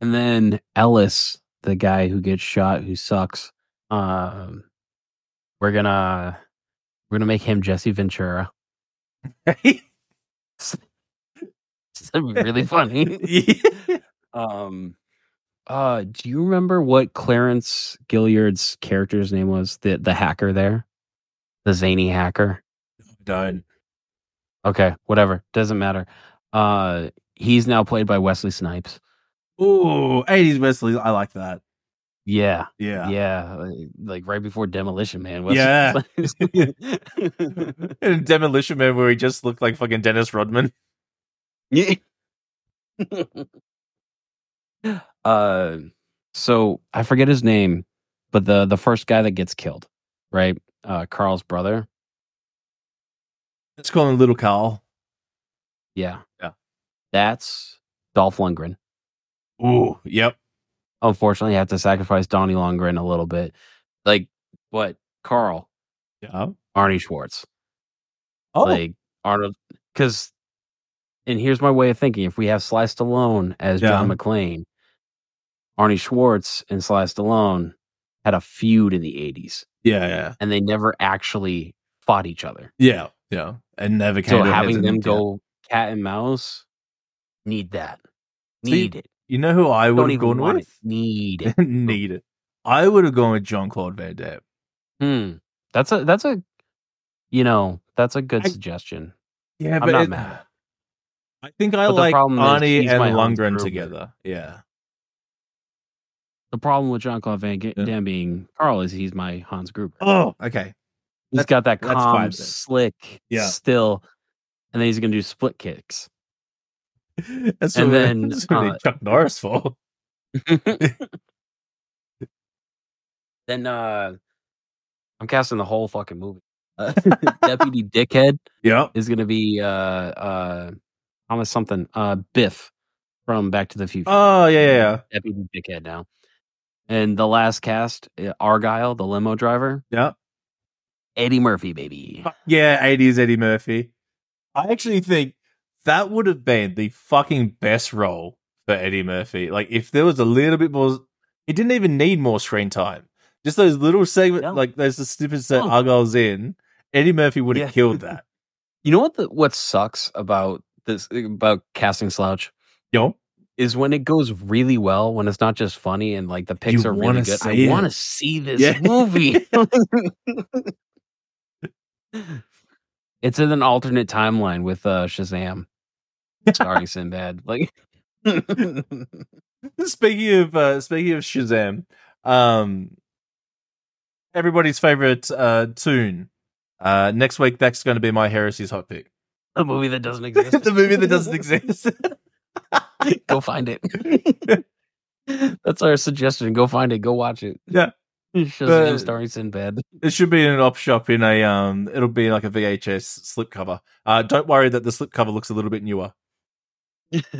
and then Ellis, the guy who gets shot who sucks. Um we're going to we're to make him Jesse Ventura. Really funny. [LAUGHS] Yeah. Um, Uh, do you remember what Clarence Gilliard's character's name was? The the hacker there, the zany hacker. Don't. Okay, whatever, doesn't matter. Uh, he's now played by Wesley Snipes. Ooh, 80s Wesley. I like that. Yeah, Yeah. yeah, like, like right before Demolition Man. Wesley Yeah. [LAUGHS] And [LAUGHS] Demolition Man, where he just looked like fucking Dennis Rodman. Yeah. [LAUGHS] uh, so I forget his name, but the the first guy that gets killed, right? Uh, Carl's brother. Let's call him Little Carl. Yeah, Yeah. That's Dolph Lundgren. Ooh, yep. Unfortunately, I have to sacrifice Donnie Lundgren a little bit. Like, but Carl, Yeah. Arnie Schwartz, Oh, like Arnold, because. And here's my way of thinking: if we have Sly Stallone as John Yeah. McClane, Arnie Schwartz and Sly Stallone had a feud in the '80s. yeah, yeah, and they never actually fought each other. yeah, yeah. And never came So having them go cat and mouse, need that. See, Need it. You know who I would have gone with? it. Need it. [LAUGHS] Need it. I would have gone with Jean-Claude Van Damme. Hmm. That's a that's a you know, that's a good I- suggestion. Yeah, I'm not mad. I think I But like Arnie and Lundgren together. Yeah. The problem with Jean-Claude Van Ga- Yeah. Damme being Carl is he's my Hans Gruber. Oh, okay. He's that's- got that calm, slick, Yeah. still, and then he's gonna do split kicks. [LAUGHS] That's And what, then, [LAUGHS] that's what uh, Chuck Norris for. [LAUGHS] then uh I'm casting the whole fucking movie. Uh, Deputy Dickhead yeah, is going to be uh uh Thomas something uh Biff from Back to the Future. Oh yeah, yeah, yeah. Deputy Dickhead now. And the last cast, uh, Argyle, the limo driver, Yeah. Eddie Murphy, baby. Fuck Yeah, 80s Eddie Murphy. I actually think that would have been the fucking best role for Eddie Murphy. Like, if there was a little bit more, it didn't even need more screen time. Just those little segments, Yeah. like those the snippets that Oh. Argyle's in, Eddie Murphy would have Yeah. killed [LAUGHS] that. You know what the what sucks about this about casting slouch Yo, is when it goes really well, when it's not just funny and like the picks You are really good. I want to see this Yeah. movie. [LAUGHS] [LAUGHS] it's in an alternate timeline with uh Shazam starring Sinbad. Like [LAUGHS] speaking of uh, speaking of Shazam, um, everybody's favorite uh, tune. Uh, next week, that's going to be my Heresy's hot pick. a movie that doesn't [LAUGHS] exist. the movie that doesn't exist. Go find it. [LAUGHS] That's our suggestion. Go find it. Go watch it. Yeah. Uh, starring Sinbad. It should be in an op shop in a um. It'll be like a VHS slipcover. Uh, don't worry that the slipcover looks a little bit newer. [LAUGHS]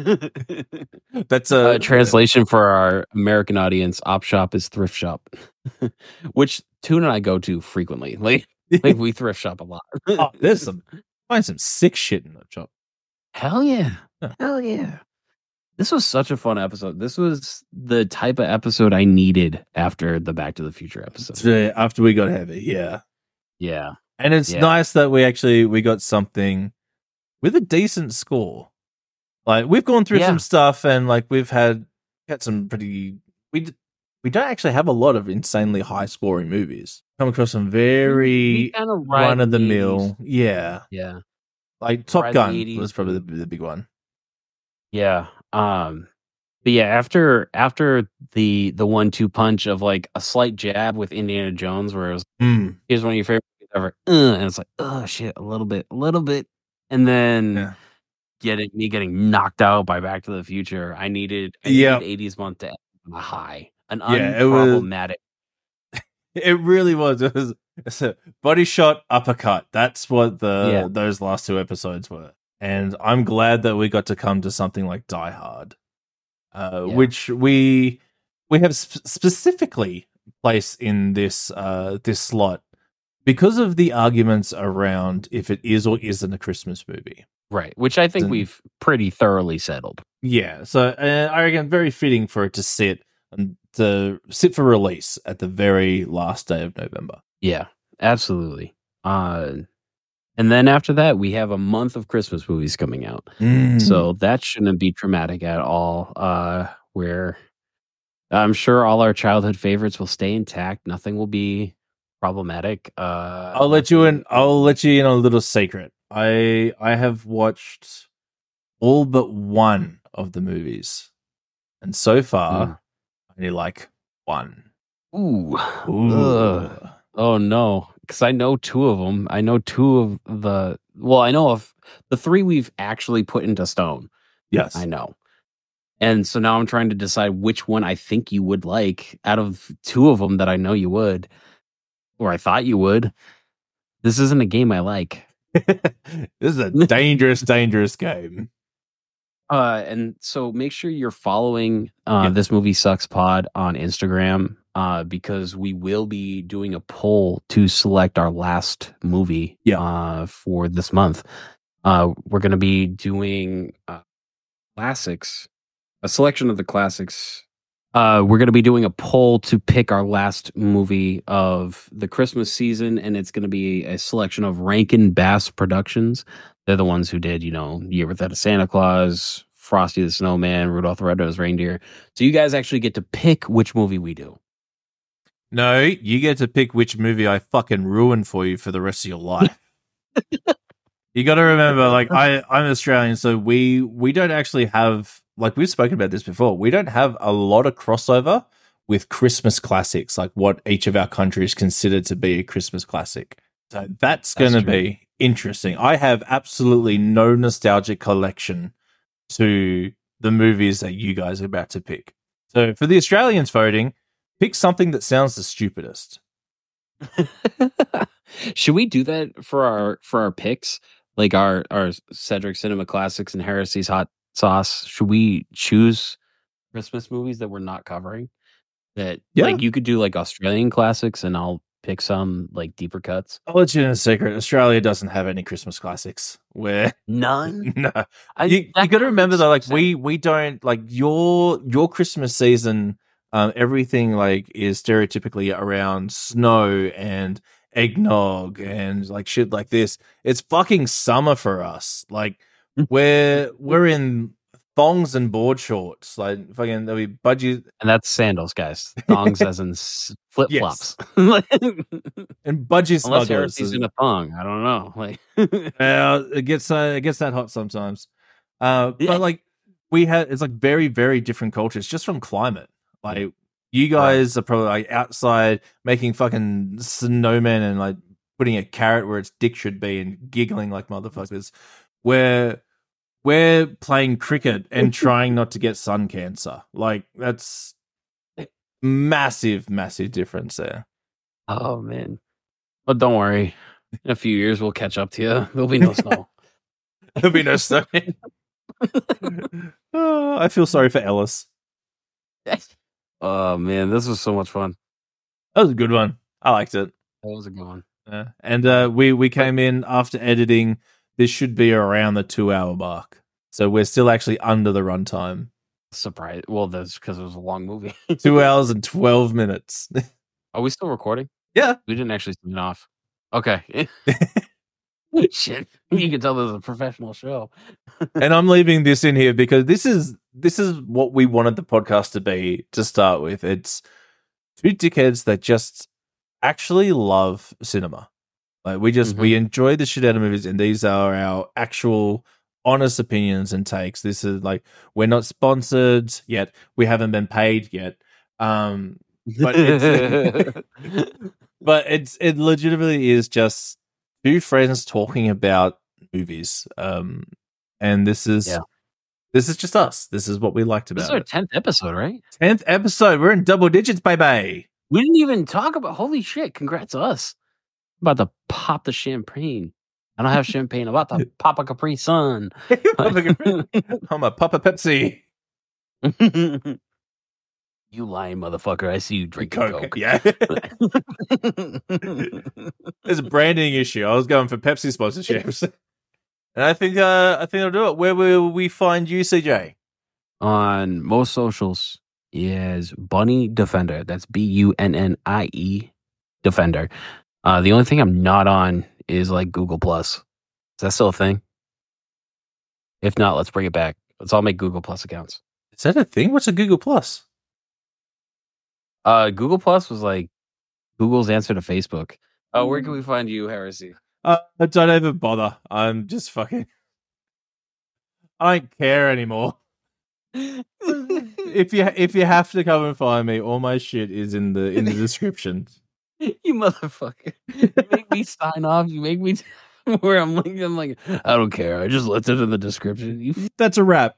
That's a uh, translation for our American audience: op shop is thrift shop, [LAUGHS] which Tune and I go to frequently. [LAUGHS] Like, like we thrift shop a lot. Oh, there's some find some sick shit in the shop. Hell yeah, Yeah. hell yeah! This was such a fun episode. This was the type of episode I needed after the Back to the Future episode. So, after we got heavy, yeah. Yeah, And it's Yeah. nice that we actually we got something with a decent score. Like we've gone through Yeah. some stuff and like we've had had some pretty we d- we don't actually have a lot of insanely high scoring movies. Come across some very kind of run of the mill. Yeah. Yeah, Like Top Gun was probably the, the big one. Yeah. Um but yeah, after after the the one two punch of like a slight jab with Indiana Jones where it was Mm. here's one of your favorite ever. Uh, and it's like, oh shit, a little bit, a little bit. And then Yeah. getting me getting knocked out by Back to the Future. I needed I Yep. 80s month to end a high. An Yeah, it was- unproblematic. [LAUGHS] It really was. It was it's a body shot uppercut. That's what the Yeah. those last two episodes were. And I'm glad that we got to come to something like Die Hard, uh, Yeah. which we we have sp- specifically placed in this uh, this slot because of the arguments around if it is or isn't a Christmas movie. Right. Which I think Then- we've pretty thoroughly settled. Yeah, so uh, I reckon very fitting for it to sit and to sit for release at the very last day of November. Yeah, absolutely. Uh and then after that, we have a month of Christmas movies coming out. Mm. So that shouldn't be traumatic at all. Uh, where I'm sure all our childhood favorites will stay intact. Nothing will be problematic. Uh, I'll let you in. I'll let you in a little secret. I I have watched all but one of the movies, and so far, Mm. I only like one. Ooh. Ooh. Oh no, because I know two of them. I know two of the. Well, I know of the three we've actually put into stone. Yes, I know. And so now I'm trying to decide which one I think you would like out of two of them that I know you would, or I thought you would. This isn't a game I like. [LAUGHS] this is a dangerous, dangerous game. Uh, and so make sure you're following uh, Yeah. this movie sucks pod on Instagram uh, because we will be doing a poll to select our last movie Yeah. uh, for this month. Uh, we're going to be doing uh, classics, a selection of the classics. Uh, we're going to be doing a poll to pick our last movie of the Christmas season, and it's going to be a selection of Rankin Bass Productions. They're the ones who did, you know, Year Without a Santa Claus, Frosty the Snowman, Rudolph the Red-Nosed Reindeer. So you guys actually get to pick which movie we do. No, you get to pick which movie I fucking ruin for you for the rest of your life. [LAUGHS] you got to remember, like I, I'm Australian, so we we don't actually have like we've spoken about this before. We don't have a lot of crossover with Christmas classics, like what each of our countries consider to be a Christmas classic. So that's going to be interesting. I have absolutely no nostalgic collection to the movies that you guys are about to pick. So for the Australians voting, pick something that sounds the stupidest. [LAUGHS] Should we do that for our for our picks? Like our our Cedric Cinema Classics and Heresy's Hot Sauce. Should we choose Christmas movies that we're not covering? That Yeah. like you could do like Australian classics and I'll pick some like deeper cuts. I'll let you in a secret. Australia doesn't have any Christmas classics. Where None. [LAUGHS] no, I, you, you got to remember though, like we we don't like your your Christmas season. Um, everything like is stereotypically around snow and eggnog and like shit like this. It's fucking summer for us. Like we're we're in thongs and board shorts. Like fucking there'll be budgie and that's sandals, guys. Thongs as in flip flops. [LAUGHS] And budgie. Heresy's in a thong, I don't know. Like [LAUGHS] Well, it gets uh, it gets that hot sometimes. Uh, Yeah. but like we had, it's like very very different cultures just from climate. Like you guys are probably like outside making fucking snowmen and like putting a carrot where its dick should be and giggling like motherfuckers. Where we're playing cricket and [LAUGHS] trying not to get sun cancer. Like that's massive, massive difference there. Oh man. But don't worry. In a few years we'll catch up to you. There'll be no [LAUGHS] snow. There'll be no snow. Oh, [LAUGHS] I feel sorry for Ellis. Oh man, this was so much fun. That was a good one. I liked it. That was a good one. Yeah. And uh, we we came in after editing. This should be around the two hour mark, so we're still actually under the runtime. Surprise. Well, that's because it was a long movie. [LAUGHS] Two hours and twelve minutes. [LAUGHS] Are we still recording? Yeah. We didn't actually sign off. Okay. [LAUGHS] [LAUGHS] Shit. You can tell this is a professional show. and I'm leaving this in here because this is this is what we wanted the podcast to be to start with. It's two dickheads that just actually love cinema. Like we just we enjoy the shit out of movies, and these are our actual honest opinions and takes. This is like we're not sponsored yet. We haven't been paid yet. Um, But it's- [LAUGHS] but it's it legitimately is just two friends talking about movies. Um, and this is Yeah. this is just us. This is what we liked this is about our tenth episode, right? Tenth episode. We're in double digits, baby. We didn't even talk about holy shit, congrats to us. I'm about to pop the champagne. I don't have champagne. I'm about to [LAUGHS] pop a Capri Sun. [LAUGHS] [LAUGHS] I'm a Papa Pepsi. You lying motherfucker. I see you drinking Coke. Yeah. [LAUGHS] There's a branding issue. I was going for Pepsi sponsorships. [LAUGHS] and I think uh I think I'll do it. Where will we find you, CJ? On most socials is Bunnie Defender. That's B U N N I E Defender. Uh, the only thing I'm not on is like Google Plus. Is that still a thing? If not, let's bring it back. Let's all make Google Plus accounts. Is that a thing? What's a Google Plus? Uh, Google Plus was like Google's answer to Facebook. Uh, where can we find you, Heresy? Uh, don't even bother. I'm just fucking. [LAUGHS] I don't care anymore. [LAUGHS] [LAUGHS] if you if you have to come and find me, all my shit is in the in the description. you motherfucker! You make me sign off. You make me t- where I'm like I'm like I don't care. I just left it in the description. You That's a wrap.